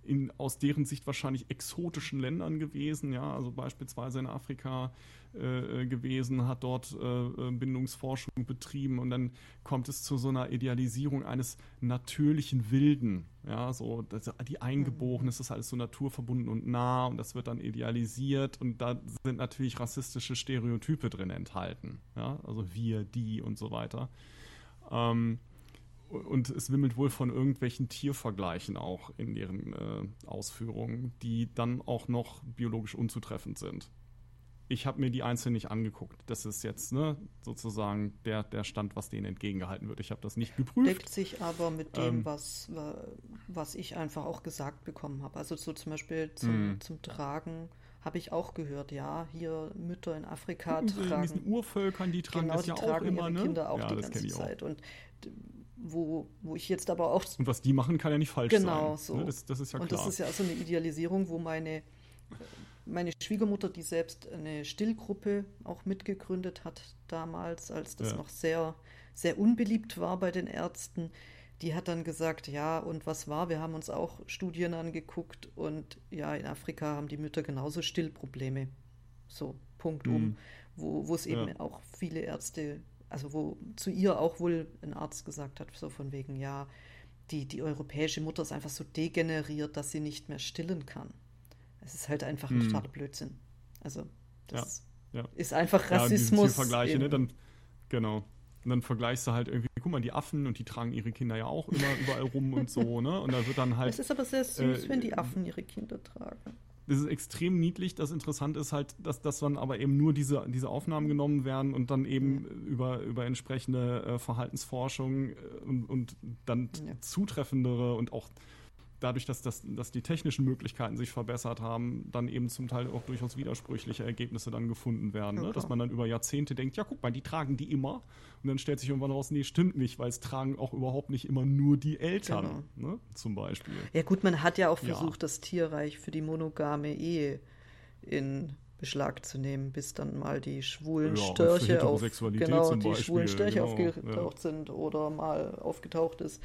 [SPEAKER 1] in aus deren Sicht wahrscheinlich exotischen Ländern gewesen, ja, also beispielsweise in Afrika äh, gewesen, hat dort äh, äh, Bindungsforschung betrieben und dann kommt es zu so einer Idealisierung eines natürlichen Wilden, ja, so das, die Eingeborenen, das ist alles so naturverbunden und nah und das wird dann idealisiert und da sind natürlich rassistische Stereotype drin enthalten, ja, also wir, die und so weiter. Ähm, und es wimmelt wohl von irgendwelchen Tiervergleichen auch in deren äh, Ausführungen, die dann auch noch biologisch unzutreffend sind. Ich habe mir die einzeln nicht angeguckt. Das ist jetzt ne, sozusagen der, der Stand, was denen entgegengehalten wird. Ich habe das nicht geprüft.
[SPEAKER 2] Deckt sich aber mit dem, ähm, was, was ich einfach auch gesagt bekommen habe. Also so zum Beispiel zum, mm. zum Tragen habe ich auch gehört, ja, hier Mütter in Afrika tragen. In diesen
[SPEAKER 1] Urvölkern, die tragen
[SPEAKER 2] genau,
[SPEAKER 1] das
[SPEAKER 2] die
[SPEAKER 1] ja
[SPEAKER 2] tragen
[SPEAKER 1] auch immer,
[SPEAKER 2] ihre
[SPEAKER 1] ne?
[SPEAKER 2] Kinder auch
[SPEAKER 1] ja,
[SPEAKER 2] die ganze Zeit. Und wo, wo ich jetzt aber auch.
[SPEAKER 1] Und was die machen, kann ja nicht falsch
[SPEAKER 2] genau,
[SPEAKER 1] sein.
[SPEAKER 2] So.
[SPEAKER 1] Ne? Das, das ist ja
[SPEAKER 2] und
[SPEAKER 1] klar.
[SPEAKER 2] das ist ja so eine Idealisierung, wo meine, meine Schwiegermutter, die selbst eine Stillgruppe auch mitgegründet hat damals, als das ja. noch sehr, sehr unbeliebt war bei den Ärzten, die hat dann gesagt, ja, und was war? Wir haben uns auch Studien angeguckt und ja, in Afrika haben die Mütter genauso Stillprobleme. So, Punkt mhm. um, wo, wo es eben ja. auch viele Ärzte also wo zu ihr auch wohl ein Arzt gesagt hat, so von wegen, ja, die, die europäische Mutter ist einfach so degeneriert, dass sie nicht mehr stillen kann. Es ist halt einfach ein hm. totaler Blödsinn. Also, das ja, ja. ist einfach Rassismus.
[SPEAKER 1] Ja, Vergleiche, ne? Dann, genau. Und dann vergleichst du halt irgendwie, guck mal, die Affen und die tragen ihre Kinder ja auch immer überall rum und so, ne? Und da wird dann halt.
[SPEAKER 2] Es ist aber sehr süß, äh, wenn die Affen ihre Kinder tragen
[SPEAKER 1] das ist extrem niedlich. Das Interessante ist halt, dass, dass dann aber eben nur diese, diese Aufnahmen genommen werden und dann eben ja. über, über entsprechende äh, Verhaltensforschung äh, und, und dann ja. zutreffendere und auch dadurch, dass, das, dass die technischen Möglichkeiten sich verbessert haben, dann eben zum Teil auch durchaus widersprüchliche Ergebnisse dann gefunden werden. Ja, ne? Dass man dann über Jahrzehnte denkt, ja, guck mal, die tragen die immer. Und dann stellt sich irgendwann raus, nee, stimmt nicht, weil es tragen auch überhaupt nicht immer nur die Eltern, genau. ne? zum Beispiel.
[SPEAKER 2] Ja gut, man hat ja auch versucht, ja. das Tierreich für die monogame Ehe in Beschlag zu nehmen, bis dann mal die schwulen ja, Störche auf, genau, die schwulen Störche genau, aufgetaucht ja. sind oder mal aufgetaucht ist.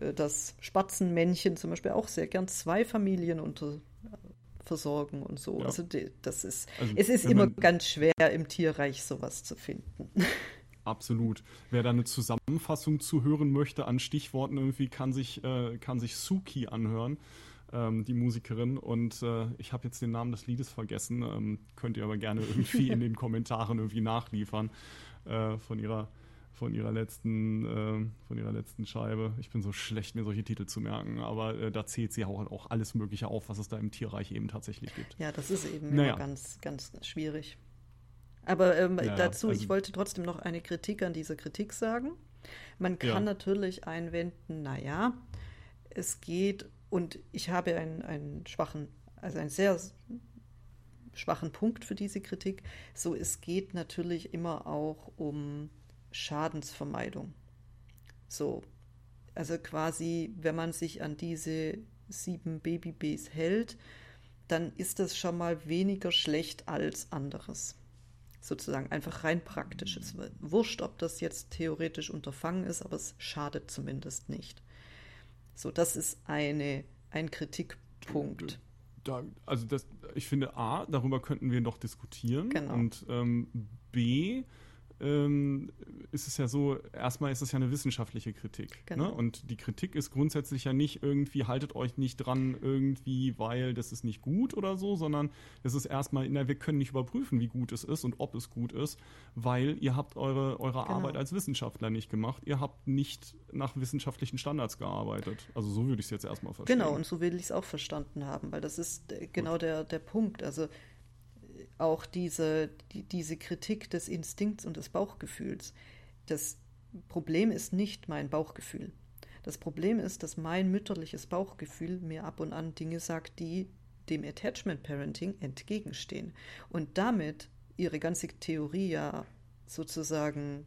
[SPEAKER 2] Äh, dass Spatzenmännchen zum Beispiel auch sehr gern zwei Familien unter versorgen und so. Ja. Also das ist, also, es ist immer ganz schwer im Tierreich sowas zu finden.
[SPEAKER 1] Absolut. Wer da eine Zusammenfassung zu hören möchte an Stichworten irgendwie, kann sich, äh, kann sich Suki anhören, ähm, die Musikerin. Und äh, ich habe jetzt den Namen des Liedes vergessen. Ähm, könnt ihr aber gerne irgendwie in den Kommentaren irgendwie nachliefern äh, von ihrer von ihrer letzten, äh, von ihrer letzten Scheibe. Ich bin so schlecht, mir solche Titel zu merken, aber äh, da zählt sie auch, auch alles Mögliche auf, was es da im Tierreich eben tatsächlich gibt.
[SPEAKER 2] Ja, das ist eben naja. ganz, ganz schwierig. Aber ähm, ja, dazu, also, ich wollte trotzdem noch eine Kritik an dieser Kritik sagen. Man kann ja. natürlich einwenden, naja, es geht, und ich habe einen, einen schwachen, also einen sehr schwachen Punkt für diese Kritik. So, es geht natürlich immer auch um Schadensvermeidung. So, also quasi, wenn man sich an diese sieben Babybs hält, dann ist das schon mal weniger schlecht als anderes. Sozusagen einfach rein praktisch. Es wird wurscht, ob das jetzt theoretisch unterfangen ist, aber es schadet zumindest nicht. So, das ist eine, ein Kritikpunkt.
[SPEAKER 1] Da, also das, ich finde, A, darüber könnten wir noch diskutieren.
[SPEAKER 2] Genau.
[SPEAKER 1] Und ähm, B, ähm, ist es ja so, erstmal ist es ja eine wissenschaftliche Kritik. Ne? Genau. Ne? Und die Kritik ist grundsätzlich ja nicht irgendwie, haltet euch nicht dran irgendwie, weil das ist nicht gut oder so, sondern es ist erstmal, na, wir können nicht überprüfen, wie gut es ist und ob es gut ist, weil ihr habt eure, eure genau. Arbeit als Wissenschaftler nicht gemacht. Ihr habt nicht nach wissenschaftlichen Standards gearbeitet. Also so würde ich es jetzt erstmal verstehen.
[SPEAKER 2] Genau, und so will ich es auch verstanden haben, weil das ist äh, genau der, der Punkt. Also auch diese, die, diese Kritik des Instinkts und des Bauchgefühls. Das Problem ist nicht mein Bauchgefühl. Das Problem ist, dass mein mütterliches Bauchgefühl mir ab und an Dinge sagt, die dem Attachment Parenting entgegenstehen. Und damit ihre ganze Theorie ja sozusagen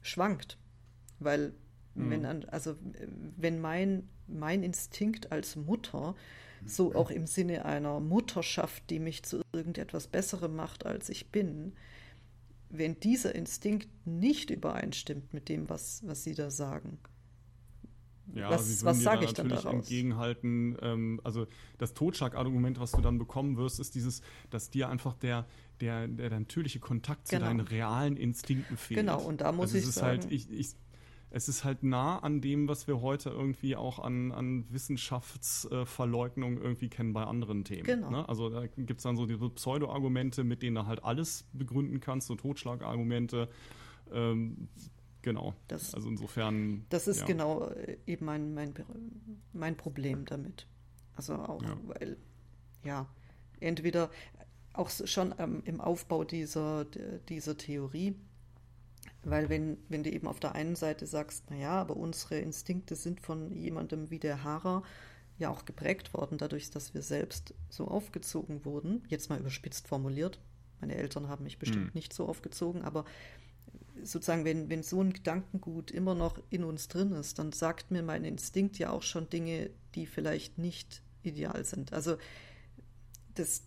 [SPEAKER 2] schwankt. Weil, mhm. wenn, also, wenn mein, mein Instinkt als Mutter so auch im Sinne einer Mutterschaft, die mich zu irgendetwas Besserem macht, als ich bin, wenn dieser Instinkt nicht übereinstimmt mit dem, was, was Sie da sagen,
[SPEAKER 1] ja, was, was sage ich dann daraus? entgegenhalten, ähm, also das Totschlagargument, was du dann bekommen wirst, ist dieses, dass dir einfach der, der, der natürliche Kontakt genau. zu deinen realen Instinkten fehlt.
[SPEAKER 2] Genau, und da muss also ich
[SPEAKER 1] halt, sagen... Halt, ich, ich, es ist halt nah an dem, was wir heute irgendwie auch an, an Wissenschaftsverleugnung irgendwie kennen bei anderen Themen. Genau. Ne? Also da gibt es dann so diese Pseudo-Argumente, mit denen du halt alles begründen kannst, so Totschlagargumente. Ähm, Genau.
[SPEAKER 2] Das,
[SPEAKER 1] also insofern.
[SPEAKER 2] Das ist ja. genau äh, eben mein, mein, mein Problem damit. Also auch, ja. weil, ja, entweder auch schon ähm, im Aufbau dieser, dieser Theorie, weil wenn, wenn du eben auf der einen Seite sagst, naja, aber unsere Instinkte sind von jemandem wie der Haarer ja auch geprägt worden, dadurch, dass wir selbst so aufgezogen wurden, jetzt mal überspitzt formuliert. Meine Eltern haben mich bestimmt hm. nicht so aufgezogen, aber sozusagen, wenn, wenn so ein Gedankengut immer noch in uns drin ist, dann sagt mir mein Instinkt ja auch schon Dinge, die vielleicht nicht ideal sind. Also das,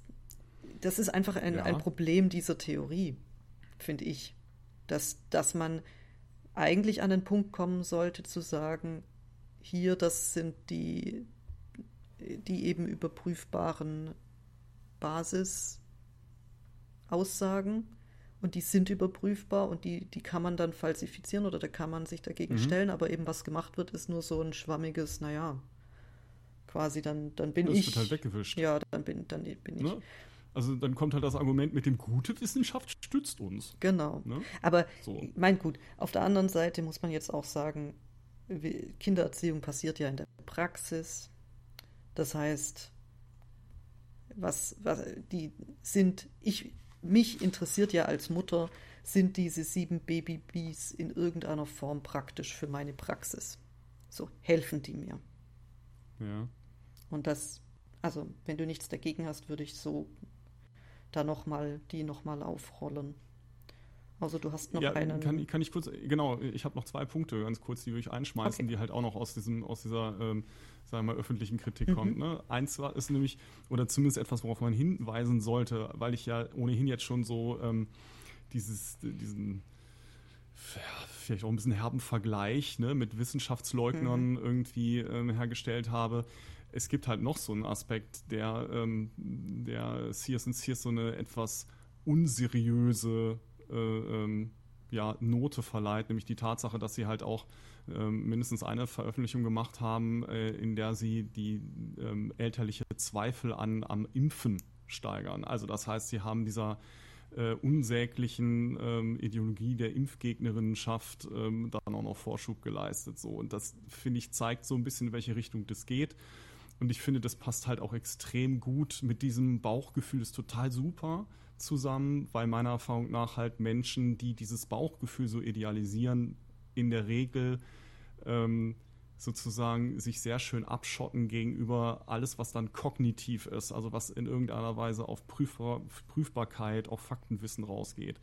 [SPEAKER 2] das ist einfach ein, ja. ein Problem dieser Theorie, finde ich. Dass, dass man eigentlich an den Punkt kommen sollte zu sagen, hier, das sind die, die eben überprüfbaren Basisaussagen und die sind überprüfbar und die, die kann man dann falsifizieren oder da kann man sich dagegen mhm. stellen, aber eben was gemacht wird, ist nur so ein schwammiges, naja, quasi dann, dann bin das ich.
[SPEAKER 1] Das wird halt weggewischt.
[SPEAKER 2] Ja, dann bin, dann bin ich. Ne?
[SPEAKER 1] Also dann kommt halt das Argument mit dem gute Wissenschaft stützt uns.
[SPEAKER 2] Genau. Ne? Aber so. mein gut, auf der anderen Seite muss man jetzt auch sagen, Kindererziehung passiert ja in der Praxis. Das heißt, was, was die sind, ich, mich interessiert ja als Mutter, sind diese sieben Babybys in irgendeiner Form praktisch für meine Praxis? So helfen die mir.
[SPEAKER 1] Ja.
[SPEAKER 2] Und das, also wenn du nichts dagegen hast, würde ich so da noch mal die nochmal aufrollen. Also du hast noch ja, einen.
[SPEAKER 1] Kann, kann ich kurz, genau, ich habe noch zwei Punkte ganz kurz, die würde ich einschmeißen, okay. die halt auch noch aus diesem, aus dieser, ähm, sagen wir mal, öffentlichen Kritik mhm. kommt. Ne? Eins war, ist nämlich, oder zumindest etwas, worauf man hinweisen sollte, weil ich ja ohnehin jetzt schon so ähm, dieses, diesen ja, vielleicht auch ein bisschen herben Vergleich ne, mit Wissenschaftsleugnern mhm. irgendwie ähm, hergestellt habe. Es gibt halt noch so einen Aspekt, der, ähm, der Sears Sears so eine etwas unseriöse äh, ähm, ja, Note verleiht, nämlich die Tatsache, dass sie halt auch ähm, mindestens eine Veröffentlichung gemacht haben, äh, in der sie die ähm, elterliche Zweifel an am Impfen steigern. Also das heißt, sie haben dieser äh, unsäglichen ähm, Ideologie der Impfgegnerinnenschaft ähm, dann auch noch Vorschub geleistet. So. Und das, finde ich, zeigt so ein bisschen, in welche Richtung das geht. Und ich finde, das passt halt auch extrem gut mit diesem Bauchgefühl, ist total super zusammen, weil meiner Erfahrung nach halt Menschen, die dieses Bauchgefühl so idealisieren, in der Regel ähm, sozusagen sich sehr schön abschotten gegenüber alles, was dann kognitiv ist, also was in irgendeiner Weise auf Prüfbar Prüfbarkeit, auf Faktenwissen rausgeht.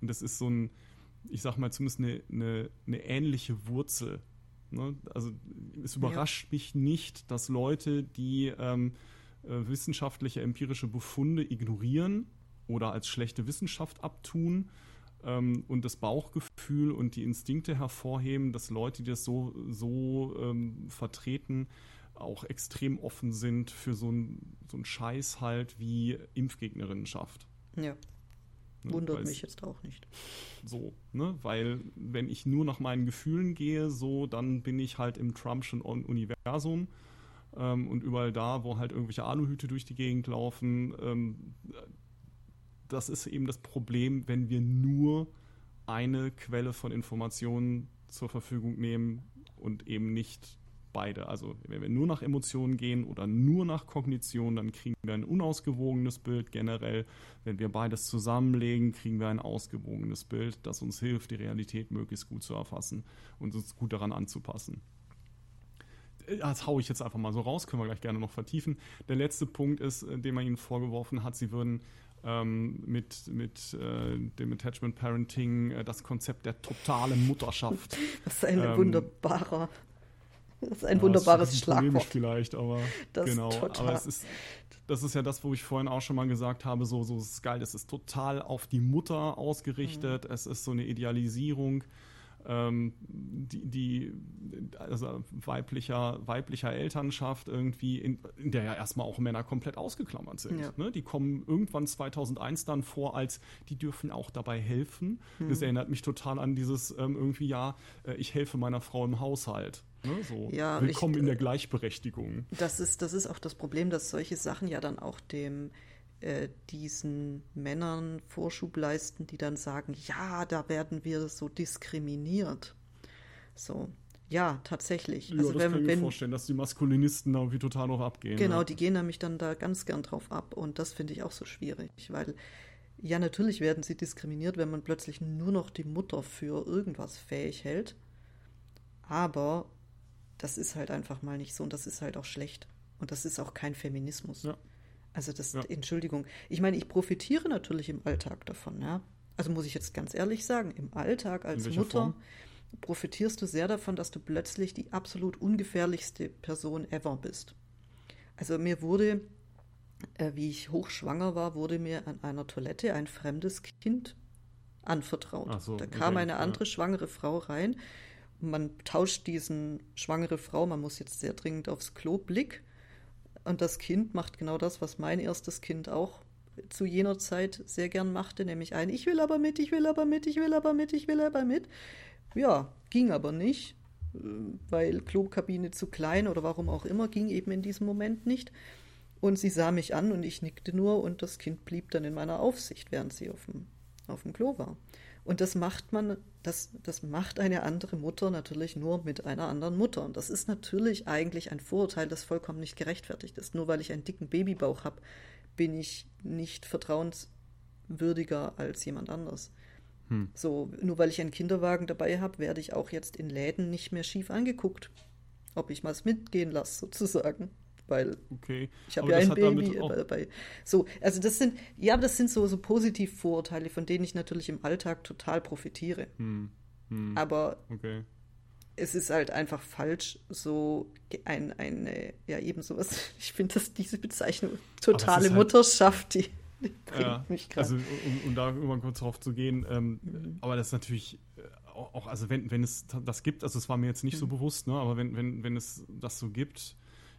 [SPEAKER 1] Und das ist so ein, ich sag mal, zumindest eine, eine, eine ähnliche Wurzel. Ne? Also es überrascht ja. mich nicht, dass Leute, die ähm, äh, wissenschaftliche, empirische Befunde ignorieren, oder als schlechte Wissenschaft abtun ähm, und das Bauchgefühl und die Instinkte hervorheben, dass Leute, die das so, so ähm, vertreten, auch extrem offen sind für so einen so Scheiß halt wie Impfgegnerinnenschaft.
[SPEAKER 2] Ja. Ne, Wundert mich jetzt auch nicht.
[SPEAKER 1] So, ne? Weil wenn ich nur nach meinen Gefühlen gehe, so, dann bin ich halt im Trumpschen Universum. Ähm, und überall da, wo halt irgendwelche Aluhüte durch die Gegend laufen, ähm, das ist eben das Problem, wenn wir nur eine Quelle von Informationen zur Verfügung nehmen und eben nicht beide. Also wenn wir nur nach Emotionen gehen oder nur nach Kognition, dann kriegen wir ein unausgewogenes Bild generell. Wenn wir beides zusammenlegen, kriegen wir ein ausgewogenes Bild, das uns hilft, die Realität möglichst gut zu erfassen und uns gut daran anzupassen. Das haue ich jetzt einfach mal so raus, können wir gleich gerne noch vertiefen. Der letzte Punkt ist, äh, den man ihnen vorgeworfen hat, sie würden ähm, mit, mit äh, dem Attachment Parenting, äh, das Konzept der totalen Mutterschaft.
[SPEAKER 2] Das ist ein ähm, wunderbarer, das ist ein ja, wunderbares das ist Schlagwort.
[SPEAKER 1] vielleicht, aber das genau. Aber es ist, das ist ja das, wo ich vorhin auch schon mal gesagt habe, so, so ist geil, es ist total auf die Mutter ausgerichtet, mhm. es ist so eine Idealisierung ähm, die, die also weiblicher, weiblicher Elternschaft irgendwie, in, in, der ja erstmal auch Männer komplett ausgeklammert sind. Ja. Ne? Die kommen irgendwann 2001 dann vor, als die dürfen auch dabei helfen. Mhm. Das erinnert mich total an dieses ähm, irgendwie, ja, äh, ich helfe meiner Frau im Haushalt. Ne? So, ja, willkommen ich, in der Gleichberechtigung.
[SPEAKER 2] Das ist, das ist auch das Problem, dass solche Sachen ja dann auch dem äh, diesen Männern Vorschub leisten, die dann sagen, ja, da werden wir so diskriminiert. So, ja, tatsächlich.
[SPEAKER 1] Ja, also das wenn, kann ich mir vorstellen, dass die Maskulinisten da irgendwie total noch abgehen.
[SPEAKER 2] Genau, ja. die gehen nämlich dann da ganz gern drauf ab und das finde ich auch so schwierig, weil ja, natürlich werden sie diskriminiert, wenn man plötzlich nur noch die Mutter für irgendwas fähig hält, aber das ist halt einfach mal nicht so und das ist halt auch schlecht und das ist auch kein Feminismus. Ja. Also das, ja. Entschuldigung. Ich meine, ich profitiere natürlich im Alltag davon, ja. Also muss ich jetzt ganz ehrlich sagen, im Alltag als Mutter Form? profitierst du sehr davon, dass du plötzlich die absolut ungefährlichste Person ever bist. Also mir wurde, äh, wie ich hochschwanger war, wurde mir an einer Toilette ein fremdes Kind anvertraut. So, da kam okay, eine andere ja. schwangere Frau rein. Man tauscht diesen schwangere Frau, man muss jetzt sehr dringend aufs Klo, Blick und das Kind macht genau das, was mein erstes Kind auch zu jener Zeit sehr gern machte, nämlich ein Ich will aber mit, ich will aber mit, ich will aber mit, ich will aber mit. Ja, ging aber nicht, weil Klokabine zu klein oder warum auch immer, ging eben in diesem Moment nicht. Und sie sah mich an und ich nickte nur und das Kind blieb dann in meiner Aufsicht, während sie auf dem, auf dem Klo war. Und das macht man, das, das macht eine andere Mutter natürlich nur mit einer anderen Mutter. Und das ist natürlich eigentlich ein Vorurteil, das vollkommen nicht gerechtfertigt ist. Nur weil ich einen dicken Babybauch habe, bin ich nicht vertrauenswürdiger als jemand anders. Hm. So, nur weil ich einen Kinderwagen dabei habe, werde ich auch jetzt in Läden nicht mehr schief angeguckt. Ob ich mal es mitgehen lasse, sozusagen weil okay. ich habe ja ein Baby dabei. So, also das sind, ja, das sind so, so Positivvorurteile, von denen ich natürlich im Alltag total profitiere. Hm. Hm. Aber okay. es ist halt einfach falsch, so ein, eine, ja, eben sowas. Ich finde, dass diese Bezeichnung totale halt, Mutterschaft, die, die bringt ja, mich gerade.
[SPEAKER 1] Also, um, um, da immer kurz drauf zu gehen, ähm, mhm. aber das ist natürlich äh, auch, also wenn, wenn es das gibt, also es war mir jetzt nicht mhm. so bewusst, ne, aber wenn, wenn, wenn es das so gibt,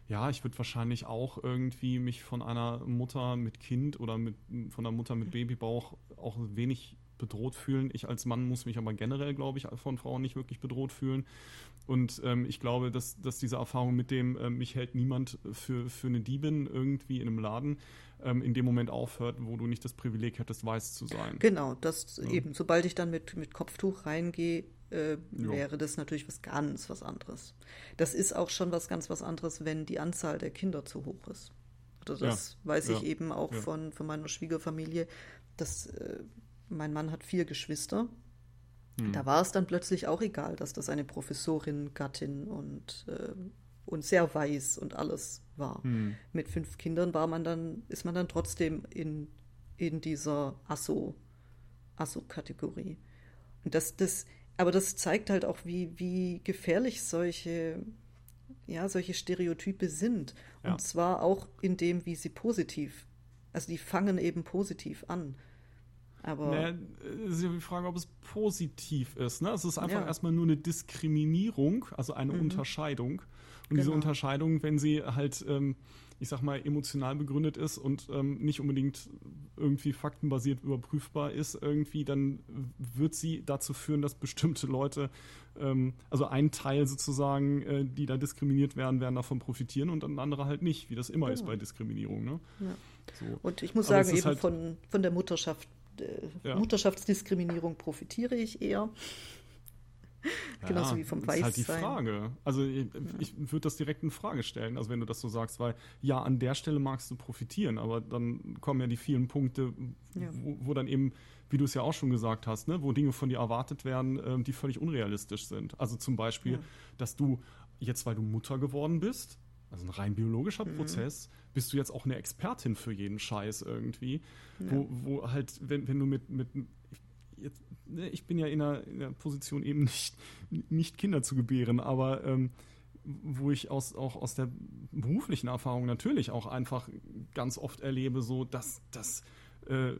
[SPEAKER 1] ja, ich würde wahrscheinlich auch irgendwie mich von einer Mutter mit Kind oder mit, von einer Mutter mit Babybauch auch wenig bedroht fühlen. Ich als Mann muss mich aber generell, glaube ich, von Frauen nicht wirklich bedroht fühlen. Und ähm, ich glaube, dass, dass diese Erfahrung mit dem, äh, mich hält niemand für, für eine Diebin irgendwie in einem Laden, ähm, in dem Moment aufhört, wo du nicht das Privileg hättest, weiß zu sein.
[SPEAKER 2] Genau, das ja. eben, sobald ich dann mit, mit Kopftuch reingehe, äh, wäre das natürlich was ganz was anderes. Das ist auch schon was ganz was anderes, wenn die Anzahl der Kinder zu hoch ist. Also das ja. weiß ich ja. eben auch ja. von, von meiner Schwiegerfamilie, dass äh, mein Mann hat vier Geschwister. Hm. Da war es dann plötzlich auch egal, dass das eine Professorin, Gattin und, äh, und sehr weiß und alles war. Hm. Mit fünf Kindern war man dann, ist man dann trotzdem in, in dieser Asso, Asso-Kategorie. Und das, das, aber das zeigt halt auch, wie, wie gefährlich solche, ja, solche Stereotype sind. Ja. Und zwar auch in dem, wie sie positiv, also die fangen eben positiv an. Aber.
[SPEAKER 1] Naja, ist ja die Frage, ob es positiv ist. Ne? Es ist einfach ja. erstmal nur eine Diskriminierung, also eine mhm. Unterscheidung. Und genau. diese Unterscheidung, wenn sie halt. Ähm, ich sag mal, emotional begründet ist und ähm, nicht unbedingt irgendwie faktenbasiert überprüfbar ist, irgendwie, dann wird sie dazu führen, dass bestimmte Leute, ähm, also ein Teil sozusagen, äh, die da diskriminiert werden, werden davon profitieren und dann andere halt nicht, wie das immer ja. ist bei Diskriminierung. Ne?
[SPEAKER 2] Ja. So. Und ich muss Aber sagen, eben halt von, von der Mutterschaft, äh, ja. Mutterschaftsdiskriminierung profitiere ich eher. Genauso ja, wie vom Weißsein. Das ist halt die Frage.
[SPEAKER 1] Also ich, ich würde das direkt in Frage stellen, also wenn du das so sagst, weil ja, an der Stelle magst du profitieren, aber dann kommen ja die vielen Punkte, ja. wo, wo, dann eben, wie du es ja auch schon gesagt hast, ne, wo Dinge von dir erwartet werden, äh, die völlig unrealistisch sind. Also zum Beispiel, dass du jetzt, weil du Mutter geworden bist, also ein rein biologischer mhm. Prozess, bist du jetzt auch eine Expertin für jeden Scheiß irgendwie. Ja. Wo, wo halt, wenn, wenn du mit, mit jetzt, ne, ich bin ja in einer, in einer, Position eben nicht, nicht Kinder zu gebären, aber ähm, wo ich aus, auch aus der beruflichen Erfahrung natürlich auch einfach ganz oft erlebe, so dass, dass äh,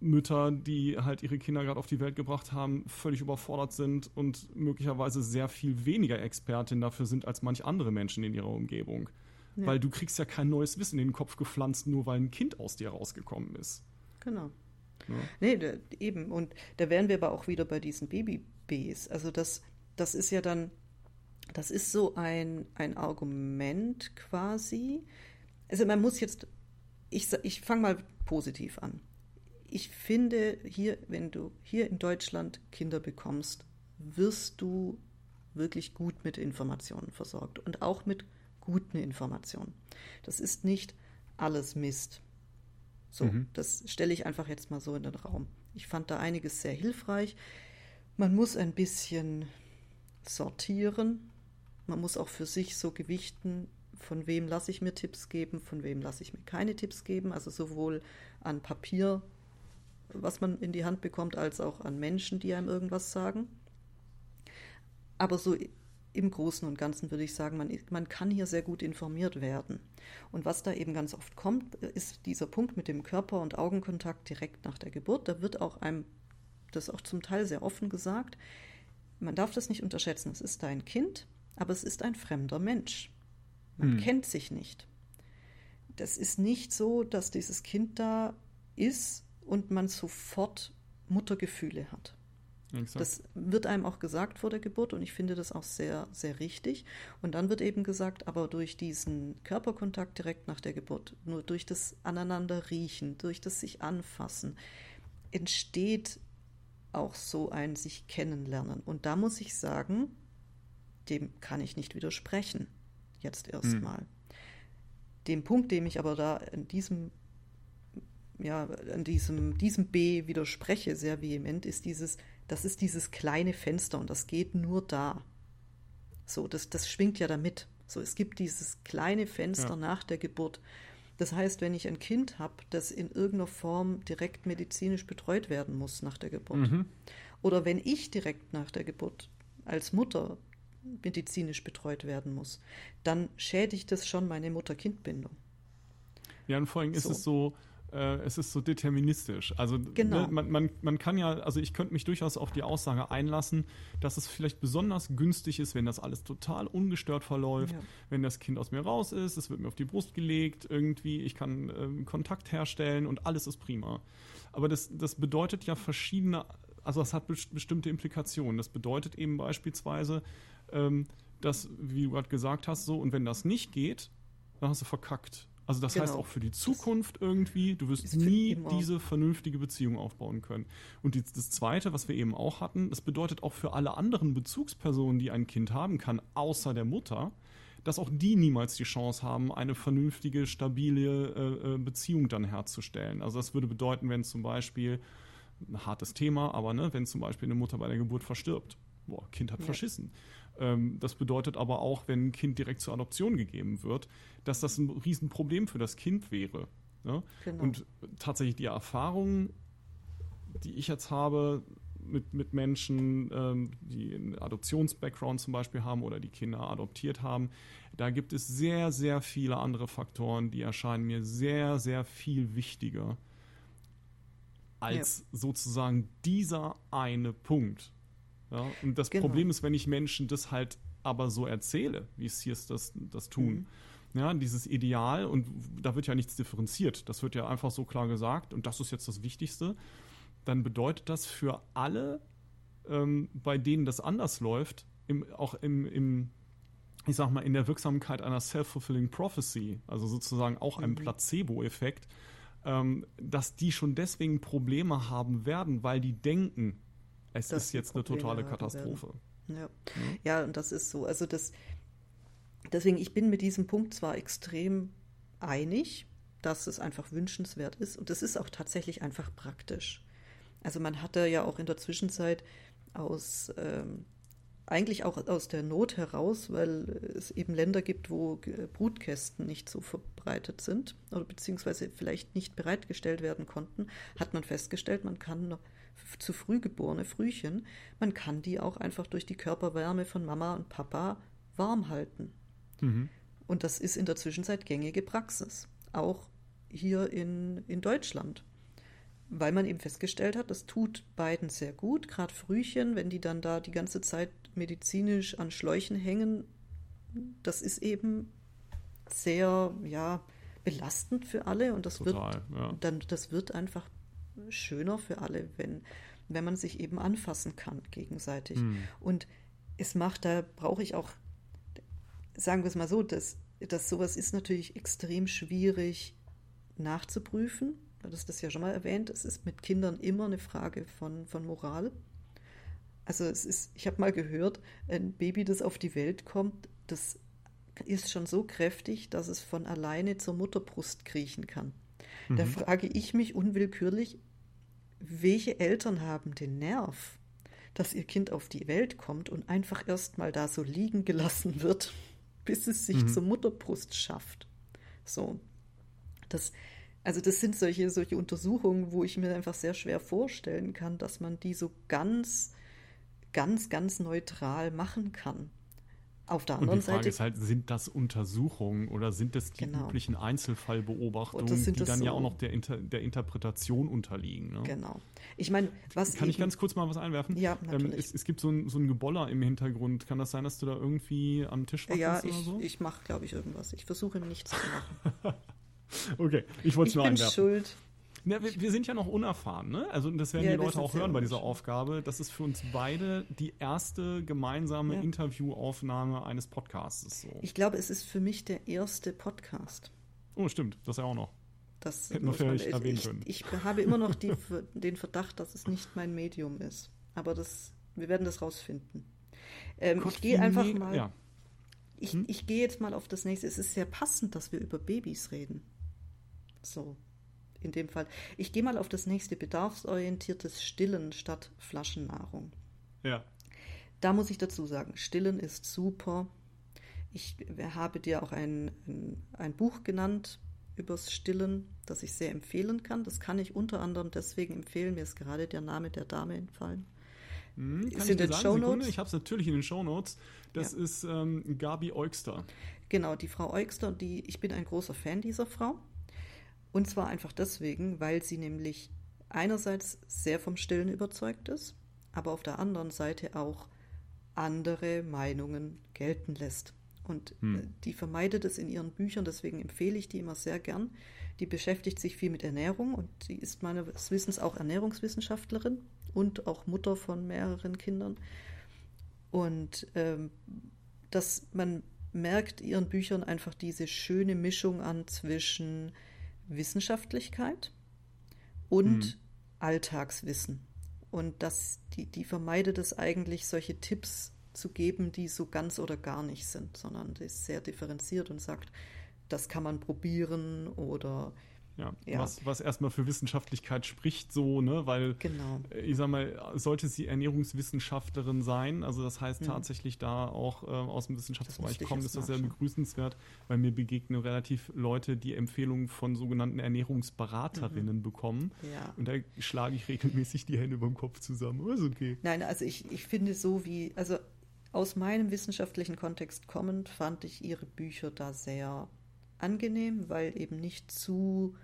[SPEAKER 1] Mütter, die halt ihre Kinder gerade auf die Welt gebracht haben, völlig überfordert sind und möglicherweise sehr viel weniger Expertin dafür sind als manch andere Menschen in ihrer Umgebung. Ja. Weil du kriegst ja kein neues Wissen in den Kopf gepflanzt, nur weil ein Kind aus dir rausgekommen ist.
[SPEAKER 2] Genau. Ja. Nee, da, eben. Und da wären wir aber auch wieder bei diesen Baby-Bs. Also das, das ist ja dann, das ist so ein, ein Argument quasi. Also man muss jetzt, ich, ich fange mal positiv an ich finde, hier, wenn du hier in Deutschland Kinder bekommst, wirst du wirklich gut mit Informationen versorgt und auch mit guten Informationen. Das ist nicht alles Mist. So, mhm. das stelle ich einfach jetzt mal so in den Raum. Ich fand da einiges sehr hilfreich. Man muss ein bisschen sortieren. Man muss auch für sich so gewichten, von wem lasse ich mir Tipps geben, von wem lasse ich mir keine Tipps geben. Also sowohl an Papier was man in die Hand bekommt, als auch an Menschen, die einem irgendwas sagen. Aber so im Großen und Ganzen würde ich sagen, man, man kann hier sehr gut informiert werden. Und was da eben ganz oft kommt, ist dieser Punkt mit dem Körper- und Augenkontakt direkt nach der Geburt. Da wird auch einem das auch zum Teil sehr offen gesagt. Man darf das nicht unterschätzen. Es ist ein Kind, aber es ist ein fremder Mensch. Man hm. kennt sich nicht. Das ist nicht so, dass dieses Kind da ist und man sofort Muttergefühle hat. Exakt. Das wird einem auch gesagt vor der Geburt und ich finde das auch sehr, sehr richtig. Und dann wird eben gesagt, aber durch diesen Körperkontakt direkt nach der Geburt, nur durch das Aneinander riechen, durch das sich anfassen, entsteht auch so ein sich kennenlernen. Und da muss ich sagen, dem kann ich nicht widersprechen, jetzt erstmal. Hm. Dem Punkt, dem ich aber da in diesem ja, an diesem, diesem B widerspreche sehr vehement, ist dieses, das ist dieses kleine Fenster und das geht nur da. So, das, das schwingt ja damit. So, es gibt dieses kleine Fenster ja. nach der Geburt. Das heißt, wenn ich ein Kind habe, das in irgendeiner Form direkt medizinisch betreut werden muss nach der Geburt, mhm. oder wenn ich direkt nach der Geburt als Mutter medizinisch betreut werden muss, dann schädigt das schon meine Mutter-Kind-Bindung.
[SPEAKER 1] Ja, und vor allem ist so. es so, äh, es ist so deterministisch. Also genau. ne, man, man, man kann ja, also ich könnte mich durchaus auf die Aussage einlassen, dass es vielleicht besonders günstig ist, wenn das alles total ungestört verläuft, ja. wenn das Kind aus mir raus ist, es wird mir auf die Brust gelegt, irgendwie, ich kann ähm, Kontakt herstellen und alles ist prima. Aber das, das bedeutet ja verschiedene, also das hat bestimmte Implikationen. Das bedeutet eben beispielsweise, ähm, dass, wie du gerade gesagt hast, so, und wenn das nicht geht, dann hast du verkackt. Also das genau. heißt auch für die Zukunft das irgendwie, du wirst nie diese vernünftige Beziehung aufbauen können. Und die, das Zweite, was wir eben auch hatten, das bedeutet auch für alle anderen Bezugspersonen, die ein Kind haben kann, außer der Mutter, dass auch die niemals die Chance haben, eine vernünftige, stabile äh, äh Beziehung dann herzustellen. Also das würde bedeuten, wenn zum Beispiel, ein hartes Thema, aber ne, wenn zum Beispiel eine Mutter bei der Geburt verstirbt, boah, Kind hat ja. verschissen das bedeutet aber auch, wenn ein Kind direkt zur Adoption gegeben wird, dass das ein Riesenproblem für das Kind wäre. Ne? Genau. Und tatsächlich die Erfahrung, die ich jetzt habe mit, mit Menschen, ähm, die einen Adoptions-Background zum Beispiel haben oder die Kinder adoptiert haben, da gibt es sehr, sehr viele andere Faktoren, die erscheinen mir sehr, sehr viel wichtiger als ja. sozusagen dieser eine Punkt. Ja, und das genau. Problem ist, wenn ich Menschen das halt aber so erzähle, wie es hier das, das tun. Mhm. Ja, dieses Ideal, und da wird ja nichts differenziert, das wird ja einfach so klar gesagt, und das ist jetzt das Wichtigste, dann bedeutet das für alle, ähm, bei denen das anders läuft, im, auch im, im, ich sag mal, in der Wirksamkeit einer self-fulfilling prophecy, also sozusagen auch mhm. einem Placebo-Effekt, ähm, dass die schon deswegen Probleme haben werden, weil die denken, es das ist jetzt eine totale Katastrophe.
[SPEAKER 2] Ja. Mhm. ja, und das ist so. Also das, deswegen, ich bin mit diesem Punkt zwar extrem einig, dass es einfach wünschenswert ist und es ist auch tatsächlich einfach praktisch. Also man hatte ja auch in der Zwischenzeit aus, ähm, eigentlich auch aus der Not heraus, weil es eben Länder gibt, wo Brutkästen nicht so verbreitet sind oder beziehungsweise vielleicht nicht bereitgestellt werden konnten, hat man festgestellt, man kann zu früh geborene Frühchen, man kann die auch einfach durch die Körperwärme von Mama und Papa warm halten. Mhm. Und das ist in der Zwischenzeit gängige Praxis, auch hier in, in Deutschland weil man eben festgestellt hat, das tut beiden sehr gut, gerade Frühchen, wenn die dann da die ganze Zeit medizinisch an Schläuchen hängen, das ist eben sehr, ja, belastend für alle und das Total, wird ja. dann das wird einfach schöner für alle, wenn wenn man sich eben anfassen kann gegenseitig. Hm. Und es macht, da brauche ich auch, sagen wir es mal so, dass, dass sowas ist natürlich extrem schwierig nachzuprüfen du hast das ja schon mal erwähnt, es ist mit Kindern immer eine Frage von, von Moral. Also es ist, ich habe mal gehört, ein Baby, das auf die Welt kommt, das ist schon so kräftig, dass es von alleine zur Mutterbrust kriechen kann. Mhm. Da frage ich mich unwillkürlich, welche Eltern haben den Nerv, dass ihr Kind auf die Welt kommt und einfach erst mal da so liegen gelassen wird, bis es sich mhm. zur Mutterbrust schafft. So. Das, also das sind solche, solche Untersuchungen, wo ich mir einfach sehr schwer vorstellen kann, dass man die so ganz, ganz, ganz neutral machen kann. Auf der anderen
[SPEAKER 1] Und die Frage
[SPEAKER 2] Seite
[SPEAKER 1] ist halt, sind das Untersuchungen oder sind das die genau. üblichen Einzelfallbeobachtungen, die dann so ja auch noch der, Inter der Interpretation unterliegen? Ne?
[SPEAKER 2] Genau. Ich meine, was.
[SPEAKER 1] Kann ich ganz kurz mal was einwerfen?
[SPEAKER 2] Ja, ähm, natürlich.
[SPEAKER 1] Ähm, es, es, gibt so ein, so ein Geboller im Hintergrund. Kann das sein, dass du da irgendwie am Tisch
[SPEAKER 2] warst ja, ich, so? ich mache, glaube ich, irgendwas. Ich versuche nichts zu machen.
[SPEAKER 1] Okay, ich wollte es nur
[SPEAKER 2] bin einwerfen. schuld.
[SPEAKER 1] Ja, wir, wir, sind ja noch unerfahren, ne? Also das werden ja, die Leute auch hören bei dieser Aufgabe. Das ist für uns beide die erste gemeinsame ja. Interviewaufnahme eines Podcasts. So.
[SPEAKER 2] Ich glaube, es ist für mich der erste Podcast.
[SPEAKER 1] Oh, stimmt, das ja auch noch.
[SPEAKER 2] Das hätten wir vielleicht man, erwähnen können. Ich, ich habe immer noch die, den Verdacht, dass es nicht mein Medium ist. Aber das, wir werden das rausfinden. Ähm, ich gehe einfach mal. Ja. Ich, hm? ich gehe jetzt mal auf das nächste. Es ist sehr passend, dass wir über Babys reden. So, in dem Fall. Ich gehe mal auf das nächste bedarfsorientiertes Stillen statt Flaschennahrung.
[SPEAKER 1] Ja.
[SPEAKER 2] Da muss ich dazu sagen, Stillen ist super. Ich habe dir auch ein, ein, ein Buch genannt übers Stillen, das ich sehr empfehlen kann. Das kann ich unter anderem deswegen empfehlen. Mir ist gerade der Name der Dame entfallen.
[SPEAKER 1] Hm, ist in den Show Notes. Ich habe es natürlich in den Show Notes. Das ja. ist ähm, Gabi Eugster.
[SPEAKER 2] Genau, die Frau Eugster, die, ich bin ein großer Fan dieser Frau. Und zwar einfach deswegen, weil sie nämlich einerseits sehr vom Stillen überzeugt ist, aber auf der anderen Seite auch andere Meinungen gelten lässt. Und hm. Äh, die vermeidet es in ihren Büchern, deswegen empfehle ich die immer sehr gern. Die beschäftigt sich viel mit Ernährung und sie ist meines Wissens auch Ernährungswissenschaftlerin und auch Mutter von mehreren Kindern. Und ähm, dass man merkt ihren Büchern einfach diese schöne Mischung an zwischen Wissenschaftlichkeit und hm. Alltagswissen. Und das, die, die vermeidet es eigentlich, solche Tipps zu geben, die so ganz oder gar nicht sind, sondern die ist sehr differenziert und sagt, das kann man probieren oder
[SPEAKER 1] ja, ja. Was, was erstmal für Wissenschaftlichkeit spricht, so, ne, weil
[SPEAKER 2] genau.
[SPEAKER 1] ich sag mal, sollte sie Ernährungswissenschaftlerin sein, also das heißt mhm. tatsächlich da auch äh, aus dem Wissenschaftsbereich kommen, ist das sehr begrüßenswert, weil mir begegnen relativ Leute, die Empfehlungen von sogenannten Ernährungsberaterinnen mhm. bekommen.
[SPEAKER 2] Ja.
[SPEAKER 1] Und da schlage ich regelmäßig die Hände beim Kopf zusammen. Ist okay.
[SPEAKER 2] Nein, also ich, ich finde so wie, also aus meinem wissenschaftlichen Kontext kommend, fand ich ihre Bücher da sehr angenehm, weil eben nicht zu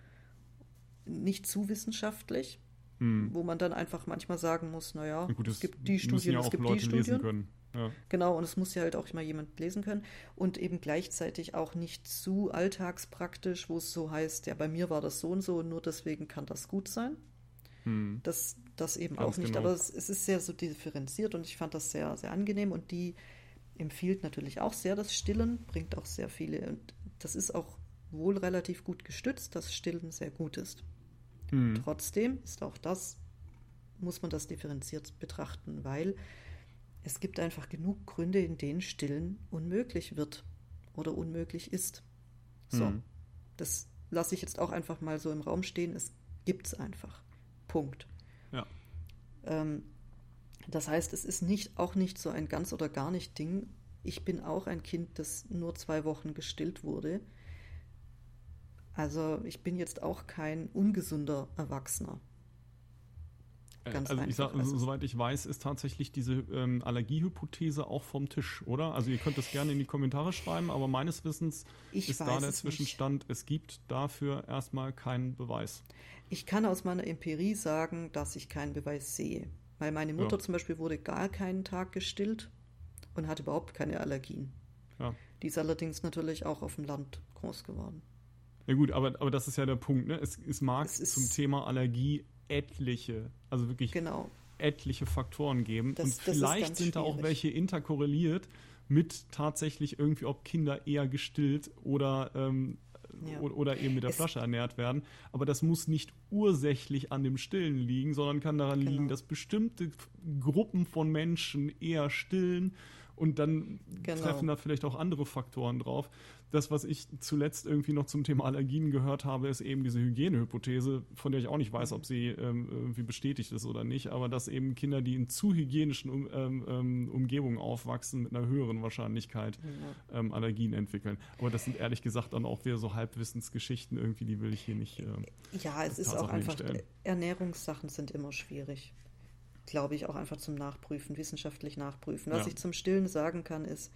[SPEAKER 2] nicht zu wissenschaftlich, hm. wo man dann einfach manchmal sagen muss, naja,
[SPEAKER 1] gut,
[SPEAKER 2] es gibt die Studien,
[SPEAKER 1] ja
[SPEAKER 2] es gibt
[SPEAKER 1] Leute
[SPEAKER 2] die Studien.
[SPEAKER 1] Können. Ja.
[SPEAKER 2] Genau, und es muss ja halt auch immer jemand lesen können und eben gleichzeitig auch nicht zu alltagspraktisch, wo es so heißt, ja, bei mir war das so und so und nur deswegen kann das gut sein. Hm. Das, das eben Ganz auch nicht, genau. aber es, es, ist sehr so differenziert und ich fand das sehr, sehr angenehm und die empfiehlt natürlich auch sehr das Stillen, bringt auch sehr viele und das ist auch wohl relativ gut gestützt, dass Stillen sehr gut ist. Mhm. Trotzdem ist auch das, muss man das differenziert betrachten, weil es gibt einfach genug Gründe, in denen Stillen unmöglich wird oder unmöglich ist. So, mhm. das lasse ich jetzt auch einfach mal so im Raum stehen. Es gibt es einfach. Punkt.
[SPEAKER 1] Ja.
[SPEAKER 2] Ähm, Das heißt, es ist nicht, auch nicht so ein ganz oder gar nicht Ding. Ich bin auch ein Kind, das nur zwei Wochen gestillt wurde. Also ich bin jetzt auch kein ungesunder Erwachsener.
[SPEAKER 1] Äh, Ganz also ich sag, also, soweit ich weiß, ist tatsächlich diese ähm, Allergiehypothese auch vom Tisch, oder? Also ihr könnt das gerne in die Kommentare schreiben, aber meines Wissens ich ist da der Zwischenstand, nicht. es gibt dafür erstmal keinen Beweis.
[SPEAKER 2] Ich kann aus meiner Empirie sagen, dass ich keinen Beweis sehe. Weil meine Mutter ja. zum Beispiel wurde gar keinen Tag gestillt und hat überhaupt keine Allergien. Ja. Die ist allerdings natürlich auch auf dem Land groß geworden.
[SPEAKER 1] Ja gut, aber, aber das ist ja der Punkt. Ne? Es, es mag es zum Thema Allergie etliche, also wirklich genau. etliche Faktoren geben. Das, und vielleicht sind da auch welche interkorreliert mit tatsächlich irgendwie, ob Kinder eher gestillt oder, ähm, ja. oder eben mit der es Flasche ernährt werden. Aber das muss nicht ursächlich an dem Stillen liegen, sondern kann daran genau. liegen, dass bestimmte Gruppen von Menschen eher stillen und dann genau. treffen da vielleicht auch andere Faktoren drauf. Das, was ich zuletzt irgendwie noch zum Thema Allergien gehört habe, ist eben diese Hygienehypothese, von der ich auch nicht weiß, ob sie ähm, irgendwie bestätigt ist oder nicht, aber dass eben Kinder, die in zu hygienischen um, ähm, ähm Umgebungen aufwachsen, mit einer höheren Wahrscheinlichkeit ja. ähm, Allergien entwickeln. Aber das sind ehrlich gesagt dann auch wieder so Halbwissensgeschichten irgendwie, die will ich hier nicht. Äh,
[SPEAKER 2] ja, es ist auch einfach, Ernährungssachen sind immer schwierig glaube ich, auch einfach zum Nachprüfen, wissenschaftlich nachprüfen. Was ja. ich zum Stillen sagen kann, ist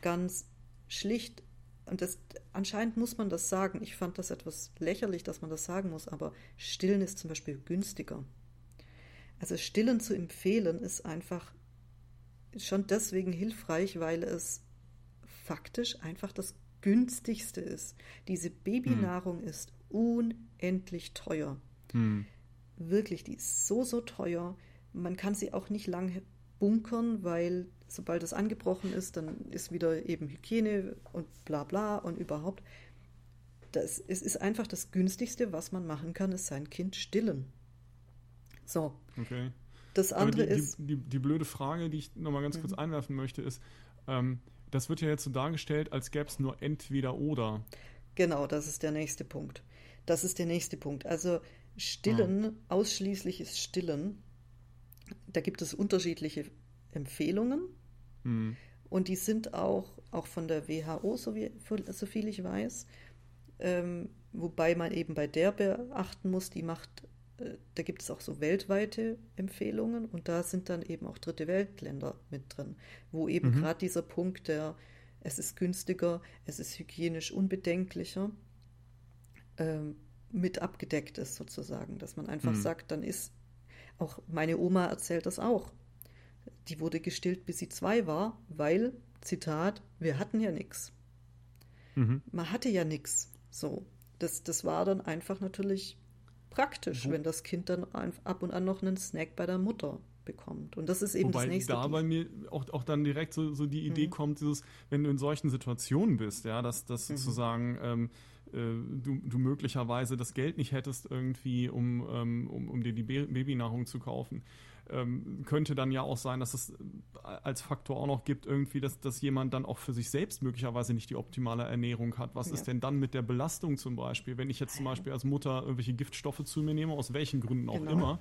[SPEAKER 2] ganz schlicht und das, anscheinend muss man das sagen. Ich fand das etwas lächerlich, dass man das sagen muss, aber Stillen ist zum Beispiel günstiger. Also Stillen zu empfehlen ist einfach schon deswegen hilfreich, weil es faktisch einfach das günstigste ist. Diese Babynahrung hm. ist unendlich teuer. Hm. Wirklich, die ist so, so teuer. Man kann sie auch nicht lange bunkern, weil sobald es angebrochen ist, dann ist wieder eben Hygiene und bla bla und überhaupt. Das, es ist einfach das günstigste, was man machen kann, ist sein Kind stillen. So.
[SPEAKER 1] Okay.
[SPEAKER 2] Das andere
[SPEAKER 1] die,
[SPEAKER 2] ist.
[SPEAKER 1] Die, die, die, blöde Frage, die ich nochmal ganz mhm. kurz einwerfen möchte, ist, ähm, das wird ja jetzt so dargestellt, als gäbe es nur entweder oder.
[SPEAKER 2] Genau, das ist der nächste Punkt. Das ist der nächste Punkt. Also Stillen, ah. ausschließliches Stillen, da gibt es unterschiedliche Empfehlungen. Mhm. Und die sind auch, auch von der WHO, so, wie, so viel ich weiß. Ähm, wobei man eben bei der beachten muss, die macht, äh, da gibt es auch so weltweite Empfehlungen und da sind dann eben auch dritte Weltländer mit drin, wo eben mhm. gerade dieser Punkt der, es ist günstiger, es ist hygienisch unbedenklicher, ähm, mit abgedeckt ist sozusagen, dass man einfach mhm. sagt, dann ist, auch meine Oma erzählt das auch, die wurde gestillt, bis sie zwei war, weil, Zitat, wir hatten ja nichts. Mhm. Man hatte ja nichts. So. Das, das war dann einfach natürlich praktisch, mhm. wenn das Kind dann ab und an noch einen Snack bei der Mutter bekommt. Und das ist eben
[SPEAKER 1] Wobei
[SPEAKER 2] das nächste.
[SPEAKER 1] da bei mir auch, auch dann direkt so, so die Idee mhm. kommt, dieses, wenn du in solchen Situationen bist, ja, dass, dass mhm. sozusagen ähm, äh, du, du möglicherweise das Geld nicht hättest irgendwie, um, ähm, um, um dir die Babynahrung zu kaufen ähm, könnte dann ja auch sein, dass es äh, als Faktor auch noch gibt, irgendwie, dass, dass jemand dann auch für sich selbst möglicherweise nicht die optimale Ernährung hat. Was ja. ist denn dann mit der Belastung zum Beispiel? Wenn ich jetzt zum Beispiel als Mutter irgendwelche Giftstoffe zu mir nehme, aus welchen Gründen auch genau. immer,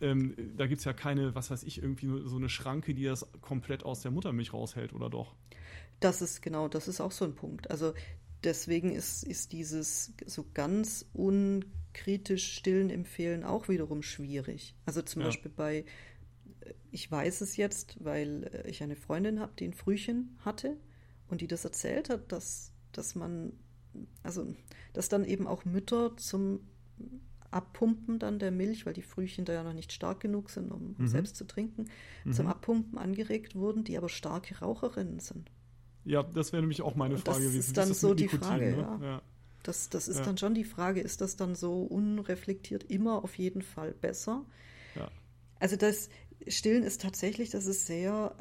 [SPEAKER 1] ähm, da gibt es ja keine, was weiß ich, irgendwie so eine Schranke, die das komplett aus der Muttermilch raushält, oder doch?
[SPEAKER 2] Das ist genau, das ist auch so ein Punkt. Also deswegen ist, ist dieses so ganz un kritisch stillen empfehlen auch wiederum schwierig. Also zum ja. Beispiel bei, äh, ich weiß es jetzt, weil äh, ich eine Freundin habe, die ein Frühchen hatte und die das erzählt hat, dass, dass man, also dass dann eben auch Mütter zum Abpumpen dann der Milch, weil die Frühchen da ja noch nicht stark genug sind, um mhm. selbst zu trinken, mhm. zum Abpumpen angeregt wurden, die aber starke Raucherinnen sind.
[SPEAKER 1] Ja, das wäre nämlich auch meine Frage
[SPEAKER 2] gewesen. Das ist dann so die Nikotin, Frage, ne? ja. ja. Das, das ist ja. dann schon die Frage, ist das dann so unreflektiert immer auf jeden Fall besser? Ja. Also das Stillen ist tatsächlich, das ist sehr,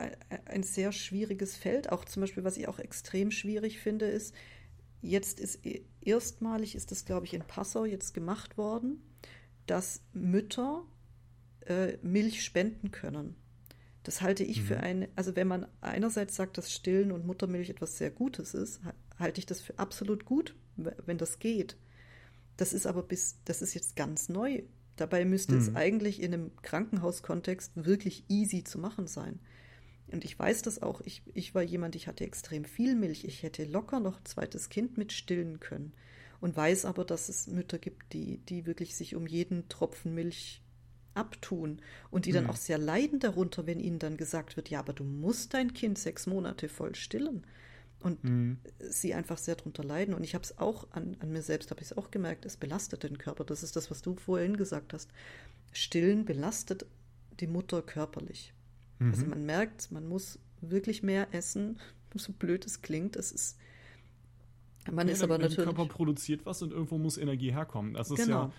[SPEAKER 2] ein sehr schwieriges Feld. Auch zum Beispiel, was ich auch extrem schwierig finde, ist, jetzt ist e, erstmalig, ist das, glaube ich, in Passau jetzt gemacht worden, dass Mütter äh, Milch spenden können. Das halte ich mhm. für eine, also wenn man einerseits sagt, dass Stillen und Muttermilch etwas sehr Gutes ist, halte ich das für absolut gut, wenn das geht. Das ist aber bis, das ist jetzt ganz neu Dabei müsste mhm. es eigentlich in einem Krankenhauskontext wirklich easy zu machen sein. Und ich weiß das auch. Ich, ich war jemand, ich hatte extrem viel Milch. Ich hätte locker noch ein zweites Kind mit stillen können. Und weiß aber, dass es Mütter gibt, die, die wirklich sich um jeden Tropfen Milch abtun und die dann mhm. auch sehr leiden darunter, wenn ihnen dann gesagt wird, ja, aber du musst dein Kind sechs Monate voll stillen. Und mhm. sie einfach sehr darunter leiden. Und ich habe es auch an, an mir selbst, habe ich es auch gemerkt, es belastet den Körper. Das ist das, was du vorhin gesagt hast. Stillen belastet die Mutter körperlich. Also mhm. Also man merkt, man muss wirklich mehr essen, so blöd es klingt. Es ist
[SPEAKER 1] man ja, ist aber natürlich. Der Körper produziert was und irgendwo muss Energie herkommen. Das ist genau. ja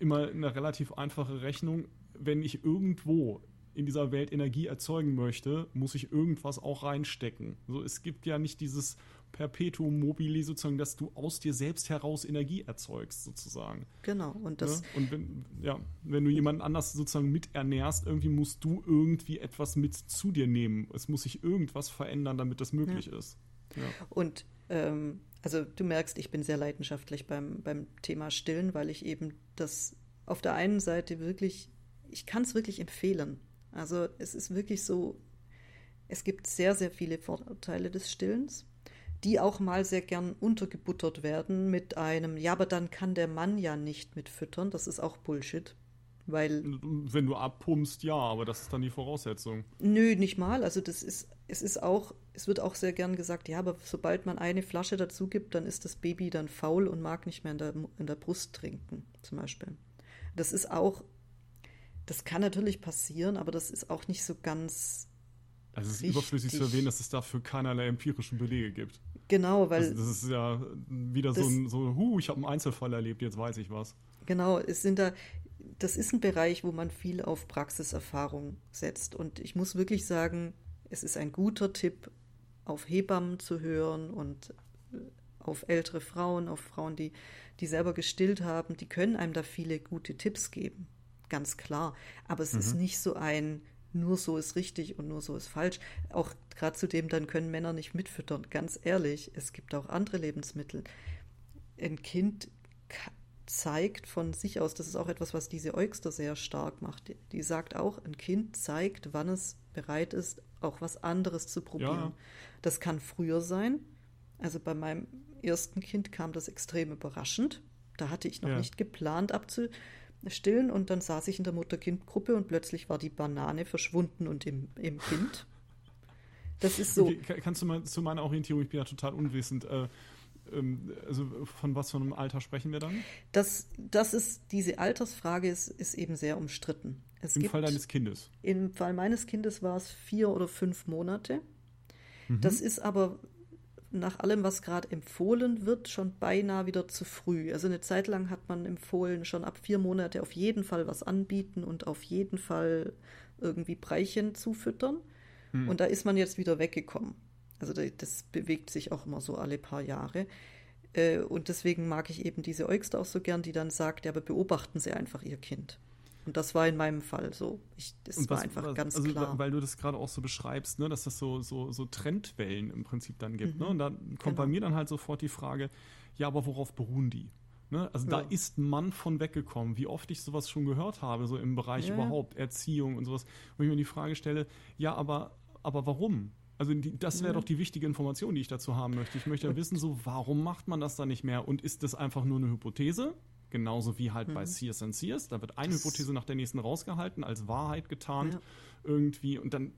[SPEAKER 1] immer eine relativ einfache Rechnung. Wenn ich irgendwo in dieser Welt Energie erzeugen möchte, muss ich irgendwas auch reinstecken. So, es gibt ja nicht dieses Perpetuum mobile sozusagen, dass du aus dir selbst heraus Energie erzeugst, sozusagen.
[SPEAKER 2] Genau. Und das.
[SPEAKER 1] Ja? Und wenn, ja, wenn du jemanden anders sozusagen miternährst, irgendwie musst du irgendwie etwas mit zu dir nehmen. Es muss sich irgendwas verändern, damit das möglich ja. ist.
[SPEAKER 2] Ja. Und ähm, also du merkst, ich bin sehr leidenschaftlich beim, beim Thema Stillen, weil ich eben das auf der einen Seite wirklich, ich kann es wirklich empfehlen. Also es ist wirklich so, es gibt sehr, sehr viele Vorteile des Stillens, die auch mal sehr gern untergebuttert werden mit einem, ja, aber dann kann der Mann ja nicht mitfüttern. Das ist auch Bullshit. Weil,
[SPEAKER 1] Wenn du abpumpst, ja, aber das ist dann die Voraussetzung.
[SPEAKER 2] Nö, nicht mal. Also das ist, es ist auch, es wird auch sehr gern gesagt, ja, aber sobald man eine Flasche dazu gibt, dann ist das Baby dann faul und mag nicht mehr in der, in der Brust trinken, zum Beispiel. Das ist auch, das kann natürlich passieren, aber das ist auch nicht so ganz.
[SPEAKER 1] Also es ist richtig. überflüssig zu erwähnen, dass es dafür keinerlei empirischen Belege gibt.
[SPEAKER 2] Genau, weil.
[SPEAKER 1] Das, das ist ja wieder so ein, so, hu, ich habe einen Einzelfall erlebt, jetzt weiß ich was.
[SPEAKER 2] Genau, es sind da, das ist ein Bereich, wo man viel auf Praxiserfahrung setzt. Und ich muss wirklich sagen, es ist ein guter Tipp, auf Hebammen zu hören und äh, auf ältere Frauen, auf Frauen, die, die selber gestillt haben. Die können einem da viele gute Tipps geben. Ganz klar. Aber es mhm. ist nicht so ein, nur so ist richtig und nur so ist falsch. Auch gerade zu dem, dann können Männer nicht mitfüttern. Ganz ehrlich, es gibt auch andere Lebensmittel. Ein Kind zeigt von sich aus, das ist auch etwas, was diese Eugster sehr stark macht. Die, die sagt auch, ein Kind zeigt, wann es bereit ist, auch was anderes zu probieren. Ja. Das kann früher sein. Also bei meinem ersten Kind kam das extrem überraschend. Da hatte ich noch ja. nicht geplant abzustillen und dann saß ich in der Mutter-Kind-Gruppe und plötzlich war die Banane verschwunden und im, im Kind. Das ist so.
[SPEAKER 1] Okay, kannst du mal zu meiner Orientierung, ich bin ja total unwissend, äh, ähm, also von was für einem Alter sprechen wir dann?
[SPEAKER 2] Das, das ist, diese Altersfrage ist, ist eben sehr umstritten.
[SPEAKER 1] Es Im gibt, Fall deines Kindes?
[SPEAKER 2] Im Fall meines Kindes war es vier oder fünf Monate. Mhm. Das ist aber nach allem, was gerade empfohlen wird, schon beinahe wieder zu früh. Also eine Zeit lang hat man empfohlen, schon ab vier Monate auf jeden Fall was anbieten und auf jeden Fall irgendwie Breichen zufüttern. Mhm. Und da ist man jetzt wieder weggekommen. Also das bewegt sich auch immer so alle paar Jahre. Äh, und deswegen mag ich eben diese Eugster auch so gern, die dann sagt, ja, aber beobachten Sie einfach Ihr Kind. Und das war in meinem Fall so. Ich, das was, war einfach was, ganz also, klar.
[SPEAKER 1] Weil du das gerade auch so beschreibst, ne, dass das so, so, so Trendwellen im Prinzip dann gibt. Ne? Mhm. Ne? Und da kommt genau. bei mir dann halt sofort die Frage, ja, aber worauf beruhen die? Ne? Also ja. da ist Mann von weggekommen. Wie oft ich sowas schon gehört habe, so im Bereich ja. überhaupt Erziehung und sowas, wo ich mir die Frage stelle, ja, aber, aber warum? Also die, das wäre ja. doch die wichtige Information, die ich dazu haben möchte. Ich möchte ja wissen, so warum macht man das dann nicht mehr? Und ist das einfach nur eine Hypothese? Genauso wie halt mhm. bei Sears and Sears. Da wird eine das Hypothese nach der nächsten rausgehalten, als Wahrheit getarnt ja. irgendwie. Und dann,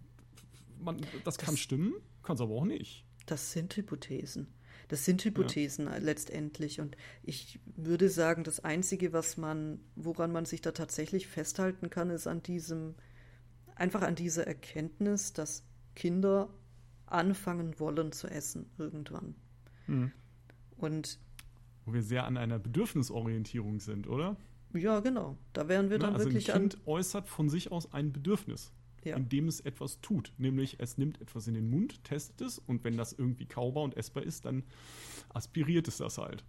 [SPEAKER 1] man, das, das kann stimmen, kann es aber auch nicht.
[SPEAKER 2] Das sind Hypothesen. Das sind Hypothesen ja. letztendlich. Und ich würde sagen, das Einzige, was man, woran man sich da tatsächlich festhalten kann, ist an diesem, einfach an dieser Erkenntnis, dass Kinder anfangen wollen zu essen irgendwann. Mhm. Und
[SPEAKER 1] wo wir sehr an einer Bedürfnisorientierung sind, oder?
[SPEAKER 2] Ja, genau. Da wären wir dann
[SPEAKER 1] also
[SPEAKER 2] wirklich
[SPEAKER 1] ein Kind an äußert von sich aus ein Bedürfnis, ja. indem es etwas tut, nämlich es nimmt etwas in den Mund, testet es und wenn das irgendwie kaubar und essbar ist, dann aspiriert es das halt.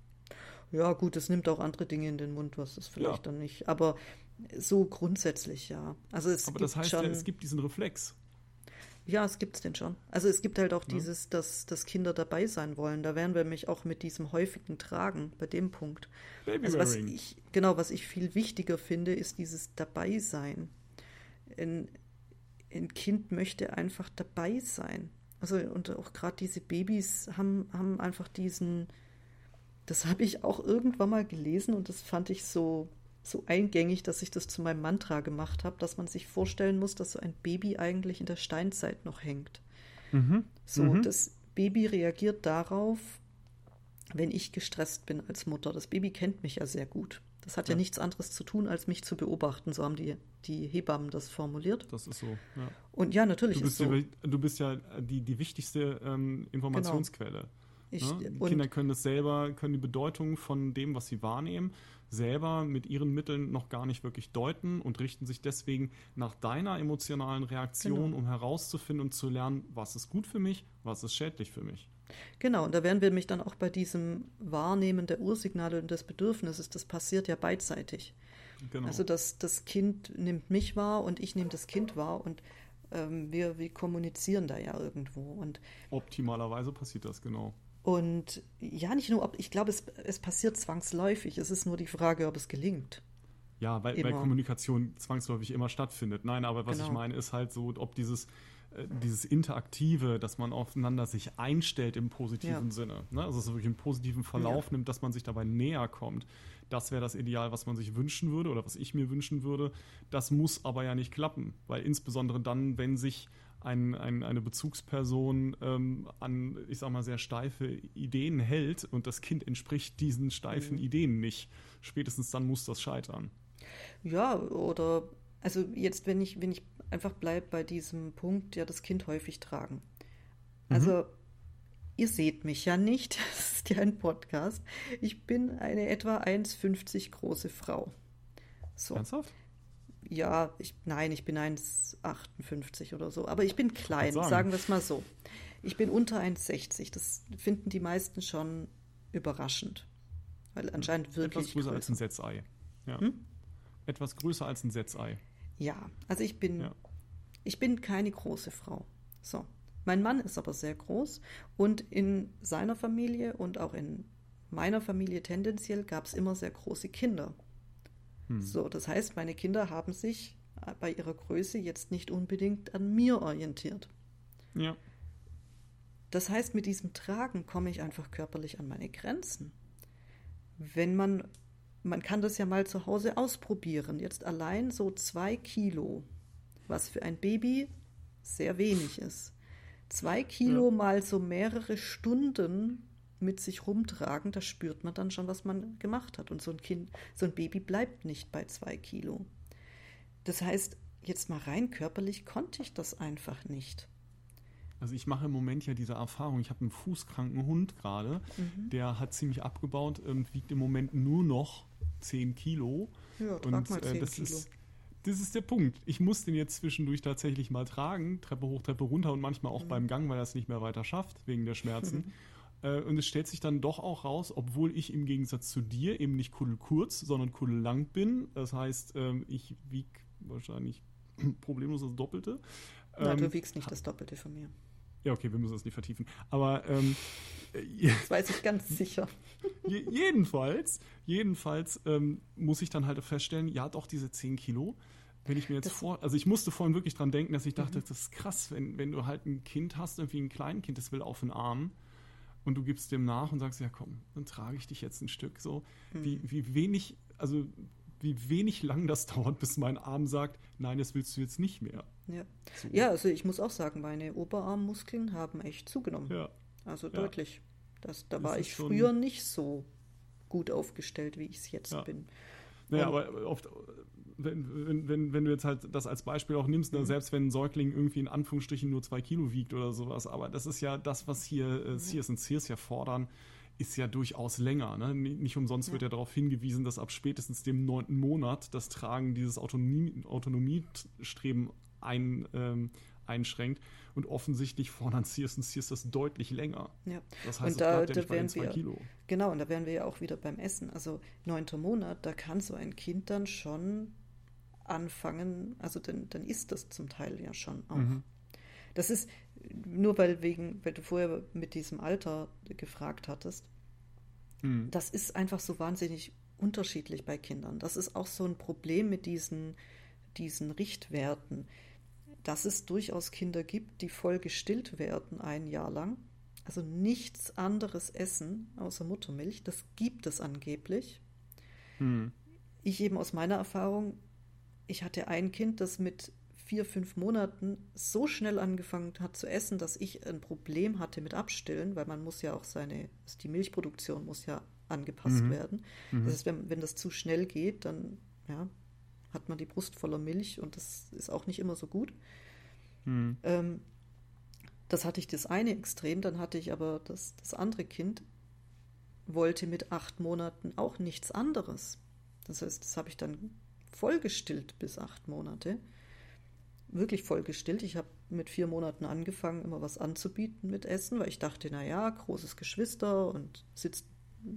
[SPEAKER 2] Ja, gut, es nimmt auch andere Dinge in den Mund, was es vielleicht ja. dann nicht. Aber so grundsätzlich ja. Also es
[SPEAKER 1] Aber das heißt ja, es gibt diesen Reflex.
[SPEAKER 2] Ja, es gibt es denn schon. Also es gibt halt auch ja. dieses, dass, dass Kinder dabei sein wollen. Da wären wir mich auch mit diesem häufigen Tragen bei dem Punkt. Baby also was ich, genau, was ich viel wichtiger finde, ist dieses Dabeisein. Ein, ein Kind möchte einfach dabei sein. Also und auch gerade diese Babys haben, haben einfach diesen, das habe ich auch irgendwann mal gelesen und das fand ich so, so eingängig, dass ich das zu meinem Mantra gemacht habe, dass man sich vorstellen muss, dass so ein Baby eigentlich in der Steinzeit noch hängt. Mhm. So, mhm. das Baby reagiert darauf, wenn ich gestresst bin als Mutter. Das Baby kennt mich ja sehr gut. Das hat ja, ja nichts anderes zu tun, als mich zu beobachten. So haben die, die Hebammen das formuliert.
[SPEAKER 1] Das ist so, ja.
[SPEAKER 2] Und ja, natürlich
[SPEAKER 1] du bist
[SPEAKER 2] ist so.
[SPEAKER 1] Ja, du bist ja die, die wichtigste ähm, Informationsquelle. Genau. Ich, ne? Kinder können das selber, können die Bedeutung von dem, was sie wahrnehmen, selber mit ihren Mitteln noch gar nicht wirklich deuten und richten sich deswegen nach deiner emotionalen Reaktion, genau. um herauszufinden und zu lernen, was ist gut für mich, was ist schädlich für mich.
[SPEAKER 2] Genau, und da werden wir mich dann auch bei diesem Wahrnehmen der Ursignale und des Bedürfnisses, das passiert ja beidseitig. Genau. Also das, das Kind nimmt mich wahr und ich nehme das Kind wahr und ähm, wir, wir kommunizieren da ja irgendwo. Und
[SPEAKER 1] Optimalerweise passiert das, genau.
[SPEAKER 2] Und ja, nicht nur, ob ich glaube, es, es passiert zwangsläufig. Es ist nur die Frage, ob es gelingt.
[SPEAKER 1] Ja, weil, weil Kommunikation zwangsläufig immer stattfindet. Nein, aber was genau. ich meine, ist halt so, ob dieses, äh, dieses Interaktive, dass man aufeinander sich einstellt im positiven ja. Sinne, ne? also dass es wirklich einen positiven Verlauf ja. nimmt, dass man sich dabei näher kommt. Das wäre das Ideal, was man sich wünschen würde oder was ich mir wünschen würde. Das muss aber ja nicht klappen, weil insbesondere dann, wenn sich ein, ein, eine Bezugsperson ähm, an, ich sag mal, sehr steife Ideen hält und das Kind entspricht diesen steifen mhm. Ideen nicht. Spätestens dann muss das scheitern.
[SPEAKER 2] Ja, oder also jetzt, wenn ich, wenn ich einfach bleibe bei diesem Punkt, ja, das Kind häufig tragen. Also, mhm. ihr seht mich ja nicht, das ist ja ein Podcast. Ich bin eine etwa 1,50 große Frau.
[SPEAKER 1] So. Ernsthaft?
[SPEAKER 2] Ja, ich, nein, ich bin 1,58 oder so, aber ich bin klein, sagen. sagen wir es mal so. Ich bin unter 1,60. Das finden die meisten schon überraschend. Weil anscheinend wirklich.
[SPEAKER 1] Etwas größer, größer. als ein Setzei. Ja. Hm? Etwas größer als ein Setzei.
[SPEAKER 2] Ja, also ich bin, ja. ich bin keine große Frau. So. Mein Mann ist aber sehr groß und in seiner Familie und auch in meiner Familie tendenziell gab es immer sehr große Kinder. Hm. So, das heißt, meine Kinder haben sich bei ihrer Größe jetzt nicht unbedingt an mir orientiert.
[SPEAKER 1] Ja.
[SPEAKER 2] Das heißt, mit diesem Tragen komme ich einfach körperlich an meine Grenzen. Wenn man, man kann das ja mal zu Hause ausprobieren. Jetzt allein so zwei Kilo, was für ein Baby sehr wenig ist. Zwei Kilo ja. mal so mehrere Stunden mit sich rumtragen, da spürt man dann schon, was man gemacht hat. Und so ein Kind, so ein Baby bleibt nicht bei zwei Kilo. Das heißt, jetzt mal rein körperlich konnte ich das einfach nicht.
[SPEAKER 1] Also ich mache im Moment ja diese Erfahrung. Ich habe einen fußkranken Hund gerade, mhm. der hat ziemlich abgebaut, und wiegt im Moment nur noch 10 Kilo.
[SPEAKER 2] Ja, trag und mal 10 äh, das Kilo.
[SPEAKER 1] ist das ist der Punkt. Ich muss den jetzt zwischendurch tatsächlich mal tragen, Treppe hoch, Treppe runter und manchmal auch mhm. beim Gang, weil er es nicht mehr weiter schafft, wegen der Schmerzen. Äh, und es stellt sich dann doch auch raus, obwohl ich im Gegensatz zu dir eben nicht kurz, sondern lang bin. Das heißt, ähm, ich wiege wahrscheinlich problemlos das Doppelte.
[SPEAKER 2] Na, du ähm, wiegst nicht das Doppelte von mir.
[SPEAKER 1] Ja, okay, wir müssen das nicht vertiefen. Aber
[SPEAKER 2] ähm, das weiß ich ganz sicher.
[SPEAKER 1] jedenfalls, jedenfalls ähm, muss ich dann halt feststellen, ja, doch diese 10 Kilo. Wenn ich mir jetzt das vor, also ich musste vorhin wirklich dran denken, dass ich dachte, mhm. das ist krass, wenn, wenn du halt ein Kind hast, irgendwie ein Kleinkind, das will auf den Arm und du gibst dem nach und sagst, ja komm, dann trage ich dich jetzt ein Stück. So, mhm. wie, wie wenig, also wie wenig lang das dauert, bis mein Arm sagt, nein, das willst du jetzt nicht mehr.
[SPEAKER 2] Ja, so. ja also ich muss auch sagen, meine Oberarmmuskeln haben echt zugenommen. Ja. Also ja. deutlich. Das, da das war ich früher nicht so gut aufgestellt, wie ich es jetzt ja. bin.
[SPEAKER 1] Naja, aber oft, wenn, wenn, wenn du jetzt halt das als Beispiel auch nimmst, ne, mhm. selbst wenn ein Säugling irgendwie in Anführungsstrichen nur zwei Kilo wiegt oder sowas, aber das ist ja das, was hier äh, Sears und Sears ja fordern, ist ja durchaus länger. Ne? Nicht umsonst ja. wird ja darauf hingewiesen, dass ab spätestens dem neunten Monat das Tragen dieses Autonomie, Autonomiestreben ein, ähm, einschränkt. Und offensichtlich fordern Sears und Sears das deutlich länger.
[SPEAKER 2] Ja.
[SPEAKER 1] Das heißt,
[SPEAKER 2] und da, da ja wären wir, Kilo. Genau, und da wären wir ja auch wieder beim Essen. Also neunter Monat, da kann so ein Kind dann schon anfangen, also dann, dann ist das zum Teil ja schon auch. Mhm. Das ist nur weil wegen, weil du vorher mit diesem Alter gefragt hattest. Mhm. Das ist einfach so wahnsinnig unterschiedlich bei Kindern. Das ist auch so ein Problem mit diesen, diesen Richtwerten, dass es durchaus Kinder gibt, die voll gestillt werden ein Jahr lang. Also nichts anderes essen außer Muttermilch. Das gibt es angeblich. Hm. Ich eben aus meiner Erfahrung, ich hatte ein Kind, das mit vier, fünf Monaten so schnell angefangen hat zu essen, dass ich ein Problem hatte mit Abstillen, weil man muss ja auch seine, also die Milchproduktion muss ja angepasst mhm. werden. Mhm. Das heißt, wenn, wenn das zu schnell geht, dann ja, hat man die Brust voller Milch und das ist auch nicht immer so gut. Mhm. Ähm, das hatte ich das eine Extrem, dann hatte ich aber das, das andere Kind, wollte mit acht Monaten auch nichts anderes. Das heißt, das habe ich dann vollgestillt bis acht Monate wirklich voll gestillt. Ich habe mit vier Monaten angefangen, immer was anzubieten mit Essen, weil ich dachte, naja, großes Geschwister und sitzt,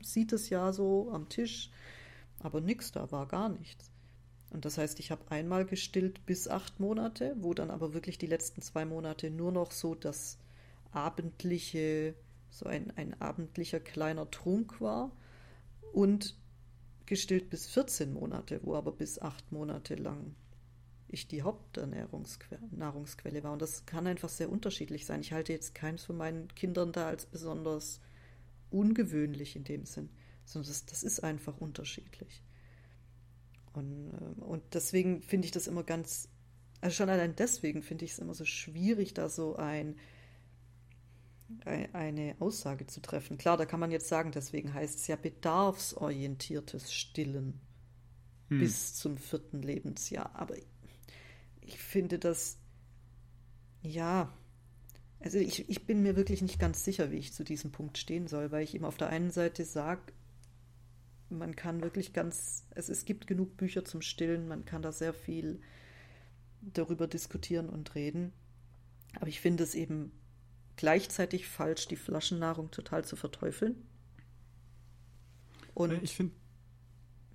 [SPEAKER 2] sieht es ja so am Tisch, aber nix, da war gar nichts. Und das heißt, ich habe einmal gestillt bis acht Monate, wo dann aber wirklich die letzten zwei Monate nur noch so das abendliche, so ein, ein abendlicher kleiner Trunk war und gestillt bis 14 Monate, wo aber bis acht Monate lang ich die Hauptnahrungsquelle war. Und das kann einfach sehr unterschiedlich sein. Ich halte jetzt keins von meinen Kindern da als besonders ungewöhnlich in dem Sinn, sondern das, das ist einfach unterschiedlich. Und, äh, und deswegen finde ich das immer ganz, also schon allein deswegen finde ich es immer so schwierig, da so ein, eine Aussage zu treffen. Klar, da kann man jetzt sagen, deswegen heißt es ja bedarfsorientiertes Stillen hm. bis zum vierten Lebensjahr. Aber ich finde das, ja, also ich, ich bin mir wirklich nicht ganz sicher, wie ich zu diesem Punkt stehen soll, weil ich ihm auf der einen Seite sage, man kann wirklich ganz, also es gibt genug Bücher zum Stillen, man kann da sehr viel darüber diskutieren und reden. Aber ich finde es eben gleichzeitig falsch, die Flaschennahrung total zu verteufeln.
[SPEAKER 1] Und ich finde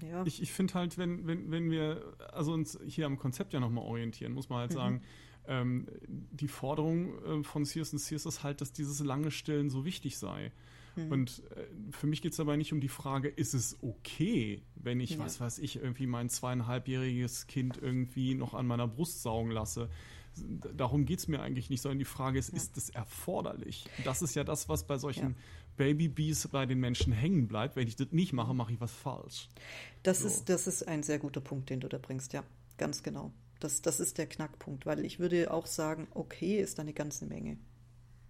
[SPEAKER 1] ja. Ich, ich finde halt, wenn, wenn, wenn wir also uns hier am Konzept ja nochmal orientieren, muss man halt mhm. sagen, ähm, die Forderung äh, von Sears Sears ist halt, dass dieses lange Stillen so wichtig sei. Mhm. Und äh, für mich geht es dabei nicht um die Frage, ist es okay, wenn ich, ja. was weiß ich, irgendwie mein zweieinhalbjähriges Kind irgendwie noch an meiner Brust saugen lasse. Darum geht es mir eigentlich nicht, sondern die Frage ist, ja. ist es erforderlich? Das ist ja das, was bei solchen ja. Babybees bei den Menschen hängen bleibt. Wenn ich das nicht mache, mache ich was falsch.
[SPEAKER 2] Das, so. ist, das ist ein sehr guter Punkt, den du da bringst, ja, ganz genau. Das, das ist der Knackpunkt, weil ich würde auch sagen, okay ist eine ganze Menge.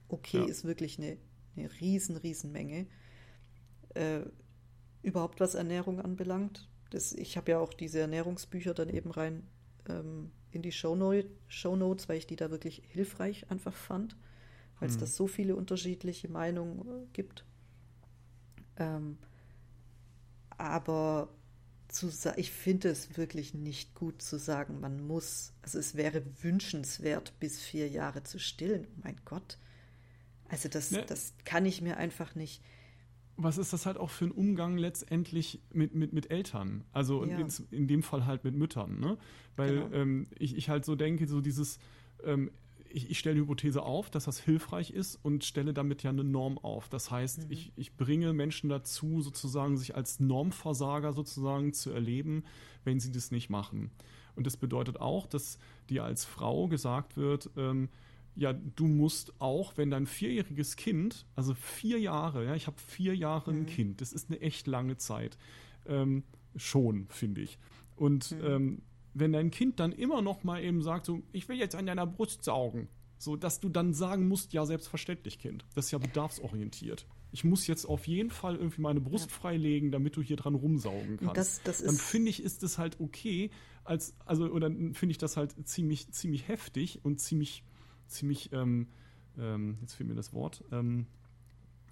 [SPEAKER 2] Okay ja. ist wirklich eine, eine riesen, riesen Menge. Äh, überhaupt was Ernährung anbelangt. Das, ich habe ja auch diese Ernährungsbücher dann eben rein ähm, in die Shownote, Shownotes, weil ich die da wirklich hilfreich einfach fand, weil es hm. da so viele unterschiedliche Meinungen äh, gibt. Ähm, aber zu ich finde es wirklich nicht gut zu sagen, man muss, also es wäre wünschenswert, bis vier Jahre zu stillen. Oh mein Gott. Also das, ne. das kann ich mir einfach nicht.
[SPEAKER 1] Was ist das halt auch für ein Umgang letztendlich mit, mit, mit Eltern? Also ja. in, in, dem Fall halt mit Müttern, ne? Weil genau. ähm, ich, ich halt so denke, so dieses, ähm, ich, ich stelle die Hypothese auf, dass das hilfreich ist und stelle damit ja eine Norm auf. Das heißt, mhm. ich, ich bringe Menschen dazu, sozusagen sich als Normversager sozusagen zu erleben, wenn sie das nicht machen. Und das bedeutet auch, dass dir als Frau gesagt wird, ähm, ja, du musst auch, wenn dein vierjähriges Kind, also vier Jahre, ja, ich habe vier Jahre mhm. ein Kind, das ist eine echt lange Zeit, ähm, schon, finde ich. Und mhm. ähm, wenn dein Kind dann immer noch mal eben sagt, so, ich will jetzt an deiner Brust saugen, so dass du dann sagen musst, ja, selbstverständlich, Kind. Das ist ja bedarfsorientiert. Ich muss jetzt auf jeden Fall irgendwie meine Brust ja. freilegen, damit du hier dran rumsaugen kannst.
[SPEAKER 2] Das, das
[SPEAKER 1] dann finde ich, ist es halt okay, als, also, oder finde ich das halt ziemlich, ziemlich heftig und ziemlich, ziemlich, ähm, ähm, jetzt fehlt mir das Wort, ähm,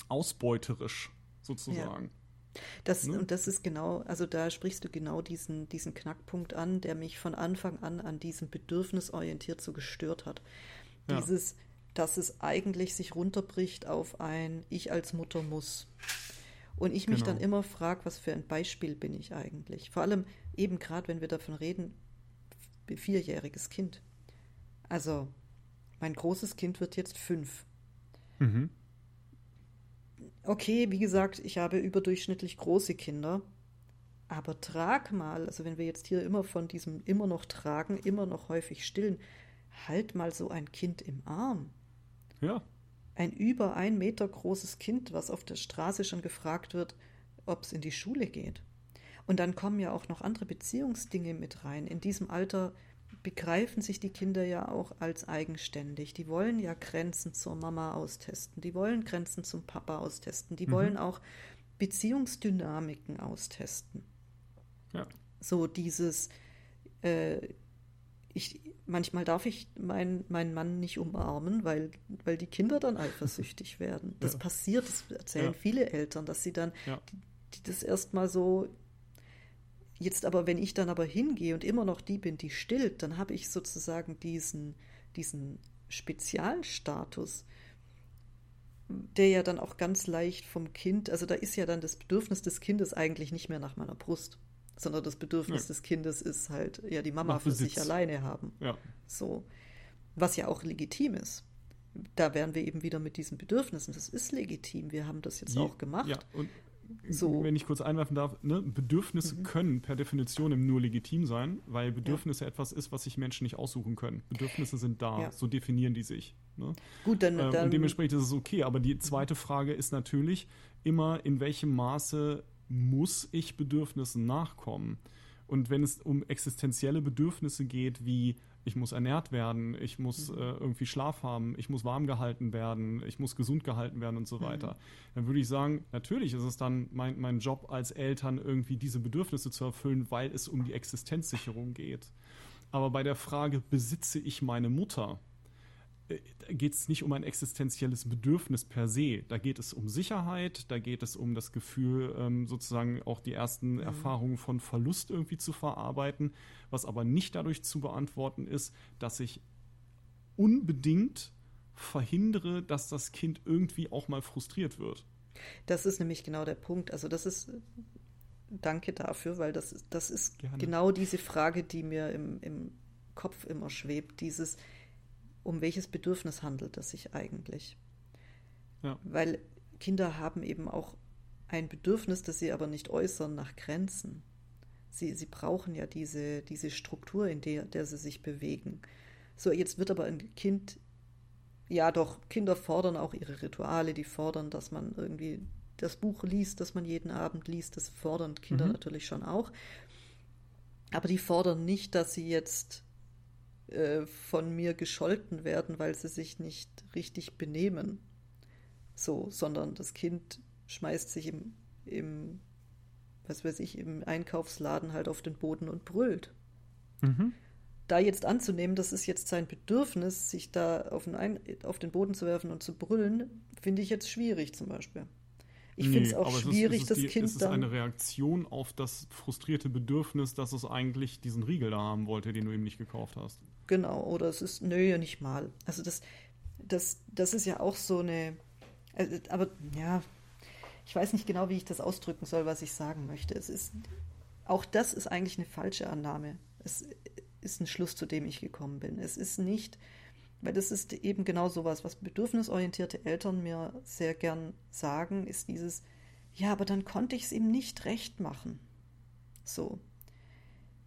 [SPEAKER 1] ausbeuterisch sozusagen. Ja.
[SPEAKER 2] Das, ne? Und das ist genau, also da sprichst du genau diesen, diesen Knackpunkt an, der mich von Anfang an an diesem Bedürfnis orientiert so gestört hat. Ja. Dieses, dass es eigentlich sich runterbricht auf ein Ich als Mutter muss. Und ich mich genau. dann immer frage, was für ein Beispiel bin ich eigentlich? Vor allem eben gerade, wenn wir davon reden, vierjähriges Kind. Also, mein großes Kind wird jetzt fünf. Mhm. Okay, wie gesagt, ich habe überdurchschnittlich große Kinder. Aber trag mal, also wenn wir jetzt hier immer von diesem immer noch tragen, immer noch häufig stillen, halt mal so ein Kind im Arm.
[SPEAKER 1] Ja.
[SPEAKER 2] Ein über ein Meter großes Kind, was auf der Straße schon gefragt wird, ob es in die Schule geht. Und dann kommen ja auch noch andere Beziehungsdinge mit rein. In diesem Alter begreifen sich die Kinder ja auch als eigenständig. Die wollen ja Grenzen zur Mama austesten, die wollen Grenzen zum Papa austesten, die mhm. wollen auch Beziehungsdynamiken austesten.
[SPEAKER 1] Ja.
[SPEAKER 2] So dieses, äh, ich, manchmal darf ich meinen mein Mann nicht umarmen, weil, weil die Kinder dann eifersüchtig werden. Das ja. passiert, das erzählen ja. viele Eltern, dass sie dann die, die das erstmal so Jetzt aber, wenn ich dann aber hingehe und immer noch die bin, die stillt, dann habe ich sozusagen diesen, diesen Spezialstatus, der ja dann auch ganz leicht vom Kind, also da ist ja dann das Bedürfnis des Kindes eigentlich nicht mehr nach meiner Brust, sondern das Bedürfnis ja. des Kindes ist halt, ja, die Mama für sich alleine haben.
[SPEAKER 1] Ja.
[SPEAKER 2] So. Was ja auch legitim ist. Da wären wir eben wieder mit diesen Bedürfnissen. Das ist legitim. Wir haben das jetzt ja, auch gemacht.
[SPEAKER 1] Ja, und so. wenn ich kurz einwerfen darf, ne, Bedürfnisse mhm. können per Definition nur legitim sein, weil Bedürfnisse ja. etwas ist, was sich Menschen nicht aussuchen können. Bedürfnisse sind da, ja. so definieren die sich. Ne?
[SPEAKER 2] Gut, dann, ähm,
[SPEAKER 1] dann, Und dementsprechend ist es okay. Aber die zweite Frage ist natürlich immer, in welchem Maße muss ich Bedürfnissen nachkommen? Und wenn es um existenzielle Bedürfnisse geht, wie ich muss ernährt werden, ich muss mhm. äh, irgendwie Schlaf haben, ich muss warm gehalten werden, ich muss gesund gehalten werden und so mhm. weiter. Mhm. Dann würde ich sagen, natürlich ist es dann mein, mein Job als Eltern, irgendwie diese Bedürfnisse zu erfüllen, weil es um die Existenzsicherung geht. Aber bei der Frage, besitze ich meine Mutter? Äh, geht es nicht um ein existenzielles Bedürfnis per se. Da geht es um Sicherheit, da geht es um das Gefühl, ähm, sozusagen auch die ersten mhm. Erfahrungen von Verlust irgendwie zu verarbeiten, was aber nicht dadurch zu beantworten ist, dass ich unbedingt verhindere, dass das Kind irgendwie auch mal frustriert wird.
[SPEAKER 2] Das ist nämlich genau der Punkt. Also das ist, danke dafür, weil das, das ist Gerne. genau diese Frage, die mir im, im Kopf immer schwebt. Dieses, um welches Bedürfnis handelt es sich eigentlich?
[SPEAKER 1] Ja.
[SPEAKER 2] Weil Kinder haben eben auch ein Bedürfnis, das sie aber nicht äußern nach Grenzen. Sie, sie brauchen ja diese, diese Struktur, in der, der sie sich bewegen. So, jetzt wird aber ein Kind, ja doch, Kinder fordern auch ihre Rituale, die fordern, dass man irgendwie das Buch liest, das man jeden Abend liest, das fordern Kinder mhm. natürlich schon auch. Aber die fordern nicht, dass sie jetzt äh, von mir gescholten werden, weil sie sich nicht richtig benehmen. So, sondern das Kind schmeißt sich im, im was weiß ich, im Einkaufsladen halt auf den Boden und brüllt. Mhm. Da jetzt anzunehmen, das ist jetzt sein Bedürfnis, sich da auf den, Ein auf den Boden zu werfen und zu brüllen, finde ich jetzt schwierig zum Beispiel. Ich nee, finde es auch schwierig, ist, das die, Kind
[SPEAKER 1] es ist dann. eine Reaktion auf das frustrierte Bedürfnis, dass es eigentlich diesen Riegel da haben wollte, den du ihm nicht gekauft hast.
[SPEAKER 2] Genau, oder es ist, nö, ja nicht mal. Also das, das, das ist ja auch so eine, äh, aber ja, ich weiß nicht genau, wie ich das ausdrücken soll, was ich sagen möchte. Es ist, auch das ist eigentlich eine falsche Annahme. Es ist ein Schluss, zu dem ich gekommen bin. Es ist nicht, weil das ist eben genau sowas, was bedürfnisorientierte Eltern mir sehr gern sagen, ist dieses, ja, aber dann konnte ich es ihm nicht recht machen. So.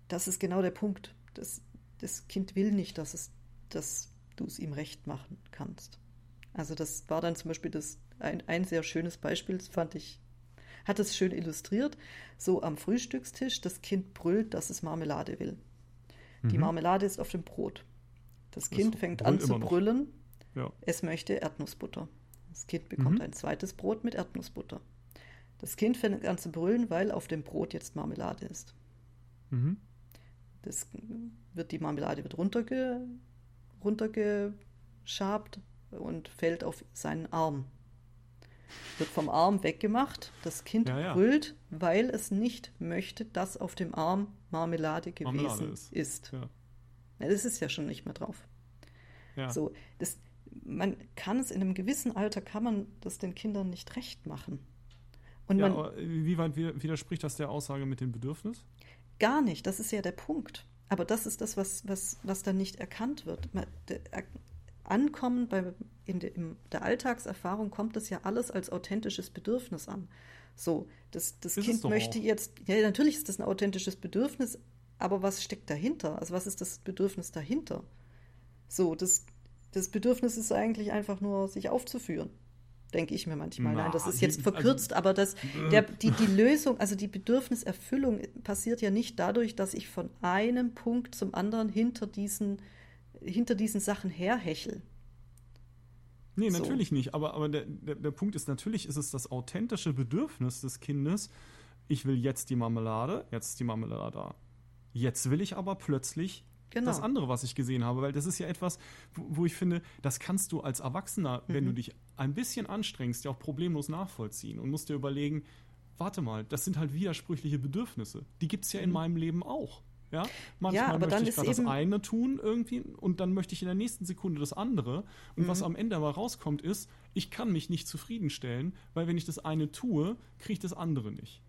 [SPEAKER 2] Das ist genau der Punkt. Das, das Kind will nicht, dass, es, dass du es ihm recht machen kannst. Also das war dann zum Beispiel das, ein, ein sehr schönes Beispiel, das fand ich, hat es schön illustriert. So am Frühstückstisch, das Kind brüllt, dass es Marmelade will. Mhm. Die Marmelade ist auf dem Brot. Das Kind das fängt an zu brüllen. Ja. Es möchte Erdnussbutter. Das Kind bekommt mhm. ein zweites Brot mit Erdnussbutter. Das Kind fängt an zu brüllen, weil auf dem Brot jetzt Marmelade ist. Mhm. Das wird die Marmelade wird runterge, runtergeschabt und fällt auf seinen Arm. Wird vom Arm weggemacht. Das Kind ja, ja. brüllt, weil es nicht möchte, dass auf dem Arm Marmelade gewesen Marmelade ist. ist. Ja. Das ist ja schon nicht mehr drauf. Ja. So, das, man kann es in einem gewissen Alter, kann man das den Kindern nicht recht machen.
[SPEAKER 1] Und ja, man, wie weit widerspricht das der Aussage mit dem Bedürfnis?
[SPEAKER 2] Gar nicht, das ist ja der Punkt. Aber das ist das, was, was, was dann nicht erkannt wird. Ankommen, bei, in, de, in der Alltagserfahrung kommt das ja alles als authentisches Bedürfnis an. So, das, das Kind möchte auch. jetzt, ja, natürlich ist das ein authentisches Bedürfnis, aber was steckt dahinter? Also was ist das Bedürfnis dahinter? So, das, das Bedürfnis ist eigentlich einfach nur, sich aufzuführen. Denke ich mir manchmal. Nein, das ist jetzt also verkürzt, aber das, der, die, die Lösung, also die Bedürfniserfüllung passiert ja nicht dadurch, dass ich von einem Punkt zum anderen hinter diesen, hinter diesen Sachen herhechel.
[SPEAKER 1] Nee, natürlich so. nicht. Aber, aber der, der, der Punkt ist, natürlich ist es das authentische Bedürfnis des Kindes, ich will jetzt die Marmelade, jetzt ist die Marmelade da. Jetzt will ich aber plötzlich genau. das andere, was ich gesehen habe, weil das ist ja etwas, wo, ich finde, das kannst du als Erwachsener, mhm. wenn du dich ein bisschen anstrengst, ja auch problemlos nachvollziehen und musst dir überlegen, warte mal, das sind halt widersprüchliche Bedürfnisse. Die gibt es ja in mhm. meinem Leben auch. Ja, manchmal ja, möchte ich das eine tun irgendwie und dann möchte ich in der nächsten Sekunde das andere. Und mhm. was am Ende aber rauskommt, ist, ich kann mich nicht zufriedenstellen, weil wenn ich das eine tue, kriege ich das andere nicht.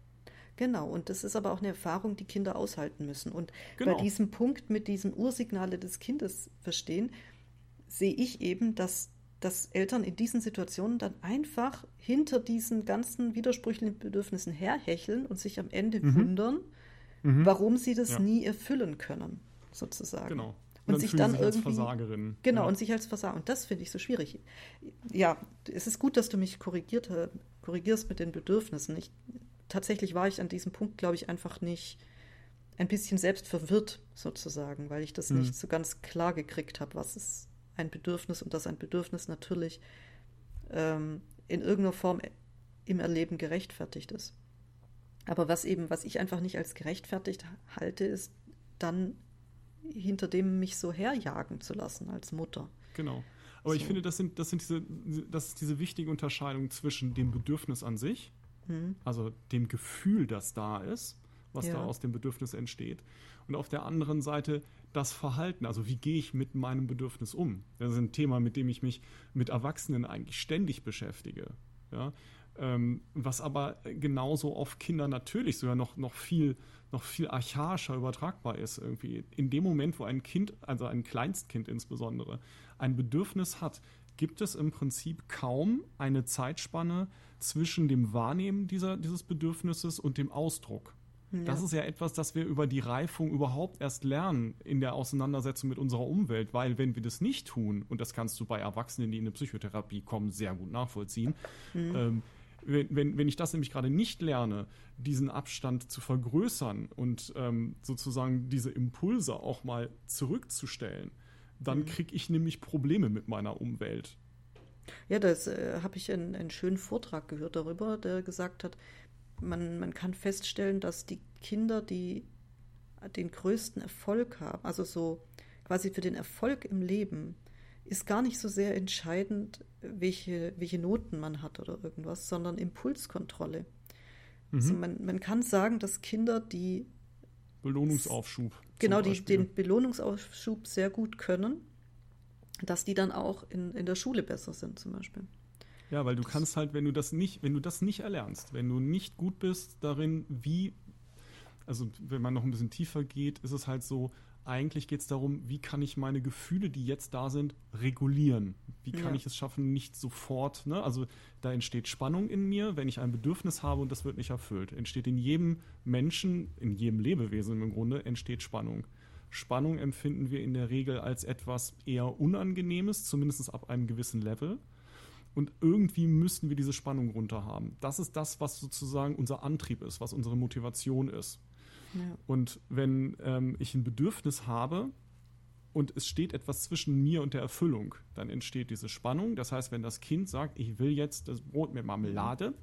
[SPEAKER 2] Genau, und das ist aber auch eine Erfahrung, die Kinder aushalten müssen. Und genau. bei diesem Punkt mit diesen Ursignale des Kindes verstehen, sehe ich eben, dass, dass Eltern in diesen Situationen dann einfach hinter diesen ganzen widersprüchlichen Bedürfnissen herhecheln und sich am Ende mhm. wundern, mhm. warum sie das ja. nie erfüllen können, sozusagen.
[SPEAKER 1] Genau.
[SPEAKER 2] Und, und sich dann sich irgendwie.
[SPEAKER 1] Versagerin.
[SPEAKER 2] Genau, ja. und sich als Versager. Und das finde ich so schwierig. Ja, es ist gut, dass du mich korrigiert, korrigierst mit den Bedürfnissen. Ich, tatsächlich war ich an diesem Punkt, glaube ich, einfach nicht ein bisschen selbst verwirrt sozusagen, weil ich das mhm. nicht so ganz klar gekriegt habe, was ist ein Bedürfnis und dass ein Bedürfnis natürlich ähm, in irgendeiner Form im Erleben gerechtfertigt ist. Aber was eben, was ich einfach nicht als gerechtfertigt halte, ist dann hinter dem mich so herjagen zu lassen als Mutter.
[SPEAKER 1] Genau. Aber so. ich finde, das sind, das sind diese, das ist diese wichtige Unterscheidung zwischen dem Bedürfnis an sich Mhm. Also dem Gefühl, das da ist, was ja. da aus dem Bedürfnis entsteht. Und auf der anderen Seite das Verhalten, also wie gehe ich mit meinem Bedürfnis um? Das ist ein Thema, mit dem ich mich mit Erwachsenen eigentlich ständig beschäftige. Ja? Ähm, was aber genauso auf Kinder natürlich sogar noch, noch, viel, noch viel archaischer übertragbar ist. Irgendwie. In dem Moment, wo ein Kind, also ein Kleinstkind insbesondere, ein Bedürfnis hat, gibt es im Prinzip kaum eine Zeitspanne zwischen dem Wahrnehmen dieser, dieses Bedürfnisses und dem Ausdruck. Ja. Das ist ja etwas, das wir über die Reifung überhaupt erst lernen in der Auseinandersetzung mit unserer Umwelt, weil wenn wir das nicht tun, und das kannst du bei Erwachsenen, die in eine Psychotherapie kommen, sehr gut nachvollziehen, mhm. ähm, wenn, wenn, wenn ich das nämlich gerade nicht lerne, diesen Abstand zu vergrößern und ähm, sozusagen diese Impulse auch mal zurückzustellen, dann mhm. kriege ich nämlich Probleme mit meiner Umwelt.
[SPEAKER 2] Ja, das äh, habe ich einen, einen schönen Vortrag gehört darüber, der gesagt hat, man, man kann feststellen, dass die Kinder, die den größten Erfolg haben, also so quasi für den Erfolg im Leben, ist gar nicht so sehr entscheidend, welche, welche Noten man hat oder irgendwas, sondern Impulskontrolle. Mhm. Also man, man kann sagen, dass Kinder, die
[SPEAKER 1] Belohnungsaufschub.
[SPEAKER 2] Genau, die den Belohnungsaufschub sehr gut können, dass die dann auch in, in der Schule besser sind, zum Beispiel.
[SPEAKER 1] Ja, weil du kannst halt, wenn du das nicht, wenn du das nicht erlernst, wenn du nicht gut bist darin, wie, also wenn man noch ein bisschen tiefer geht, ist es halt so, eigentlich geht es darum, wie kann ich meine Gefühle, die jetzt da sind, regulieren? Wie kann ja. ich es schaffen, nicht sofort, ne? Also da entsteht Spannung in mir, wenn ich ein Bedürfnis habe und das wird nicht erfüllt. Entsteht in jedem Menschen, in jedem Lebewesen im Grunde, entsteht Spannung. Spannung empfinden wir in der Regel als etwas eher Unangenehmes, zumindest ab einem gewissen Level. Und irgendwie müssen wir diese Spannung runter haben. Das ist das, was sozusagen unser Antrieb ist, was unsere Motivation ist. Ja. Und wenn ähm, ich ein Bedürfnis habe und es steht etwas zwischen mir und der Erfüllung, dann entsteht diese Spannung. Das heißt, wenn das Kind sagt, ich will jetzt das Brot mit Marmelade,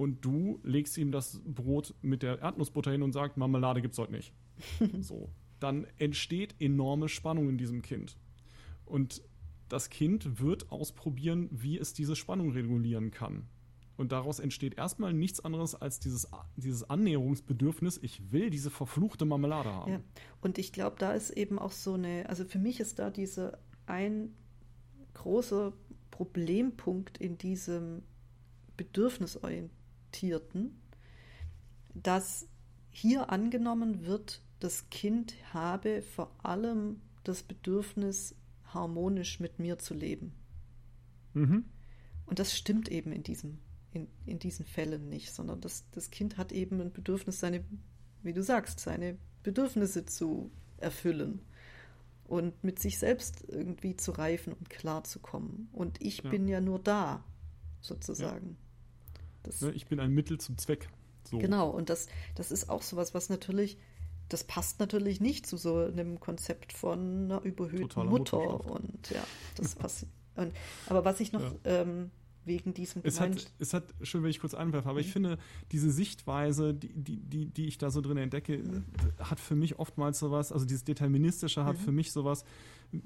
[SPEAKER 1] und du legst ihm das Brot mit der Erdnussbutter hin und sagst, Marmelade gibt es heute nicht. so, dann entsteht enorme Spannung in diesem Kind. Und das Kind wird ausprobieren, wie es diese Spannung regulieren kann. Und daraus entsteht erstmal nichts anderes als dieses, dieses Annäherungsbedürfnis, ich will diese verfluchte Marmelade haben. Ja.
[SPEAKER 2] Und ich glaube, da ist eben auch so eine, also für mich ist da diese ein großer Problempunkt in diesem bedürfnisorientierten dass hier angenommen wird, das Kind habe vor allem das Bedürfnis harmonisch mit mir zu leben. Mhm. Und das stimmt eben in, diesem, in, in diesen Fällen nicht, sondern das, das Kind hat eben ein Bedürfnis, seine, wie du sagst, seine Bedürfnisse zu erfüllen und mit sich selbst irgendwie zu reifen und klarzukommen. Und ich ja. bin ja nur da, sozusagen.
[SPEAKER 1] Ja. Das, ich bin ein Mittel zum Zweck.
[SPEAKER 2] So. Genau, und das, das ist auch sowas, was natürlich, das passt natürlich nicht zu so einem Konzept von einer überhöhten Totaler Mutter. Und ja, das passiert. aber was ich noch ja. ähm, wegen diesem
[SPEAKER 1] es hat, es hat, schön, wenn ich kurz einwerfe, aber mhm. ich finde, diese Sichtweise, die, die, die, die ich da so drin entdecke, mhm. hat für mich oftmals sowas, also dieses Deterministische hat mhm. für mich sowas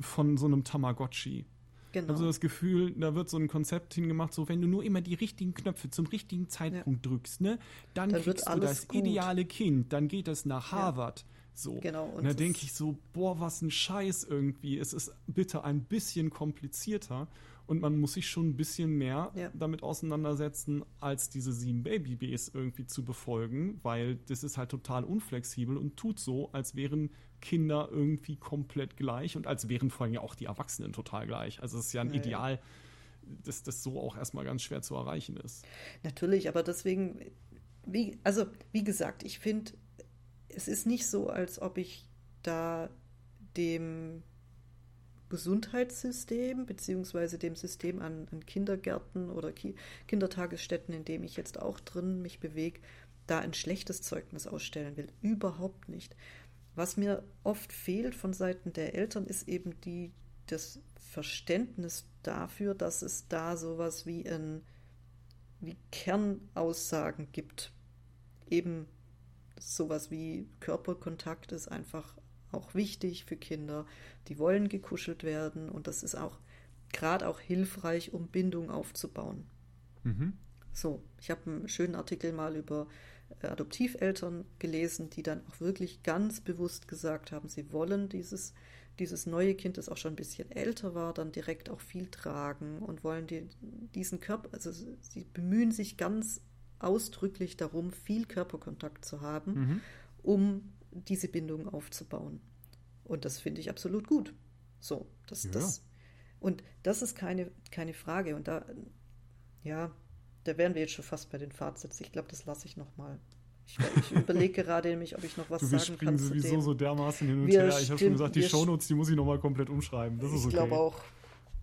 [SPEAKER 1] von so einem Tamagotchi. Genau. Ich habe so das Gefühl, da wird so ein Konzept hingemacht, so wenn du nur immer die richtigen Knöpfe zum richtigen Zeitpunkt ja. drückst, ne, dann, dann kriegst du das gut. ideale Kind, dann geht es nach Harvard. Ja. So. Genau. Und, und da denke ich so, boah, was ein Scheiß irgendwie. Es ist bitte ein bisschen komplizierter und man muss sich schon ein bisschen mehr ja. damit auseinandersetzen, als diese sieben Babybs irgendwie zu befolgen, weil das ist halt total unflexibel und tut so, als wären Kinder irgendwie komplett gleich und als wären vor allem ja auch die Erwachsenen total gleich. Also es ist ja ein ja, Ideal, ja. dass das so auch erstmal ganz schwer zu erreichen ist.
[SPEAKER 2] Natürlich, aber deswegen, wie, also wie gesagt, ich finde, es ist nicht so, als ob ich da dem Gesundheitssystem beziehungsweise dem System an, an Kindergärten oder Ki Kindertagesstätten, in dem ich jetzt auch drin mich bewege, da ein schlechtes Zeugnis ausstellen will. Überhaupt nicht. Was mir oft fehlt von Seiten der Eltern, ist eben die, das Verständnis dafür, dass es da sowas wie ein wie Kernaussagen gibt. Eben sowas wie Körperkontakt ist einfach auch wichtig für Kinder. Die wollen gekuschelt werden und das ist auch gerade auch hilfreich, um Bindung aufzubauen. Mhm. So, ich habe einen schönen Artikel mal über äh, Adoptiveltern gelesen, die dann auch wirklich ganz bewusst gesagt haben, sie wollen dieses, dieses neue Kind, das auch schon ein bisschen älter war, dann direkt auch viel tragen und wollen die, diesen Körper, also sie bemühen sich ganz ausdrücklich darum, viel Körperkontakt zu haben, mhm. um diese Bindung aufzubauen. Und das finde ich absolut gut. So, das, ja. das, und das ist keine, keine Frage. Und da, ja, da wären wir jetzt schon fast bei den Fazits. Ich glaube, das lasse ich nochmal. Ich, ich überlege gerade nämlich, ob ich noch was du, sagen kann. Wir
[SPEAKER 1] sowieso so dermaßen hin und wir her. Ich habe schon gesagt, die Shownotes, die muss ich nochmal komplett umschreiben. Das ist
[SPEAKER 2] ich
[SPEAKER 1] okay.
[SPEAKER 2] glaube auch.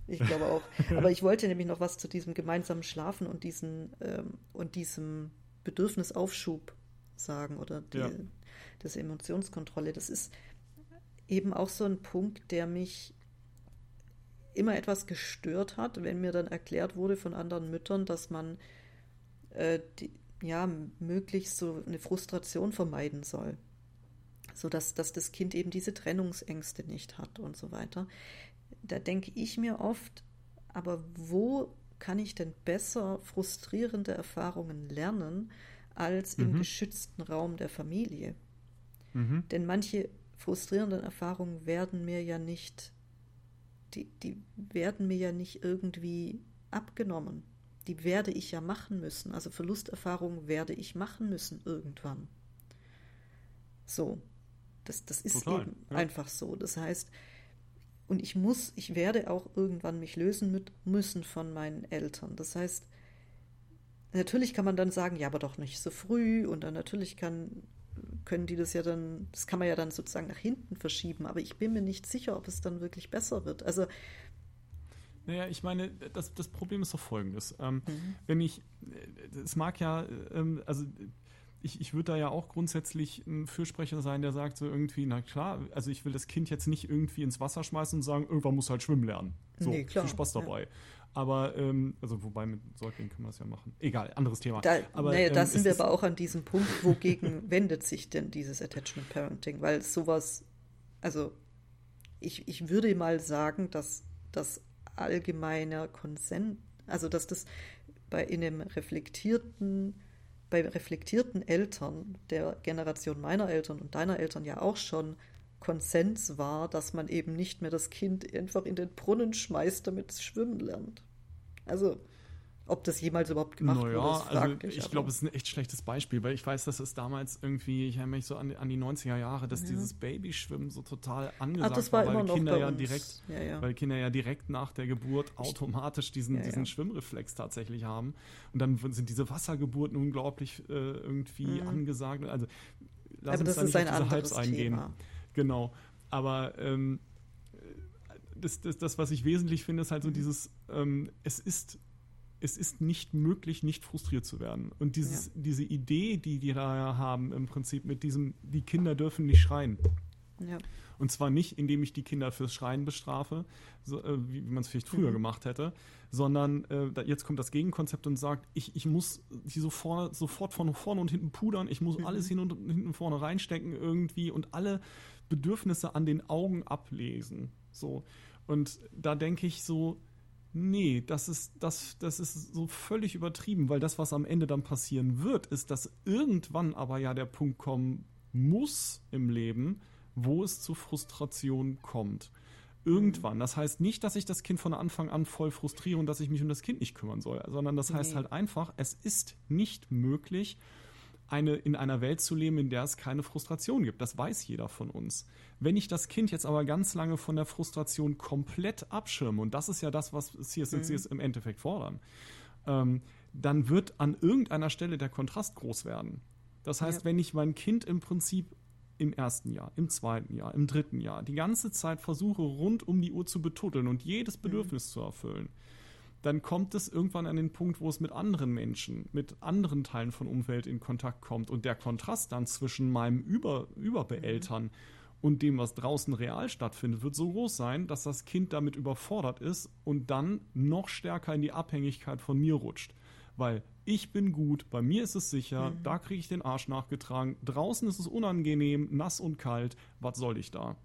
[SPEAKER 2] Ich glaube auch. Aber ich wollte nämlich noch was zu diesem gemeinsamen Schlafen und, diesen, ähm, und diesem Bedürfnisaufschub sagen oder die, ja das Emotionskontrolle. Das ist eben auch so ein Punkt, der mich immer etwas gestört hat, wenn mir dann erklärt wurde von anderen Müttern, dass man äh, die, ja möglichst so eine Frustration vermeiden soll, so dass, dass das Kind eben diese Trennungsängste nicht hat und so weiter. Da denke ich mir oft, aber wo kann ich denn besser frustrierende Erfahrungen lernen als im mhm. geschützten Raum der Familie? Mhm. Denn manche frustrierenden Erfahrungen werden mir ja nicht, die, die werden mir ja nicht irgendwie abgenommen. Die werde ich ja machen müssen. Also Verlusterfahrungen werde ich machen müssen irgendwann. So. Das, das ist Total, eben ja. einfach so. Das heißt, und ich muss, ich werde auch irgendwann mich lösen mit, müssen von meinen Eltern. Das heißt, natürlich kann man dann sagen, ja, aber doch nicht so früh und dann natürlich kann können die das ja dann, das kann man ja dann sozusagen nach hinten verschieben, aber ich bin mir nicht sicher, ob es dann wirklich besser wird. Also
[SPEAKER 1] naja, ich meine, das, das Problem ist doch folgendes. Ähm, mhm. Wenn ich, es mag ja, ähm, also ich, ich würde da ja auch grundsätzlich ein Fürsprecher sein, der sagt so irgendwie, na klar, also ich will das Kind jetzt nicht irgendwie ins Wasser schmeißen und sagen, irgendwann muss halt schwimmen lernen. So, nee, viel Spaß dabei. Ja. Aber, ähm, also wobei mit Säuglingen können wir es ja machen. Egal, anderes Thema.
[SPEAKER 2] Da,
[SPEAKER 1] aber,
[SPEAKER 2] naja, da ähm, sind wir aber auch an diesem Punkt, wogegen wendet sich denn dieses Attachment Parenting? Weil sowas, also ich, ich würde mal sagen, dass das allgemeiner Konsens, also dass das bei in einem reflektierten, bei reflektierten Eltern der Generation meiner Eltern und deiner Eltern ja auch schon Konsens war, dass man eben nicht mehr das Kind einfach in den Brunnen schmeißt, damit es schwimmen lernt. Also. Ob das jemals überhaupt gemacht
[SPEAKER 1] naja,
[SPEAKER 2] wurde,
[SPEAKER 1] ist also ich glaube, es ist ein echt schlechtes Beispiel, weil ich weiß, dass es damals irgendwie, ich erinnere mich so an, an die 90er Jahre, dass ja. dieses Babyschwimmen so total angesagt Ach,
[SPEAKER 2] das war,
[SPEAKER 1] war weil Kinder ja direkt,
[SPEAKER 2] ja, ja.
[SPEAKER 1] weil Kinder ja direkt nach der Geburt automatisch diesen, diesen Schwimmreflex tatsächlich haben. Und dann sind diese Wassergeburten unglaublich äh, irgendwie mhm. angesagt. Also
[SPEAKER 2] lass Aber uns da nicht auf diese Hypes eingehen. Thema.
[SPEAKER 1] Genau. Aber ähm, das, das, das, was ich wesentlich finde, ist halt so dieses, ähm, es ist es ist nicht möglich, nicht frustriert zu werden. Und dieses, ja. diese Idee, die die da haben, im Prinzip mit diesem, die Kinder dürfen nicht schreien.
[SPEAKER 2] Ja.
[SPEAKER 1] Und zwar nicht, indem ich die Kinder fürs Schreien bestrafe, so, äh, wie, man es vielleicht früher mhm. gemacht hätte, sondern äh, da, jetzt kommt das Gegenkonzept und sagt, ich, ich muss die so vorne, sofort von vorne und hinten pudern, ich muss mhm. alles hin und hinten vorne reinstecken irgendwie und alle Bedürfnisse an den Augen ablesen. So. Und da denke ich so, nee, das ist, das, das ist so völlig übertrieben, weil das, was am Ende dann passieren wird, ist, dass irgendwann aber ja der Punkt kommen muss im Leben, wo es zu Frustration kommt. Irgendwann. Das heißt nicht, dass ich das Kind von Anfang an voll frustriere und dass ich mich um das Kind nicht kümmern soll, sondern das heißt nee. halt einfach, es ist nicht möglich, eine, in einer Welt zu leben, in der es keine Frustration gibt. Das weiß jeder von uns. Wenn ich das Kind jetzt aber ganz lange von der Frustration komplett abschirme, und das ist ja das, was CSNCs mhm. im Endeffekt fordern, ähm, dann wird an irgendeiner Stelle der Kontrast groß werden. Das heißt, ja. wenn ich mein Kind im Prinzip im ersten Jahr, im zweiten Jahr, im dritten Jahr die ganze Zeit versuche, rund um die Uhr zu betuddeln und jedes mhm. Bedürfnis mhm. zu erfüllen, dann kommt es irgendwann an den Punkt, wo es mit anderen Menschen, mit anderen Teilen von Umwelt in Kontakt kommt und der Kontrast dann zwischen meinem Über Überbeeltern mhm. und dem, was draußen real stattfindet, wird so groß sein, dass das Kind damit überfordert ist und dann noch stärker in die Abhängigkeit von mir rutscht. Weil ich bin gut, bei mir ist es sicher, mhm. da kriege ich den Arsch nachgetragen, draußen ist es unangenehm, nass und kalt, was soll ich da?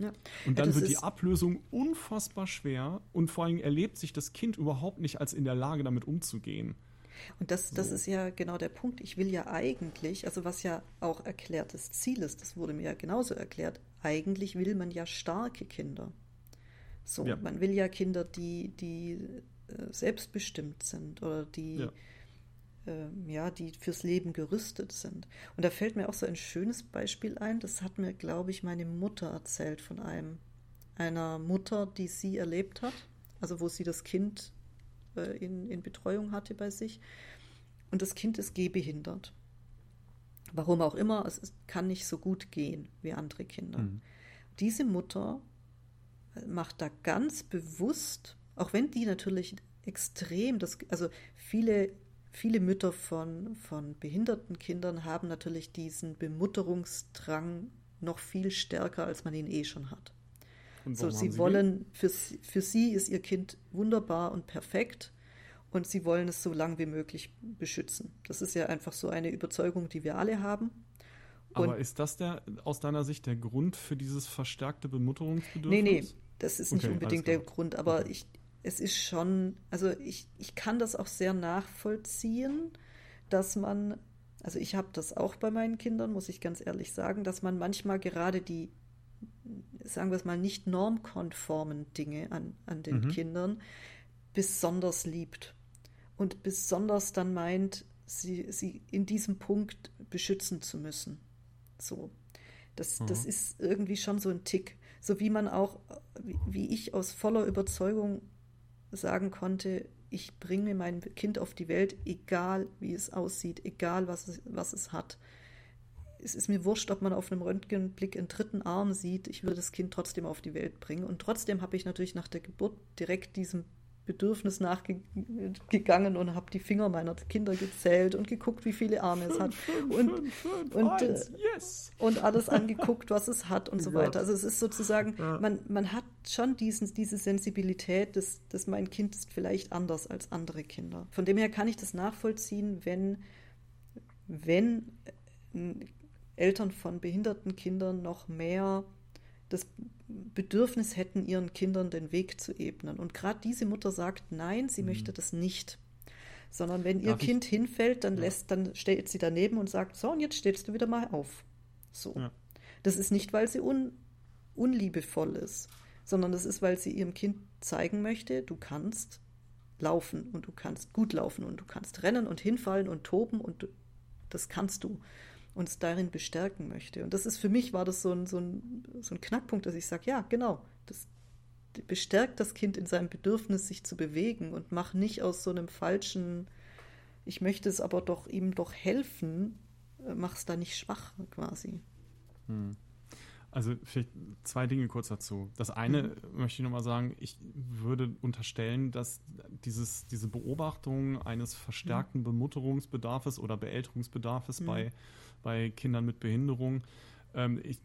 [SPEAKER 2] Ja.
[SPEAKER 1] Und dann ja, wird die Ablösung unfassbar schwer und vor allem erlebt sich das Kind überhaupt nicht als in der Lage, damit umzugehen.
[SPEAKER 2] Und das, das so. ist ja genau der Punkt. Ich will ja eigentlich, also was ja auch erklärtes Ziel ist, das wurde mir ja genauso erklärt, eigentlich will man ja starke Kinder. So, ja. man will ja Kinder, die, die äh, selbstbestimmt sind oder die ja ja, die fürs Leben gerüstet sind. Und da fällt mir auch so ein schönes Beispiel ein, das hat mir, glaube ich, meine Mutter erzählt von einem, einer Mutter, die sie erlebt hat, also wo sie das Kind äh, in, in Betreuung hatte bei sich. Und das Kind ist gehbehindert. Warum auch immer, es ist, kann nicht so gut gehen wie andere Kinder. Mhm. Diese Mutter äh, macht da ganz bewusst, auch wenn die natürlich extrem, das, also viele Viele Mütter von, von behinderten Kindern haben natürlich diesen Bemutterungsdrang noch viel stärker, als man ihn eh schon hat. So, sie, sie wollen, für, für sie ist ihr Kind wunderbar und perfekt und sie wollen es so lang wie möglich beschützen. Das ist ja einfach so eine Überzeugung, die wir alle haben.
[SPEAKER 1] Und Aber ist das der, aus deiner Sicht der Grund für dieses verstärkte Bemutterungsbedürfnis?
[SPEAKER 2] Nee, nee, das ist nicht okay, unbedingt der Grund, aber ich, es ist schon, also ich, ich kann das auch sehr nachvollziehen, dass man, also ich habe das auch bei meinen Kindern, muss ich ganz ehrlich sagen, dass man manchmal gerade die, sagen wir es mal, nicht normkonformen Dinge an, an den mhm. Kindern besonders liebt und besonders dann meint, sie, sie in diesem Punkt beschützen zu müssen. So. Das, mhm. das ist irgendwie schon so ein Tick. So wie man auch, wie, wie ich aus voller Überzeugung sagen konnte, ich bringe mein Kind auf die Welt, egal wie es aussieht, egal was es, was es hat. Es ist mir wurscht, ob man auf einem Röntgenblick einen dritten Arm sieht, ich würde das Kind trotzdem auf die Welt bringen. Und trotzdem habe ich natürlich nach der Geburt direkt diesem Bedürfnis nachgegangen und habe die Finger meiner Kinder gezählt und geguckt, wie viele Arme es hat und, und, äh, yes. und alles angeguckt, was es hat und so weiter. Also es ist sozusagen, man, man hat schon diesen, diese Sensibilität, dass, dass mein Kind ist vielleicht anders als andere Kinder. Von dem her kann ich das nachvollziehen, wenn, wenn äh, Eltern von behinderten Kindern noch mehr das Bedürfnis hätten, ihren Kindern den Weg zu ebnen. Und gerade diese Mutter sagt, nein, sie mhm. möchte das nicht. Sondern wenn ihr Darf Kind ich? hinfällt, dann ja. lässt, dann stellt sie daneben und sagt, so, und jetzt stellst du wieder mal auf. So. Ja. Das ist nicht, weil sie un, unliebevoll ist, sondern das ist, weil sie ihrem Kind zeigen möchte, du kannst laufen und du kannst gut laufen und du kannst rennen und hinfallen und toben und du, das kannst du uns darin bestärken möchte. Und das ist für mich war das so ein, so ein, so ein Knackpunkt, dass ich sage, ja, genau, das bestärkt das Kind in seinem Bedürfnis, sich zu bewegen und mach nicht aus so einem falschen, ich möchte es aber doch ihm doch helfen, äh, mach es da nicht schwach quasi. Hm.
[SPEAKER 1] Also vielleicht zwei Dinge kurz dazu. Das eine mhm. möchte ich nochmal sagen, ich würde unterstellen, dass dieses, diese Beobachtung eines verstärkten mhm. Bemutterungsbedarfes oder Beälterungsbedarfes mhm. bei, bei Kindern mit Behinderung, ähm, ich,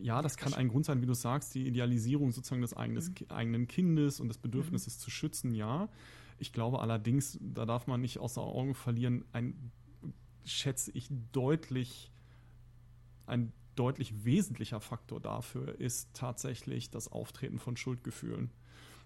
[SPEAKER 1] ja, das kann ein Grund sein, wie du sagst, die Idealisierung sozusagen des eigenes, mhm. eigenen Kindes und des Bedürfnisses mhm. zu schützen, ja. Ich glaube allerdings, da darf man nicht außer Augen verlieren, ein, schätze ich, deutlich, ein deutlich wesentlicher Faktor dafür ist tatsächlich das Auftreten von Schuldgefühlen.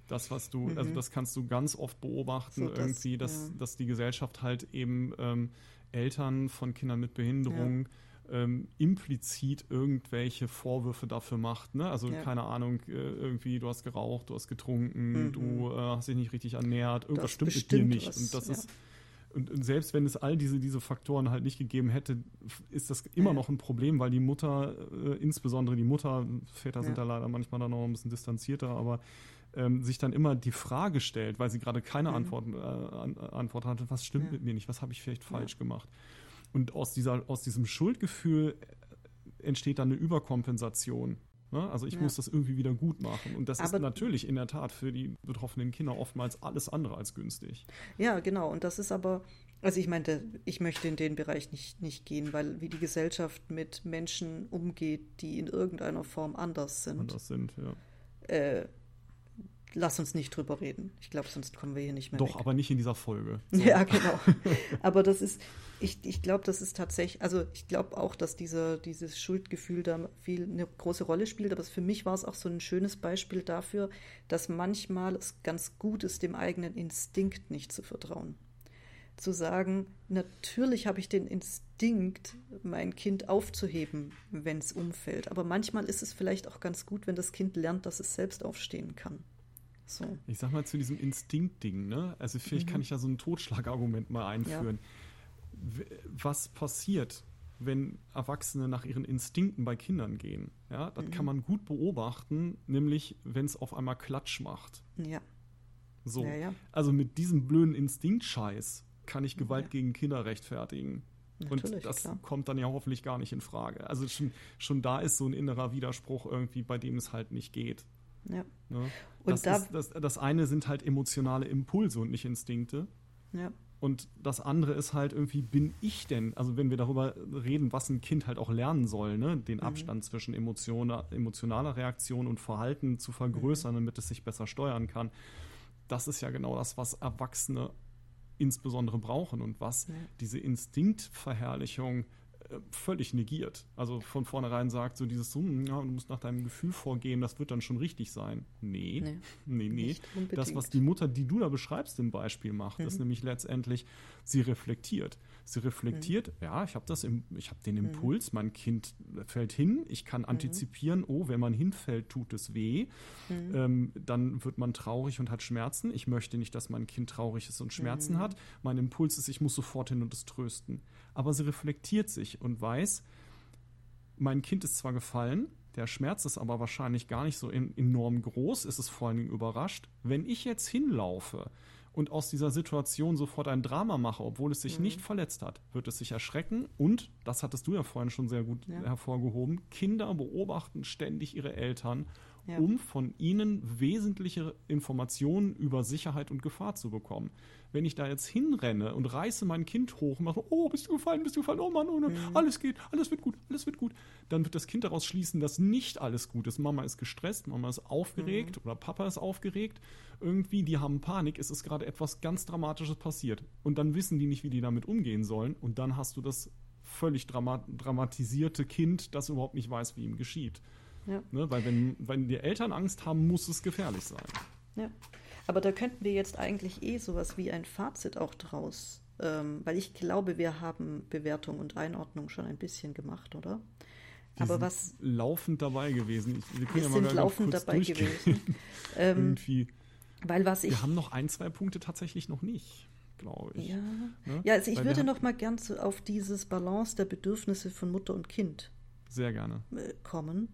[SPEAKER 1] Das, was du, also mhm. also das kannst du ganz oft beobachten, so irgendwie, dass, ja. dass die Gesellschaft halt eben ähm, Eltern von Kindern mit Behinderung ja. ähm, implizit irgendwelche Vorwürfe dafür macht. Ne? Also ja. keine Ahnung, äh, irgendwie du hast geraucht, du hast getrunken, mhm. du äh, hast dich nicht richtig ernährt, irgendwas das stimmt mit dir nicht. Was, und das ist und, selbst wenn es all diese, diese Faktoren halt nicht gegeben hätte, ist das immer noch ein Problem, weil die Mutter, äh, insbesondere die Mutter, Väter sind da leider manchmal dann noch ein bisschen distanzierter, aber ähm, sich dann immer die Frage stellt, weil sie gerade keine mhm. Antwort, äh, Antwort hatte, was stimmt ja. mit mir nicht, was habe ich vielleicht falsch ja. gemacht. Und aus, dieser, aus diesem Schuldgefühl entsteht dann eine Überkompensation. Ne? Also ich ja. muss das irgendwie wieder gut machen. Und das Aber ist natürlich in der Tat für die betroffenen Kinder oftmals alles andere als günstig.
[SPEAKER 2] Ja, genau. Und das ist aber, also ich meinte, ich möchte in den Bereich nicht, nicht gehen, weil wie die Gesellschaft mit Menschen umgeht, die in irgendeiner Form anders sind.
[SPEAKER 1] Anders sind, ja.
[SPEAKER 2] Äh, lass uns nicht drüber reden. Ich glaube, sonst kommen wir hier nicht mehr.
[SPEAKER 1] Doch, weg. aber nicht in dieser Folge.
[SPEAKER 2] So. Ja, genau. aber das ist, ich, ich glaube, das ist tatsächlich, also ich glaube auch, dass dieser, dieses Schuldgefühl da viel eine große Rolle spielt. Aber für mich war es auch so ein schönes Beispiel dafür, dass manchmal es ganz gut ist, dem eigenen Instinkt nicht zu vertrauen. Zu sagen, natürlich habe ich den Instinkt, mein Kind aufzuheben, wenn es umfällt. Aber manchmal ist es vielleicht auch ganz gut, wenn das Kind lernt, dass es selbst aufstehen kann.
[SPEAKER 1] So. Ich sag mal zu diesem Instinktding, ne? Also vielleicht mhm. kann ich ja so ein Totschlagargument mal einführen. Ja. Was passiert, wenn Erwachsene nach ihren Instinkten bei Kindern gehen? Ja, das mhm. kann man gut beobachten, nämlich wenn es auf einmal Klatsch macht.
[SPEAKER 2] Ja.
[SPEAKER 1] So. Ja, ja. Also mit diesem blöden Instinktscheiß kann ich Gewalt gegen Kinder rechtfertigen. Natürlich, und das klar. kommt dann ja hoffentlich gar nicht in Frage. Also schon, schon da ist so ein innerer Widerspruch irgendwie, bei dem es halt nicht geht.
[SPEAKER 2] Ja.
[SPEAKER 1] Ne? Das, da, ist, das, das eine sind halt emotionale Impulse und nicht Instinkte.
[SPEAKER 2] Ja.
[SPEAKER 1] Und das andere ist halt irgendwie, bin ich denn, also wenn wir darüber reden, was ein Kind halt auch lernen soll, ne, den mhm. Abstand zwischen Emotion, emotionaler Reaktion und Verhalten zu vergrößern, mhm. damit es sich besser steuern kann, das ist ja genau das, was Erwachsene insbesondere brauchen und was ja. diese Instinktverherrlichung völlig negiert. Also von vornherein sagt so dieses, so, hm, ja, du musst nach deinem Gefühl vorgehen, das wird dann schon richtig sein. Nee, nee, nee. nee. Das, was die Mutter, die du da beschreibst im Beispiel macht, mhm. ist nämlich letztendlich, sie reflektiert. Sie reflektiert, mhm. ja, ich habe das, im, ich habe den mhm. Impuls, mein Kind fällt hin, ich kann mhm. antizipieren, oh, wenn man hinfällt, tut es weh, mhm. ähm, dann wird man traurig und hat Schmerzen. Ich möchte nicht, dass mein Kind traurig ist und Schmerzen mhm. hat. Mein Impuls ist, ich muss sofort hin und es trösten. Aber sie reflektiert sich und weiß, mein Kind ist zwar gefallen, der Schmerz ist aber wahrscheinlich gar nicht so enorm groß, ist es vor allen Dingen überrascht. Wenn ich jetzt hinlaufe und aus dieser Situation sofort ein Drama mache, obwohl es sich mhm. nicht verletzt hat, wird es sich erschrecken und, das hattest du ja vorhin schon sehr gut ja. hervorgehoben, Kinder beobachten ständig ihre Eltern, ja. um von ihnen wesentliche Informationen über Sicherheit und Gefahr zu bekommen. Wenn ich da jetzt hinrenne und reiße mein Kind hoch und mache, oh, bist du gefallen, bist du gefallen, oh Mann, oh Mann, mhm. alles geht, alles wird gut, alles wird gut, dann wird das Kind daraus schließen, dass nicht alles gut ist. Mama ist gestresst, Mama ist aufgeregt mhm. oder Papa ist aufgeregt. Irgendwie, die haben Panik, es ist gerade etwas ganz Dramatisches passiert. Und dann wissen die nicht, wie die damit umgehen sollen. Und dann hast du das völlig dramatisierte Kind, das überhaupt nicht weiß, wie ihm geschieht. Ja. Ne? Weil wenn, wenn die Eltern Angst haben, muss es gefährlich sein.
[SPEAKER 2] Ja. Aber da könnten wir jetzt eigentlich eh sowas wie ein Fazit auch draus, ähm, weil ich glaube, wir haben Bewertung und Einordnung schon ein bisschen gemacht, oder?
[SPEAKER 1] Wir Aber was laufend dabei gewesen.
[SPEAKER 2] Ich, wir, wir ja sind laufend dabei gewesen.
[SPEAKER 1] Ähm, Irgendwie.
[SPEAKER 2] Weil was ich.
[SPEAKER 1] Wir haben noch ein, zwei Punkte tatsächlich noch nicht, glaube ich.
[SPEAKER 2] Ja,
[SPEAKER 1] Ne?
[SPEAKER 2] ja also ich
[SPEAKER 1] Weil
[SPEAKER 2] würde noch mal gern zu, auf dieses Balance der Bedürfnisse von Mutter und Kind
[SPEAKER 1] Sehr gerne.
[SPEAKER 2] äh, kommen.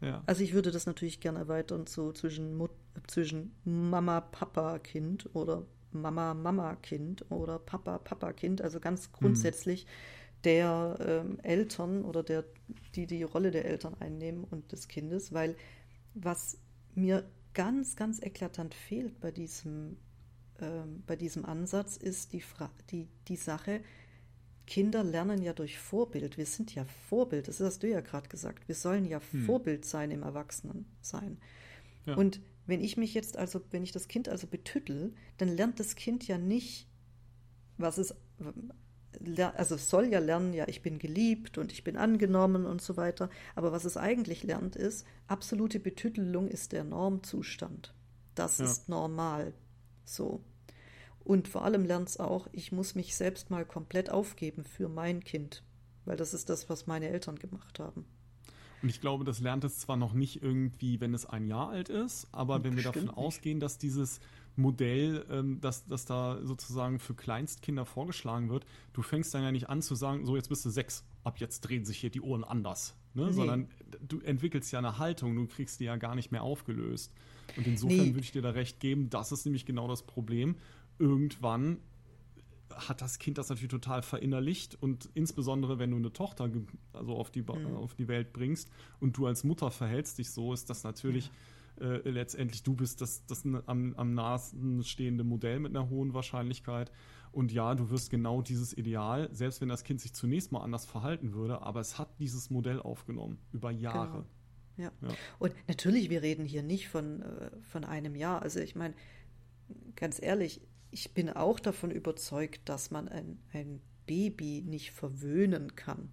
[SPEAKER 1] Ja.
[SPEAKER 2] Also ich würde das natürlich gerne erweitern zu zwischen, Mut, zwischen Mama, Papa, Kind oder Mama, Mama, Kind oder Papa, Papa, Kind. Also ganz grundsätzlich der ähm, Eltern oder der, die die Rolle der Eltern einnehmen und des Kindes, weil was mir ganz, ganz eklatant fehlt bei diesem, ähm, bei diesem Ansatz ist die, Fra die, die Sache, Kinder lernen ja durch Vorbild. Wir sind ja Vorbild, das hast du ja gerade gesagt. Wir sollen ja Vorbild sein im Erwachsenensein.
[SPEAKER 1] Ja.
[SPEAKER 2] Und wenn ich mich jetzt also, wenn ich das Kind also betüttel, dann lernt das Kind ja nicht, was es, also es soll ja lernen, ja, ich bin geliebt und ich bin angenommen und so weiter. Aber was es eigentlich lernt, ist, absolute Betüttelung ist der Normzustand. Das
[SPEAKER 1] Ja.
[SPEAKER 2] ist normal. So. Und vor allem lernt es auch, ich muss mich selbst mal komplett aufgeben für mein Kind. Weil das ist das, was meine Eltern gemacht haben.
[SPEAKER 1] Und ich glaube, das lernt es zwar noch nicht irgendwie, wenn es ein Jahr alt ist, aber wenn wir davon
[SPEAKER 2] Bestimmt
[SPEAKER 1] ausgehen, dass dieses Modell, ähm, dass, dass da sozusagen für Kleinstkinder vorgeschlagen wird, du fängst dann ja nicht an zu sagen, so jetzt bist du sechs, ab jetzt drehen sich hier die Ohren anders, ne?
[SPEAKER 2] Nee.
[SPEAKER 1] sondern du entwickelst ja eine Haltung, du kriegst die ja gar nicht mehr aufgelöst. Und insofern
[SPEAKER 2] Nee.
[SPEAKER 1] würde ich dir da recht geben, das ist nämlich genau das Problem. Irgendwann hat das Kind das natürlich total verinnerlicht und insbesondere wenn du eine Tochter also auf die,
[SPEAKER 2] Mhm.
[SPEAKER 1] auf die Welt bringst und du als Mutter verhältst dich so, ist das natürlich äh, letztendlich du bist das, das am, am nahesten stehende Modell mit einer hohen Wahrscheinlichkeit und ja, du wirst genau dieses Ideal, selbst wenn das Kind sich zunächst mal anders verhalten würde, aber es hat dieses Modell aufgenommen über Jahre.
[SPEAKER 2] Ja.
[SPEAKER 1] Ja.
[SPEAKER 2] Und natürlich, wir reden hier nicht von, äh, von einem Jahr. Also ich meine, ganz ehrlich, ich bin auch davon überzeugt, dass man ein, ein Baby nicht verwöhnen kann.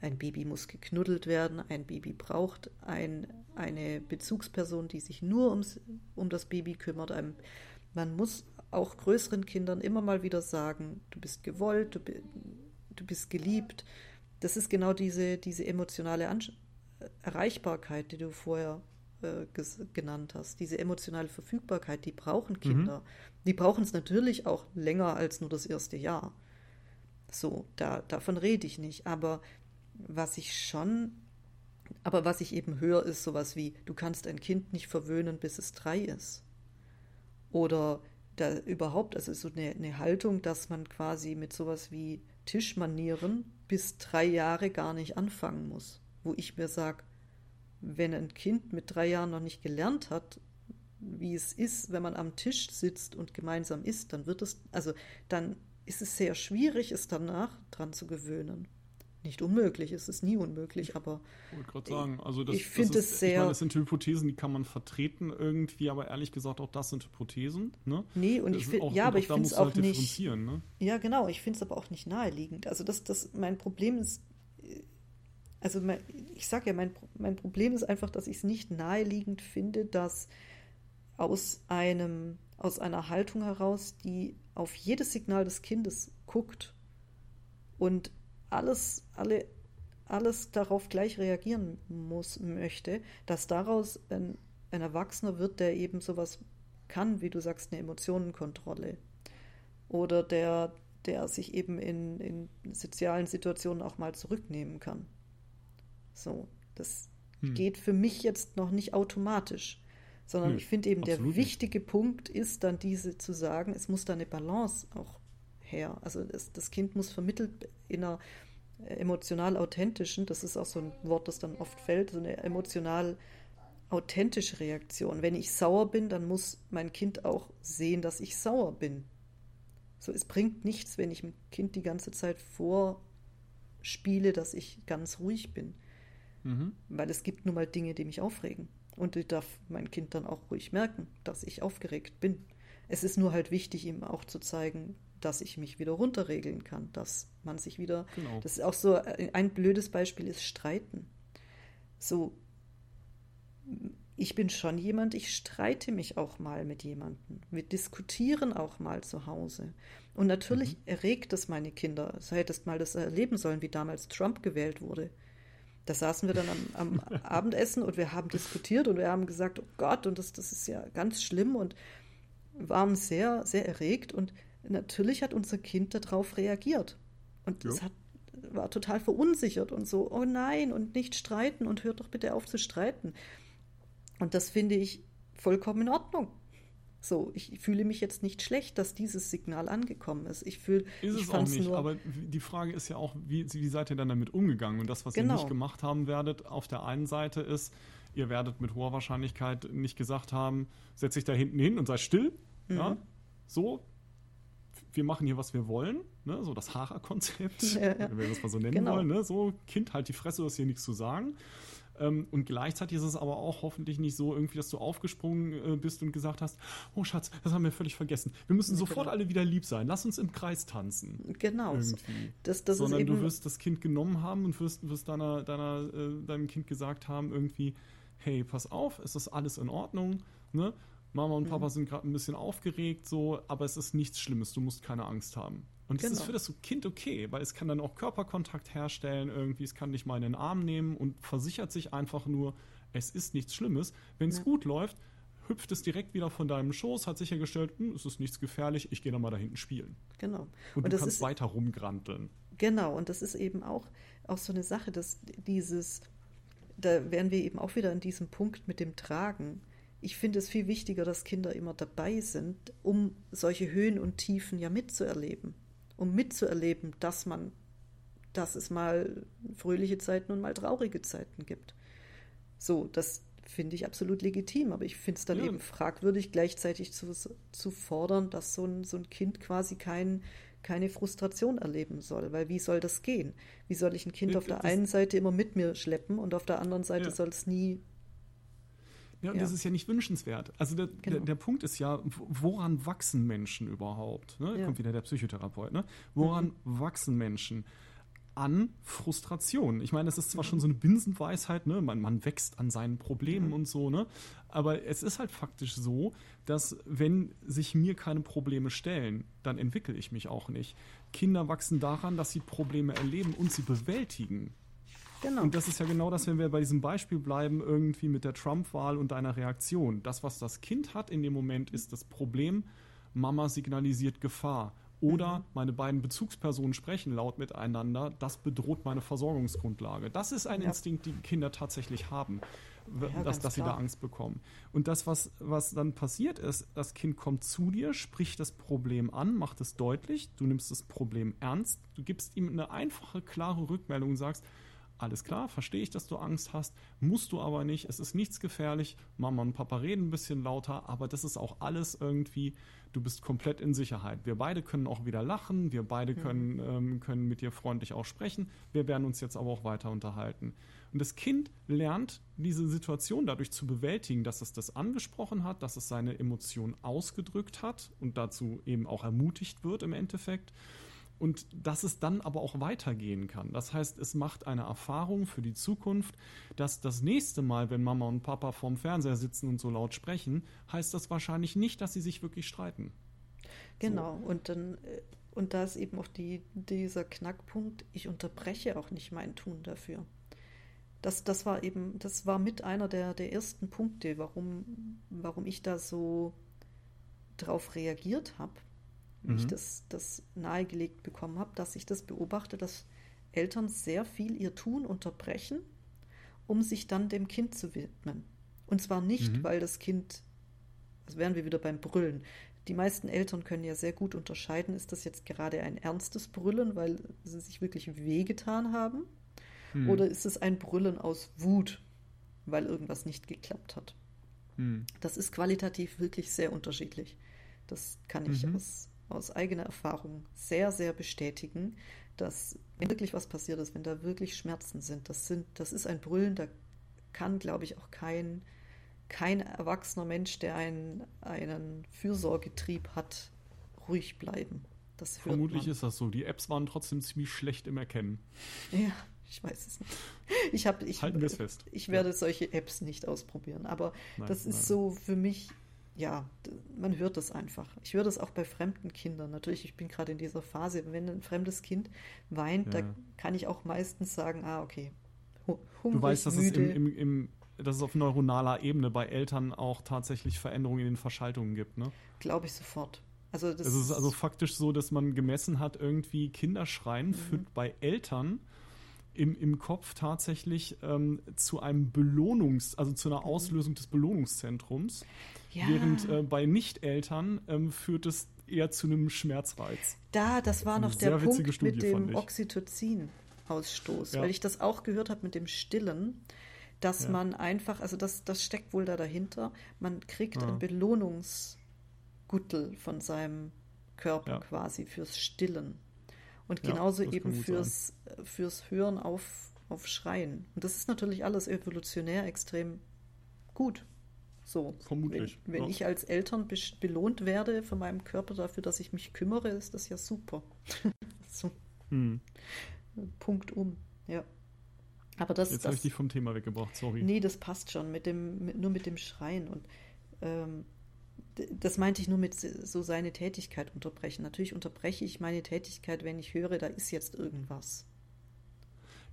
[SPEAKER 2] Ein Baby muss geknuddelt werden, ein Baby braucht ein, eine Bezugsperson, die sich nur ums, um das Baby kümmert. Ein, man muss auch größeren Kindern immer mal wieder sagen, du bist gewollt, du, du bist geliebt. Das ist genau diese, diese emotionale Ansch Erreichbarkeit, die du vorher äh, genannt hast, diese emotionale Verfügbarkeit, die brauchen Kinder. Die brauchen es natürlich auch länger als nur das erste Jahr. So, da, davon rede ich nicht. Aber was ich schon, aber was ich eben höre, ist sowas wie, du kannst ein Kind nicht verwöhnen, bis es drei ist. Oder da überhaupt, also so eine, eine Haltung, dass man quasi mit sowas wie Tischmanieren bis drei Jahre gar nicht anfangen muss. Wo ich mir sage, wenn ein Kind mit drei Jahren noch nicht gelernt hat, wie es ist, wenn man am Tisch sitzt und gemeinsam isst, dann wird es, also dann ist es sehr schwierig, es danach dran zu gewöhnen. Nicht unmöglich, es ist nie unmöglich, aber
[SPEAKER 1] Ich wollte gerade sagen, also das,
[SPEAKER 2] Ich finde es sehr-
[SPEAKER 1] Ich meine, das sind Hypothesen, die kann man vertreten irgendwie, aber ehrlich gesagt, auch das sind Hypothesen. Ne?
[SPEAKER 2] nee, und
[SPEAKER 1] Das
[SPEAKER 2] ich finde, ja, aber ich finde es auch
[SPEAKER 1] halt
[SPEAKER 2] nicht.
[SPEAKER 1] Ne?
[SPEAKER 2] Ja, genau. Ich finde es aber auch nicht naheliegend. Also das, das, mein Problem ist, also mein, ich sage ja, mein, mein Problem ist einfach, dass ich es nicht naheliegend finde, dass aus einem, aus einer Haltung heraus, die auf jedes Signal des Kindes guckt und alles, alle, alles darauf gleich reagieren muss, möchte, dass daraus ein, ein Erwachsener wird, der eben sowas kann, wie du sagst, eine Emotionenkontrolle oder der, der sich eben in, in sozialen Situationen auch mal zurücknehmen kann. So, das
[SPEAKER 1] Hm.
[SPEAKER 2] geht für mich jetzt noch nicht automatisch, sondern
[SPEAKER 1] Nö,
[SPEAKER 2] ich finde eben, der
[SPEAKER 1] absolut nicht.
[SPEAKER 2] wichtige Punkt ist dann diese zu sagen, es muss da eine Balance auch her. Also es, das Kind muss vermittelt in einer äh, emotional authentischen, das ist auch so ein Wort, das dann oft fällt, so eine emotional authentische Reaktion. Wenn ich sauer bin, dann muss mein Kind auch sehen, dass ich sauer bin. So, es bringt nichts, wenn ich dem Kind die ganze Zeit vorspiele, dass ich ganz ruhig bin.
[SPEAKER 1] Mhm.
[SPEAKER 2] Weil es gibt nun mal Dinge, die mich aufregen. Und die darf mein Kind dann auch ruhig merken, dass ich aufgeregt bin. Es ist nur halt wichtig, ihm auch zu zeigen, dass ich mich wieder runterregeln kann, dass man sich wieder.
[SPEAKER 1] Genau.
[SPEAKER 2] Das ist auch so äh, ein blödes Beispiel ist Streiten. So, ich bin schon jemand, ich streite mich auch mal mit jemandem. Wir diskutieren auch mal zu Hause. Und natürlich erregt es meine Kinder. Du hättest mal das erleben sollen, wie damals Trump gewählt wurde. Da saßen wir dann am, am Abendessen und wir haben diskutiert und wir haben gesagt, oh Gott, und das, das ist ja ganz schlimm. Und waren sehr, sehr erregt und natürlich hat unser Kind darauf reagiert. Und es hat, war total verunsichert und so, oh nein, und nicht streiten und hört doch bitte auf zu streiten. Und das finde ich vollkommen in Ordnung. So, ich fühle mich jetzt nicht schlecht, dass dieses Signal angekommen ist. Ich fühle,
[SPEAKER 1] ist
[SPEAKER 2] ich
[SPEAKER 1] es auch nicht. aber die Frage ist ja auch, wie, wie seid ihr dann damit umgegangen? Und das, was genau. ihr nicht gemacht haben werdet, auf der einen Seite ist, ihr werdet mit hoher Wahrscheinlichkeit nicht gesagt haben, setz dich da hinten hin und sei still. Mhm. Ja, so, wir machen hier, was wir wollen, ne? so das Hara-Konzept, ja, ja. wenn wir das mal so nennen genau. wollen, ne? so, Kind, halt die Fresse, du hast hier nichts zu sagen. Ähm, und gleichzeitig ist es aber auch hoffentlich nicht so irgendwie, dass du aufgesprungen äh, bist und gesagt hast, oh Schatz, das haben wir völlig vergessen. Wir müssen sofort genau. alle wieder lieb sein. Lass uns im Kreis tanzen.
[SPEAKER 2] Genau.
[SPEAKER 1] Das, das Sondern du wirst das Kind genommen haben und wirst, wirst deiner, deiner, äh, deinem Kind gesagt haben, irgendwie, hey, pass auf, es ist alles in Ordnung, ne? Mama und Papa mhm. sind gerade ein bisschen aufgeregt, so, aber es ist nichts Schlimmes, du musst keine Angst haben. Und genau. das ist für das Kind okay, weil es kann dann auch Körperkontakt herstellen, irgendwie, es kann dich mal in den Arm nehmen und versichert sich einfach nur, es ist nichts Schlimmes. Wenn es ja. gut läuft, hüpft es direkt wieder von deinem Schoß, hat sichergestellt, hm, es ist nichts gefährlich, ich gehe dann mal da hinten spielen.
[SPEAKER 2] Genau.
[SPEAKER 1] Und, und du kannst ist, weiter rumgranteln.
[SPEAKER 2] Genau, und das ist eben auch, auch so eine Sache, dass dieses, da wären wir eben auch wieder an diesem Punkt mit dem Tragen ich finde es viel wichtiger, dass Kinder immer dabei sind, um solche Höhen und Tiefen ja mitzuerleben. Um mitzuerleben, dass man, dass es mal fröhliche Zeiten und mal traurige Zeiten gibt. So, das finde ich absolut legitim, aber ich finde es dann ja. eben fragwürdig, gleichzeitig zu, zu fordern, dass so ein, so ein Kind quasi kein, keine Frustration erleben soll. Weil wie soll das gehen? Wie soll ich ein Kind auf der einen Seite immer mit mir schleppen und auf der anderen Seite ja. soll es nie
[SPEAKER 1] ja, und ja. das ist ja nicht wünschenswert. Also der, genau. der, der, Punkt ist ja, woran wachsen Menschen überhaupt? Ne? Ja. Kommt wieder der Psychotherapeut. Ne? Woran mhm. wachsen Menschen? An Frustration. Ich meine, das ist zwar mhm. schon so eine Binsenweisheit, ne? man, man wächst an seinen Problemen mhm. und so, ne? aber es ist halt faktisch so, dass wenn sich mir keine Probleme stellen, dann entwickle ich mich auch nicht. Kinder wachsen daran, dass sie Probleme erleben und sie bewältigen. Genau. Und das ist ja genau das, wenn wir bei diesem Beispiel bleiben, irgendwie mit der Trump-Wahl und deiner Reaktion. Das, was das Kind hat in dem Moment, ist das Problem, Mama signalisiert Gefahr. Oder mhm. meine beiden Bezugspersonen sprechen laut miteinander, das bedroht meine Versorgungsgrundlage. Das ist ein ja. Instinkt, den Kinder tatsächlich haben, ja, dass, dass sie da Angst bekommen. Und das, was, was dann passiert ist, das Kind kommt zu dir, spricht das Problem an, macht es deutlich, du nimmst das Problem ernst, du gibst ihm eine einfache, klare Rückmeldung und sagst, alles klar, verstehe ich, dass du Angst hast, musst du aber nicht, es ist nichts gefährlich, Mama und Papa reden ein bisschen lauter, aber das ist auch alles irgendwie, du bist komplett in Sicherheit. Wir beide können auch wieder lachen, wir beide können, mhm. ähm, können mit dir freundlich auch sprechen, wir werden uns jetzt aber auch weiter unterhalten. Und das Kind lernt diese Situation dadurch zu bewältigen, dass es das angesprochen hat, dass es seine Emotionen ausgedrückt hat und dazu eben auch ermutigt wird im Endeffekt und dass es dann aber auch weitergehen kann. Das heißt, es macht eine Erfahrung für die Zukunft, dass das nächste Mal, wenn Mama und Papa vorm Fernseher sitzen und so laut sprechen, heißt das wahrscheinlich nicht, dass sie sich wirklich streiten.
[SPEAKER 2] Genau, so. und dann äh, und da ist eben auch die, dieser Knackpunkt, ich unterbreche auch nicht mein Tun dafür. Das, das war eben, das war mit einer der, der ersten Punkte, warum, warum ich da so drauf reagiert habe mhm. ich das, das nahegelegt bekommen habe, dass ich das beobachte, dass Eltern sehr viel ihr Tun unterbrechen, um sich dann dem Kind zu widmen. Und zwar nicht, mhm. weil das Kind, also wären wir wieder beim Brüllen. Die meisten Eltern können ja sehr gut unterscheiden, ist das jetzt gerade ein ernstes Brüllen, weil sie sich wirklich wehgetan haben? Mhm. Oder ist es ein Brüllen aus Wut, weil irgendwas nicht geklappt hat? Mhm. Das ist qualitativ wirklich sehr unterschiedlich. Das kann ich mhm. aus aus eigener Erfahrung sehr, sehr bestätigen, dass wenn wirklich was passiert ist, wenn da wirklich Schmerzen sind, das sind, das ist ein Brüllen, da kann, glaube ich, auch kein, kein erwachsener Mensch, der einen, einen Fürsorgetrieb hat, ruhig bleiben.
[SPEAKER 1] Vermutlich ist das so. Die Apps waren trotzdem ziemlich schlecht im Erkennen.
[SPEAKER 2] Ja, ich weiß es nicht. Ich hab, ich,
[SPEAKER 1] Halten wir es fest.
[SPEAKER 2] Ich werde ja. solche Apps nicht ausprobieren. Aber nein, das ist nein. so für mich ja, man hört das einfach. Ich höre das auch bei fremden Kindern. Natürlich, ich bin gerade in dieser Phase, wenn ein fremdes Kind weint, ja. da kann ich auch meistens sagen, ah, okay,
[SPEAKER 1] hungrig, Du weißt, dass müde. es im, im, im dass es auf neuronaler Ebene bei Eltern auch tatsächlich Veränderungen in den Verschaltungen gibt, ne?
[SPEAKER 2] Glaube ich sofort.
[SPEAKER 1] Also das es ist also faktisch so, dass man gemessen hat, irgendwie Kinderschreien mhm. führt bei Eltern im, im Kopf tatsächlich ähm, zu einem Belohnungs-, also zu einer mhm. Auslösung des Belohnungszentrums. Ja. Während äh, bei Nicht-Eltern ähm, führt es eher zu einem Schmerzreiz.
[SPEAKER 2] Da, das war noch der Punkt Studie, mit dem Oxytocin-Ausstoß, ja. weil ich das auch gehört habe mit dem Stillen, dass ja. man einfach, also das, das steckt wohl da dahinter, man kriegt ein Belohnungsguttel von seinem Körper quasi fürs Stillen. Und genauso eben fürs, fürs Hören auf, auf Schreien. Und das ist natürlich alles evolutionär extrem gut. So.
[SPEAKER 1] Vermutlich.
[SPEAKER 2] Wenn, wenn ja. ich als Eltern be belohnt werde von meinem Körper dafür, dass ich mich kümmere, ist das ja super. so. Hm. Punkt um. Ja. Aber das,
[SPEAKER 1] Jetzt habe ich dich vom Thema weggebracht, sorry.
[SPEAKER 2] Nee, das passt schon, mit dem, mit, nur mit dem Schreien. Und ähm, das meinte ich nur mit so seine Tätigkeit unterbrechen. Natürlich unterbreche ich meine Tätigkeit, wenn ich höre, da ist jetzt irgendwas.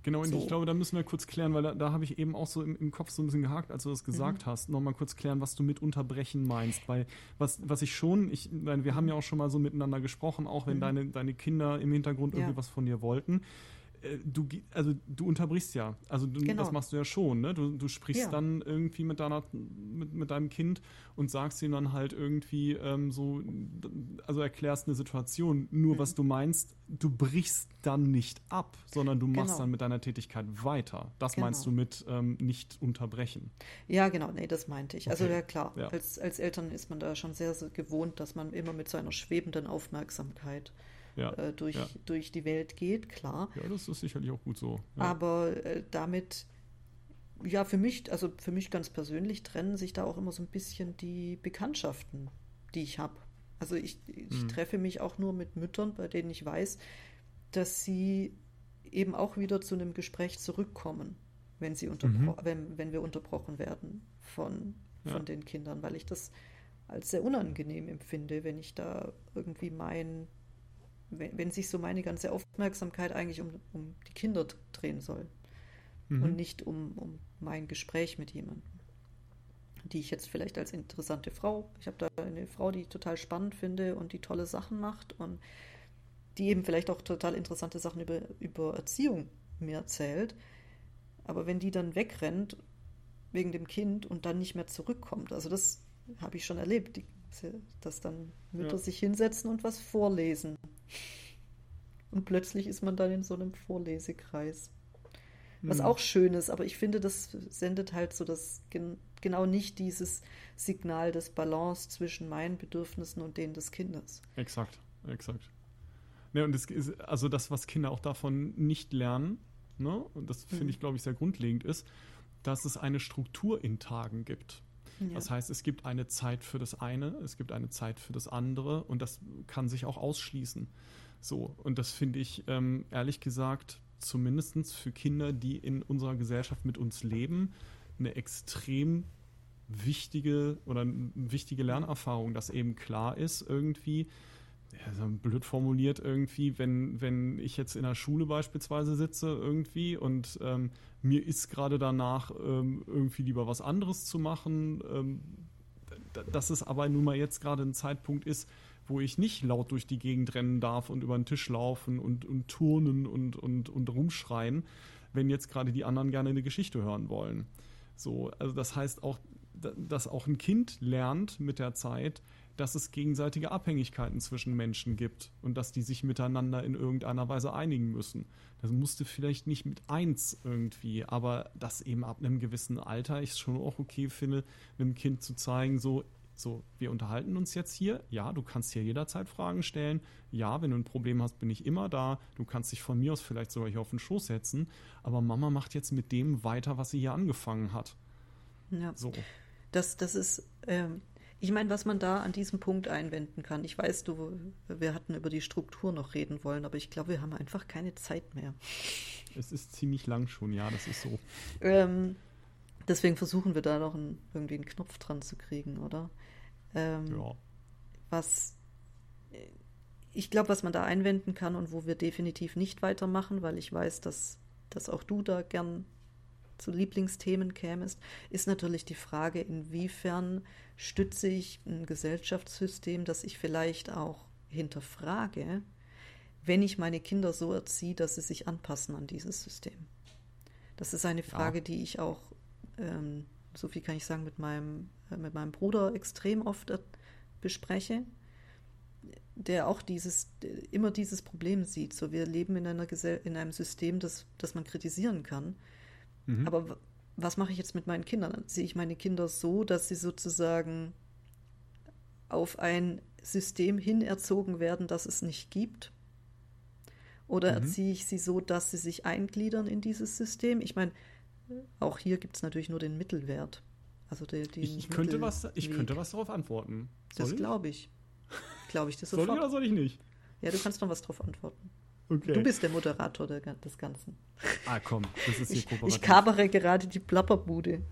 [SPEAKER 1] Genau, und so. ich glaube, da müssen wir kurz klären, weil da, da habe ich eben auch so im, im, Kopf so ein bisschen gehakt, als du das gesagt mhm. hast. Nochmal kurz klären, was du mit unterbrechen meinst. Weil was, was ich schon, ich meine, wir haben ja auch schon mal so miteinander gesprochen, auch wenn mhm. deine, deine Kinder im Hintergrund ja. irgendwie was von dir wollten. Äh, du, also du unterbrichst ja. Also du, genau. das machst du ja schon, ne? Du, du sprichst ja. dann irgendwie mit deiner, mit, mit deinem Kind und sagst ihm dann halt irgendwie ähm, so, also erklärst eine Situation. Nur mhm. was du meinst, du brichst dann nicht ab, sondern du machst genau. dann mit deiner Tätigkeit weiter. Das genau. meinst du mit ähm, nicht unterbrechen.
[SPEAKER 2] Ja, genau, nee, das meinte ich. Also okay. Ja klar, ja. Als, als Eltern ist man da schon sehr, sehr gewohnt, dass man immer mit seiner schwebenden Aufmerksamkeit ja, äh, durch, ja. durch die Welt geht, klar.
[SPEAKER 1] Ja, das ist sicherlich auch gut so.
[SPEAKER 2] Ja. Aber äh, damit, ja, für mich, also für mich ganz persönlich trennen sich da auch immer so ein bisschen die Bekanntschaften, die ich habe. Also ich, ich hm. treffe mich auch nur mit Müttern, bei denen ich weiß, dass sie eben auch wieder zu einem Gespräch zurückkommen, wenn, sie mhm. wenn, wenn wir unterbrochen werden von, von den Kindern, weil ich das als sehr unangenehm empfinde, wenn ich da irgendwie mein wenn, wenn sich so meine ganze Aufmerksamkeit eigentlich um, um die Kinder drehen soll mhm. und nicht um, um mein Gespräch mit jemandem, die ich jetzt vielleicht als interessante Frau, ich habe da eine Frau, die ich total spannend finde und die tolle Sachen macht und die eben vielleicht auch total interessante Sachen über, über Erziehung mir erzählt. Aber wenn die dann wegrennt wegen dem Kind und dann nicht mehr zurückkommt, also das habe ich schon erlebt, die, dass dann Mütter ja. sich hinsetzen und was vorlesen. Und plötzlich ist man dann in so einem Vorlesekreis. Was mhm. auch schön ist, aber ich finde, das sendet halt so das genau nicht dieses Signal des Balance zwischen meinen Bedürfnissen und denen des Kindes.
[SPEAKER 1] Exakt, exakt. Ne, und das ist, also das, was Kinder auch davon nicht lernen, ne, und das finde mhm. ich, glaube ich, sehr grundlegend ist, dass es eine Struktur in Tagen gibt. Ja. Das heißt, es gibt eine Zeit für das eine, es gibt eine Zeit für das andere und das kann sich auch ausschließen. So, und das finde ich ähm, ehrlich gesagt zumindest für Kinder, die in unserer Gesellschaft mit uns leben, eine extrem wichtige oder wichtige Lernerfahrung, dass eben klar ist, irgendwie, ja, blöd formuliert irgendwie, wenn, wenn ich jetzt in der Schule beispielsweise sitze irgendwie und ähm, mir ist gerade danach ähm, irgendwie lieber was anderes zu machen, ähm, dass es aber nun mal jetzt gerade ein Zeitpunkt ist, wo ich nicht laut durch die Gegend rennen darf und über den Tisch laufen und, und turnen und, und, und rumschreien, wenn jetzt gerade die anderen gerne eine Geschichte hören wollen. So, also das heißt auch, dass auch ein Kind lernt mit der Zeit, dass es gegenseitige Abhängigkeiten zwischen Menschen gibt und dass die sich miteinander in irgendeiner Weise einigen müssen. Das musste vielleicht nicht mit eins irgendwie, aber das eben ab einem gewissen Alter ich schon auch okay finde, einem Kind zu zeigen, so, so, wir unterhalten uns jetzt hier. Ja, du kannst hier jederzeit Fragen stellen. Ja, wenn du ein Problem hast, bin ich immer da. Du kannst dich von mir aus vielleicht sogar hier auf den Schoß setzen. Aber Mama macht jetzt mit dem weiter, was sie hier angefangen hat.
[SPEAKER 2] Ja. So. Das, das ist, ähm, ich meine, was man da an diesem Punkt einwenden kann, ich weiß, du, wir hatten über die Struktur noch reden wollen, aber ich glaube, wir haben einfach keine Zeit mehr.
[SPEAKER 1] Es ist ziemlich lang schon, ja, das ist so.
[SPEAKER 2] Ähm, deswegen versuchen wir da noch einen, irgendwie einen Knopf dran zu kriegen, oder? Ähm, ja. Was ich glaube, was man da einwenden kann und wo wir definitiv nicht weitermachen, weil ich weiß, dass, dass auch du da gern zu Lieblingsthemen kämest, ist natürlich die Frage, inwiefern stütze ich ein Gesellschaftssystem, das ich vielleicht auch hinterfrage, wenn ich meine Kinder so erziehe, dass sie sich anpassen an dieses System. Das ist eine Frage, ja. die ich auch, ähm, so viel kann ich sagen, mit meinem, äh, mit meinem Bruder extrem oft äh, bespreche, der auch dieses, immer dieses Problem sieht. So, wir leben in, einer Gesell in einem System, das, das man kritisieren kann. Mhm. Aber was mache ich jetzt mit meinen Kindern? Sehe ich meine Kinder so, dass sie sozusagen auf ein System hin erzogen werden, das es nicht gibt? Oder mhm. erziehe ich sie so, dass sie sich eingliedern in dieses System? Ich meine, auch hier gibt es natürlich nur den Mittelwert. Also
[SPEAKER 1] die, ich, ich könnte was, ich könnte was darauf antworten.
[SPEAKER 2] Soll das glaube ich. Glaube ich das
[SPEAKER 1] sofort. Soll ich oder soll ich nicht?
[SPEAKER 2] Ja, du kannst noch was darauf antworten. Okay. Du bist der Moderator der, des Ganzen.
[SPEAKER 1] Ah, komm, das ist hier
[SPEAKER 2] ich, ich kabere gerade die Plapperbude.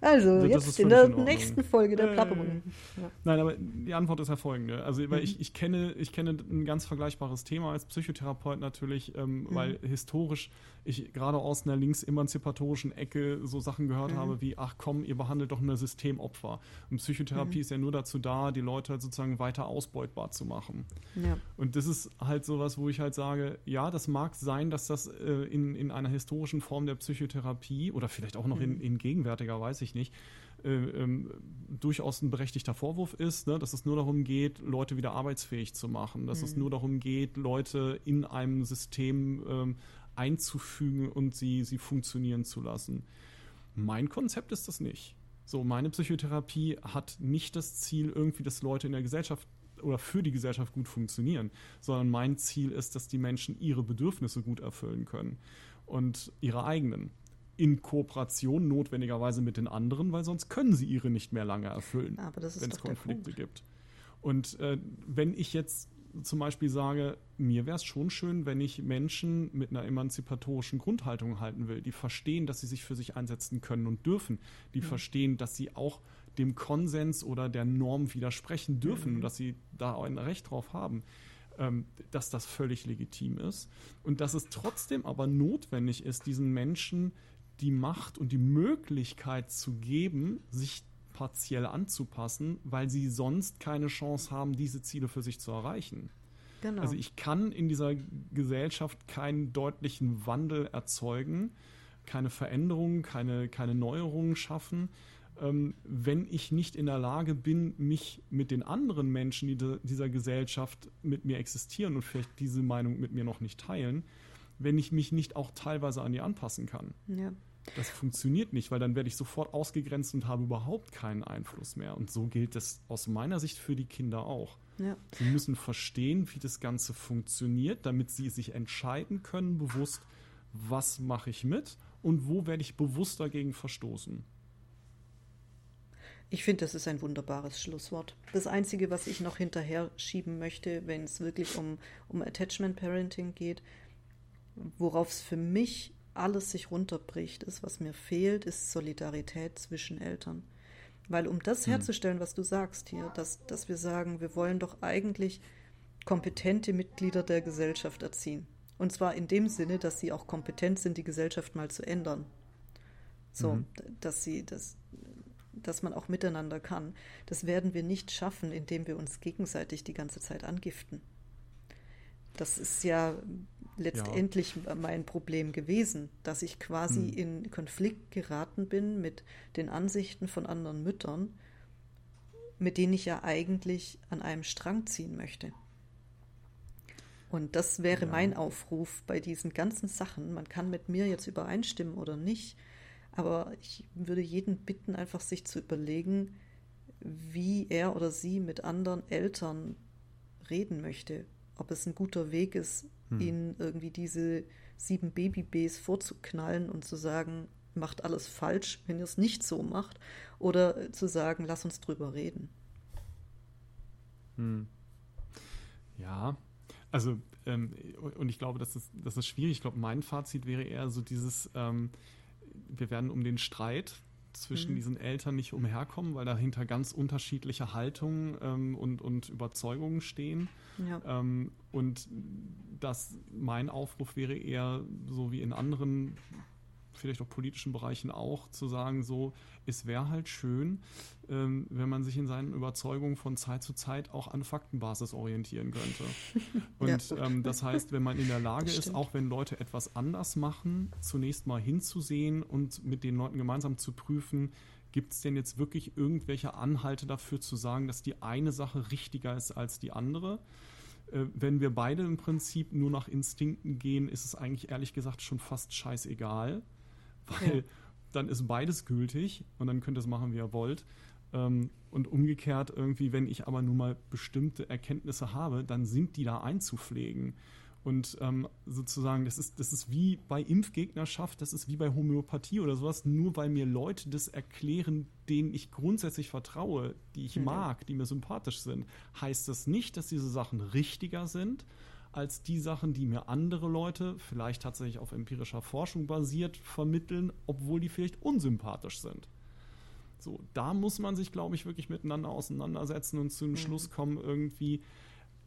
[SPEAKER 2] Also, also jetzt in der in nächsten Folge der äh, Plappermund.
[SPEAKER 1] Ja. Nein, aber die Antwort ist ja folgende. Also, weil mhm. ich, ich, kenne, ich kenne ein ganz vergleichbares Thema als Psychotherapeut natürlich, ähm, mhm. weil historisch ich gerade aus einer linksemanzipatorischen Ecke so Sachen gehört mhm. habe wie, ach komm, ihr behandelt doch nur Systemopfer. Und Psychotherapie mhm. ist ja nur dazu da, die Leute halt sozusagen weiter ausbeutbar zu machen. Ja. Und das ist halt sowas, wo ich halt sage, ja, das mag sein, dass das äh, in, in einer historischen Form der Psychotherapie oder vielleicht auch noch in, mhm. in gegenwärtiger, weiß ich nicht, äh, ähm, durchaus ein berechtigter Vorwurf ist, ne? dass es nur darum geht, Leute wieder arbeitsfähig zu machen, dass mhm. es nur darum geht, Leute in einem System ähm, einzufügen und sie, sie funktionieren zu lassen. Mein Konzept ist das nicht. So, meine Psychotherapie hat nicht das Ziel, irgendwie, dass Leute in der Gesellschaft oder für die Gesellschaft gut funktionieren, sondern mein Ziel ist, dass die Menschen ihre Bedürfnisse gut erfüllen können und ihre eigenen. In Kooperation notwendigerweise mit den anderen, weil sonst können sie ihre nicht mehr lange erfüllen, wenn es Konflikte gibt. Und äh, wenn ich jetzt zum Beispiel sage, mir wäre es schon schön, wenn ich Menschen mit einer emanzipatorischen Grundhaltung halten will, die verstehen, dass sie sich für sich einsetzen können und dürfen, die mhm. verstehen, dass sie auch dem Konsens oder der Norm widersprechen dürfen mhm. und dass sie da ein Recht drauf haben, ähm, dass das völlig legitim ist und dass es trotzdem aber notwendig ist, diesen Menschen die Macht und die Möglichkeit zu geben, sich partiell anzupassen, weil sie sonst keine Chance haben, diese Ziele für sich zu erreichen. Genau. Also ich kann in dieser Gesellschaft keinen deutlichen Wandel erzeugen, keine Veränderungen, keine, keine Neuerungen schaffen, ähm, wenn ich nicht in der Lage bin, mich mit den anderen Menschen, die dieser Gesellschaft mit mir existieren und vielleicht diese Meinung mit mir noch nicht teilen, wenn ich mich nicht auch teilweise an die anpassen kann. Ja. Das funktioniert nicht, weil dann werde ich sofort ausgegrenzt und habe überhaupt keinen Einfluss mehr. Und so gilt das aus meiner Sicht für die Kinder auch. Ja. Sie müssen verstehen, wie das Ganze funktioniert, damit sie sich entscheiden können, bewusst, was mache ich mit und wo werde ich bewusst dagegen verstoßen.
[SPEAKER 2] Ich finde, das ist ein wunderbares Schlusswort. Das Einzige, was ich noch hinterher schieben möchte, wenn es wirklich um, um Attachment Parenting geht, worauf es für mich alles sich runterbricht, ist, was mir fehlt, ist Solidarität zwischen Eltern. Weil um das hm. herzustellen, was du sagst hier, dass, dass wir sagen, wir wollen doch eigentlich kompetente Mitglieder der Gesellschaft erziehen. Und zwar in dem Sinne, dass sie auch kompetent sind, die Gesellschaft mal zu ändern. So, mhm. dass sie, dass, dass man auch miteinander kann. Das werden wir nicht schaffen, indem wir uns gegenseitig die ganze Zeit angiften. Das ist ja letztendlich ja. mein Problem gewesen, dass ich quasi hm. in Konflikt geraten bin mit den Ansichten von anderen Müttern, mit denen ich ja eigentlich an einem Strang ziehen möchte. Und das wäre ja. mein Aufruf bei diesen ganzen Sachen. Man kann mit mir jetzt übereinstimmen oder nicht, aber ich würde jeden bitten, einfach sich zu überlegen, wie er oder sie mit anderen Eltern reden möchte. Ob es ein guter Weg ist, hm. ihnen irgendwie diese sieben Baby-Bs vorzuknallen und zu sagen, macht alles falsch, wenn ihr es nicht so macht, oder zu sagen, lass uns drüber reden.
[SPEAKER 1] Hm. Ja, also ähm, und ich glaube, das ist, das ist schwierig. Ich glaube, mein Fazit wäre eher so dieses, ähm, wir werden um den Streit zwischen mhm. diesen Eltern nicht umherkommen, weil dahinter ganz unterschiedliche Haltungen ähm, und, und Überzeugungen stehen. Ja. Ähm, und das, mein Aufruf wäre eher so wie in anderen vielleicht auch politischen Bereichen auch, zu sagen, so, es wäre halt schön, ähm, wenn man sich in seinen Überzeugungen von Zeit zu Zeit auch an Faktenbasis orientieren könnte. Und ja, ähm, das heißt, wenn man in der Lage ist, auch wenn Leute etwas anders machen, zunächst mal hinzusehen und mit den Leuten gemeinsam zu prüfen, gibt es denn jetzt wirklich irgendwelche Anhalte dafür zu sagen, dass die eine Sache richtiger ist als die andere? Äh, wenn wir beide im Prinzip nur nach Instinkten gehen, ist es eigentlich ehrlich gesagt schon fast scheißegal, weil ja. dann ist beides gültig und dann könnt ihr es machen, wie ihr wollt. Ähm, und umgekehrt irgendwie, wenn ich aber nun mal bestimmte Erkenntnisse habe, dann sind die da einzupflegen. Und ähm, sozusagen, das ist, das ist wie bei Impfgegnerschaft, das ist wie bei Homöopathie oder sowas, nur weil mir Leute das erklären, denen ich grundsätzlich vertraue, die ich mhm. mag, die mir sympathisch sind, heißt das nicht, dass diese Sachen richtiger sind als die Sachen, die mir andere Leute, vielleicht tatsächlich auf empirischer Forschung basiert, vermitteln, obwohl die vielleicht unsympathisch sind. So, da muss man sich, glaube ich, wirklich miteinander auseinandersetzen und zu einem mhm. Schluss kommen, irgendwie,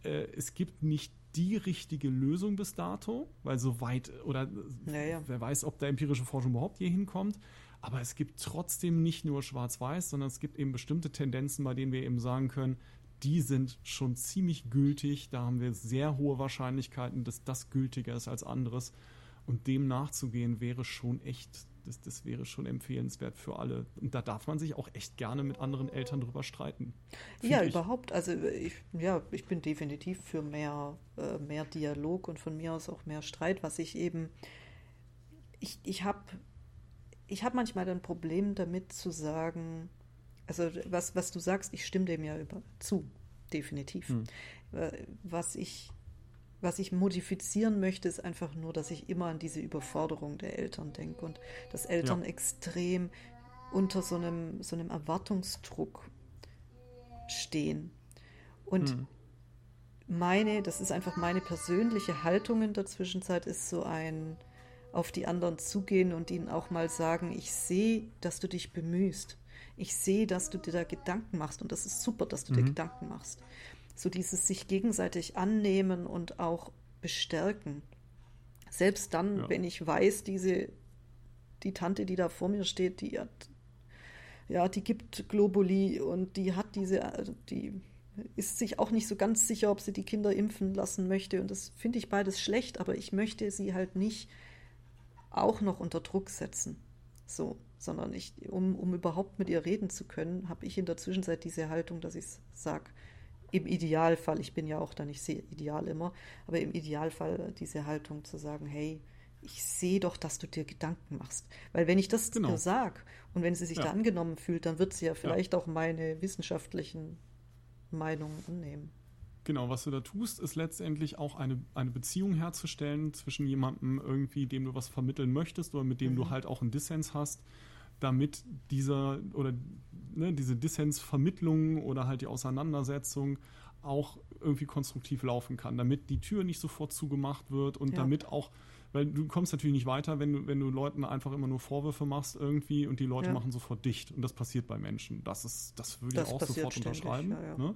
[SPEAKER 1] äh, es gibt nicht die richtige Lösung bis dato, weil so weit oder naja. wer weiß, ob da empirische Forschung überhaupt hier hinkommt. Aber es gibt trotzdem nicht nur Schwarz-Weiß, sondern es gibt eben bestimmte Tendenzen, bei denen wir eben sagen können, die sind schon ziemlich gültig. Da haben wir sehr hohe Wahrscheinlichkeiten, dass das gültiger ist als anderes. Und dem nachzugehen wäre schon echt das, das wäre schon empfehlenswert für alle. Und da darf man sich auch echt gerne mit anderen Eltern drüber streiten.
[SPEAKER 2] Ja, ich. überhaupt. Also ich, ja, ich bin definitiv für mehr, äh, mehr Dialog und von mir aus auch mehr Streit, was ich eben, ich, ich habe ich hab manchmal ein Problem damit zu sagen, also was, was du sagst, ich stimme dem ja über zu, definitiv. Hm. Äh, was ich was ich modifizieren möchte, ist einfach nur, dass ich immer an diese Überforderung der Eltern denke und dass Eltern ja. extrem unter so einem, so einem Erwartungsdruck stehen. Und hm. meine, das ist einfach meine persönliche Haltung in der Zwischenzeit, ist so ein auf die anderen zugehen und ihnen auch mal sagen, ich sehe, dass du dich bemühst. Ich sehe, dass du dir da Gedanken machst und das ist super, dass du mhm. dir Gedanken machst so dieses sich gegenseitig annehmen und auch bestärken. Selbst dann, ja. wenn ich weiß, diese, die Tante, die da vor mir steht, die hat, ja, die gibt Globuli und die hat diese, also die ist sich auch nicht so ganz sicher, ob sie die Kinder impfen lassen möchte. Und das finde ich beides schlecht, aber ich möchte sie halt nicht auch noch unter Druck setzen. So, sondern ich, um, um überhaupt mit ihr reden zu können, habe ich in der Zwischenzeit diese Haltung, dass ich sage, im Idealfall, ich bin ja auch da nicht sehr ideal immer, aber im Idealfall diese Haltung zu sagen, hey, ich sehe doch, dass du dir Gedanken machst. Weil wenn ich das genau. sage und wenn sie sich ja. da angenommen fühlt, dann wird sie ja vielleicht ja. auch meine wissenschaftlichen Meinungen annehmen.
[SPEAKER 1] Genau, was du da tust, ist letztendlich auch eine, eine Beziehung herzustellen zwischen jemandem irgendwie, dem du was vermitteln möchtest oder mit dem mhm. du halt auch einen Dissens hast, damit dieser oder ne, diese Dissensvermittlung oder halt die Auseinandersetzung auch irgendwie konstruktiv laufen kann, damit die Tür nicht sofort zugemacht wird und ja. damit auch, weil du kommst natürlich nicht weiter, wenn du, wenn du Leuten einfach immer nur Vorwürfe machst irgendwie und die Leute ja. machen sofort dicht und das passiert bei Menschen. Das ist, das würde ich auch sofort ständig, unterschreiben. Ja, ne?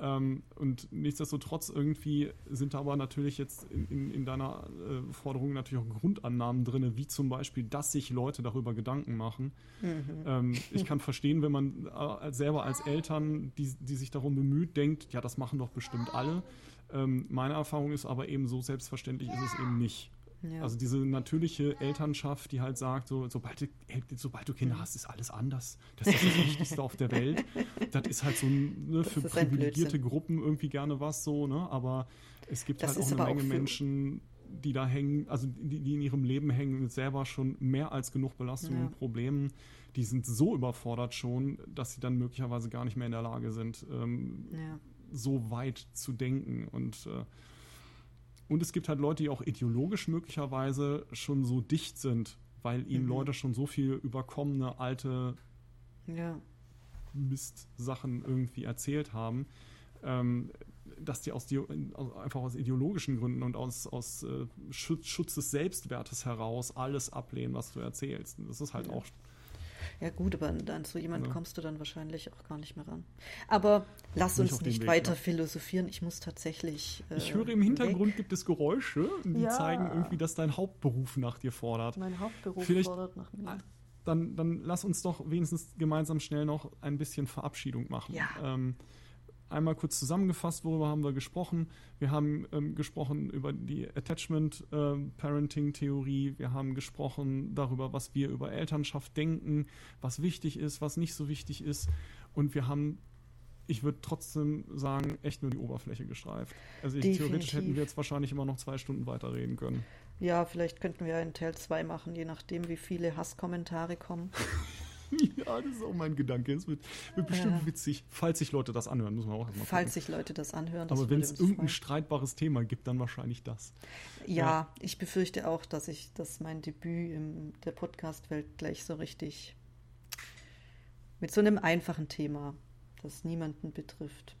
[SPEAKER 1] Ähm, und nichtsdestotrotz irgendwie sind da aber natürlich jetzt in, in, in deiner äh, Forderung natürlich auch Grundannahmen drin, wie zum Beispiel, dass sich Leute darüber Gedanken machen. Mhm. Ähm, ich kann verstehen, wenn man äh, selber als Eltern, die, die sich darum bemüht, denkt, ja, das machen doch bestimmt alle. Ähm, meine Erfahrung ist aber eben so selbstverständlich ist es eben nicht. Ja. Also diese natürliche Elternschaft, die halt sagt, so, sobald, du, sobald du Kinder mhm. hast, ist alles anders. Das ist das Wichtigste auf der Welt. Das ist halt so ne, für privilegierte Gruppen irgendwie gerne was so, ne? Aber es gibt das halt auch eine Menge auch Menschen, die da hängen, also die, die, in ihrem Leben hängen mit selber schon mehr als genug Belastungen ja. und Problemen. Die sind so überfordert schon, dass sie dann möglicherweise gar nicht mehr in der Lage sind, ähm, ja. so weit zu denken. Und äh, und es gibt halt Leute, die auch ideologisch möglicherweise schon so dicht sind, weil ihnen mhm. Leute schon so viel überkommene alte ja. Mist-Sachen irgendwie erzählt haben, ähm, dass die aus, einfach aus ideologischen Gründen und aus, aus äh, Schutz, Schutz des Selbstwertes heraus alles ablehnen, was du erzählst. Und das ist halt ja. auch
[SPEAKER 2] Ja gut, aber an so jemanden ja. kommst du dann wahrscheinlich auch gar nicht mehr ran. Aber lass uns nicht Weg, weiter ja. philosophieren. Ich muss tatsächlich.
[SPEAKER 1] Äh, ich höre im Hintergrund weg. gibt es Geräusche, die ja. zeigen irgendwie, dass dein Hauptberuf nach dir fordert.
[SPEAKER 2] Mein Hauptberuf Vielleicht, fordert nach mir.
[SPEAKER 1] Dann, dann lass uns doch wenigstens gemeinsam schnell noch ein bisschen Verabschiedung machen.
[SPEAKER 2] Ja.
[SPEAKER 1] Ähm, einmal kurz zusammengefasst, worüber haben wir gesprochen. Wir haben ähm, gesprochen über die Attachment-Parenting-Theorie. Ähm, wir haben gesprochen darüber, was wir über Elternschaft denken, was wichtig ist, was nicht so wichtig ist. Und wir haben, ich würde trotzdem sagen, echt nur die Oberfläche gestreift. Also ich, theoretisch hätten wir jetzt wahrscheinlich immer noch zwei Stunden weiterreden können.
[SPEAKER 2] Ja, vielleicht könnten wir einen Teil 2 machen, je nachdem, wie viele Hasskommentare kommen.
[SPEAKER 1] ja, das ist auch mein Gedanke. Es wird, wird bestimmt ja. witzig, falls sich Leute das anhören, muss man auch
[SPEAKER 2] mal Falls sich Leute das anhören. Das
[SPEAKER 1] Aber wenn es irgendein freuen. streitbares Thema gibt, dann wahrscheinlich das.
[SPEAKER 2] Ja, ja, ich befürchte auch, dass ich, dass mein Debüt in der Podcast-Welt gleich so richtig mit so einem einfachen Thema, das niemanden betrifft.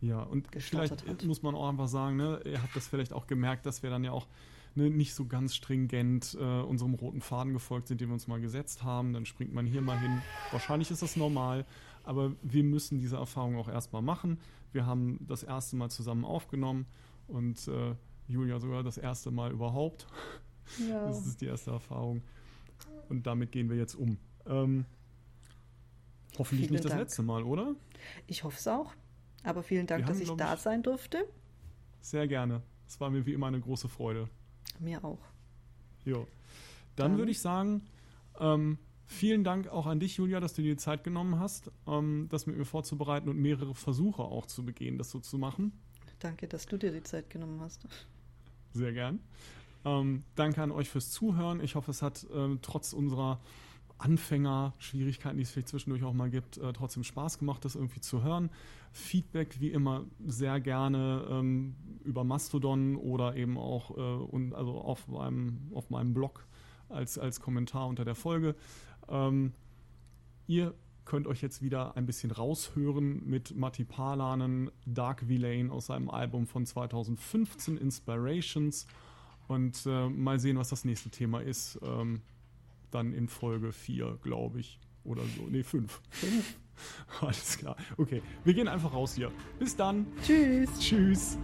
[SPEAKER 1] Ja, und vielleicht hat. muss man auch einfach sagen, ne, ihr habt das vielleicht auch gemerkt, dass wir dann ja auch ne, nicht so ganz stringent äh, unserem roten Faden gefolgt sind, den wir uns mal gesetzt haben. Dann springt man hier mal hin. Wahrscheinlich ist das normal, aber wir müssen diese Erfahrung auch erstmal machen. Wir haben das erste Mal zusammen aufgenommen und äh, Julia sogar das erste Mal überhaupt. Ja. Das ist die erste Erfahrung. Und damit gehen wir jetzt um. Ähm, hoffentlich vielen nicht das Dank. letzte Mal, oder?
[SPEAKER 2] Ich hoffe es auch. Aber vielen Dank, haben, dass ich da sein durfte.
[SPEAKER 1] Sehr gerne. Es war mir wie immer eine große Freude.
[SPEAKER 2] Mir auch.
[SPEAKER 1] Jo. Dann, Dann würde ich sagen, ähm, vielen Dank auch an dich, Julia, dass du dir die Zeit genommen hast, ähm, das mit mir vorzubereiten und mehrere Versuche auch zu begehen, das so zu machen.
[SPEAKER 2] Danke, dass du dir die Zeit genommen hast.
[SPEAKER 1] Sehr gern. Ähm, danke an euch fürs Zuhören. Ich hoffe, es hat ähm, trotz unserer Anfänger-Schwierigkeiten, die es vielleicht zwischendurch auch mal gibt, äh, trotzdem Spaß gemacht, das irgendwie zu hören. Feedback wie immer sehr gerne ähm, über Mastodon oder eben auch äh, und, also auf meinem, auf meinem Blog als, als Kommentar unter der Folge. Ähm, ihr könnt euch jetzt wieder ein bisschen raushören mit Matti Palanen, Dark Villain aus seinem Album von 2015, Inspirations. Und äh, mal sehen, was das nächste Thema ist. Ähm, dann in Folge 4, glaube ich. Oder so. Ne, 5. Alles klar. Okay, wir gehen einfach raus hier. Bis dann.
[SPEAKER 2] Tschüss.
[SPEAKER 1] Tschüss.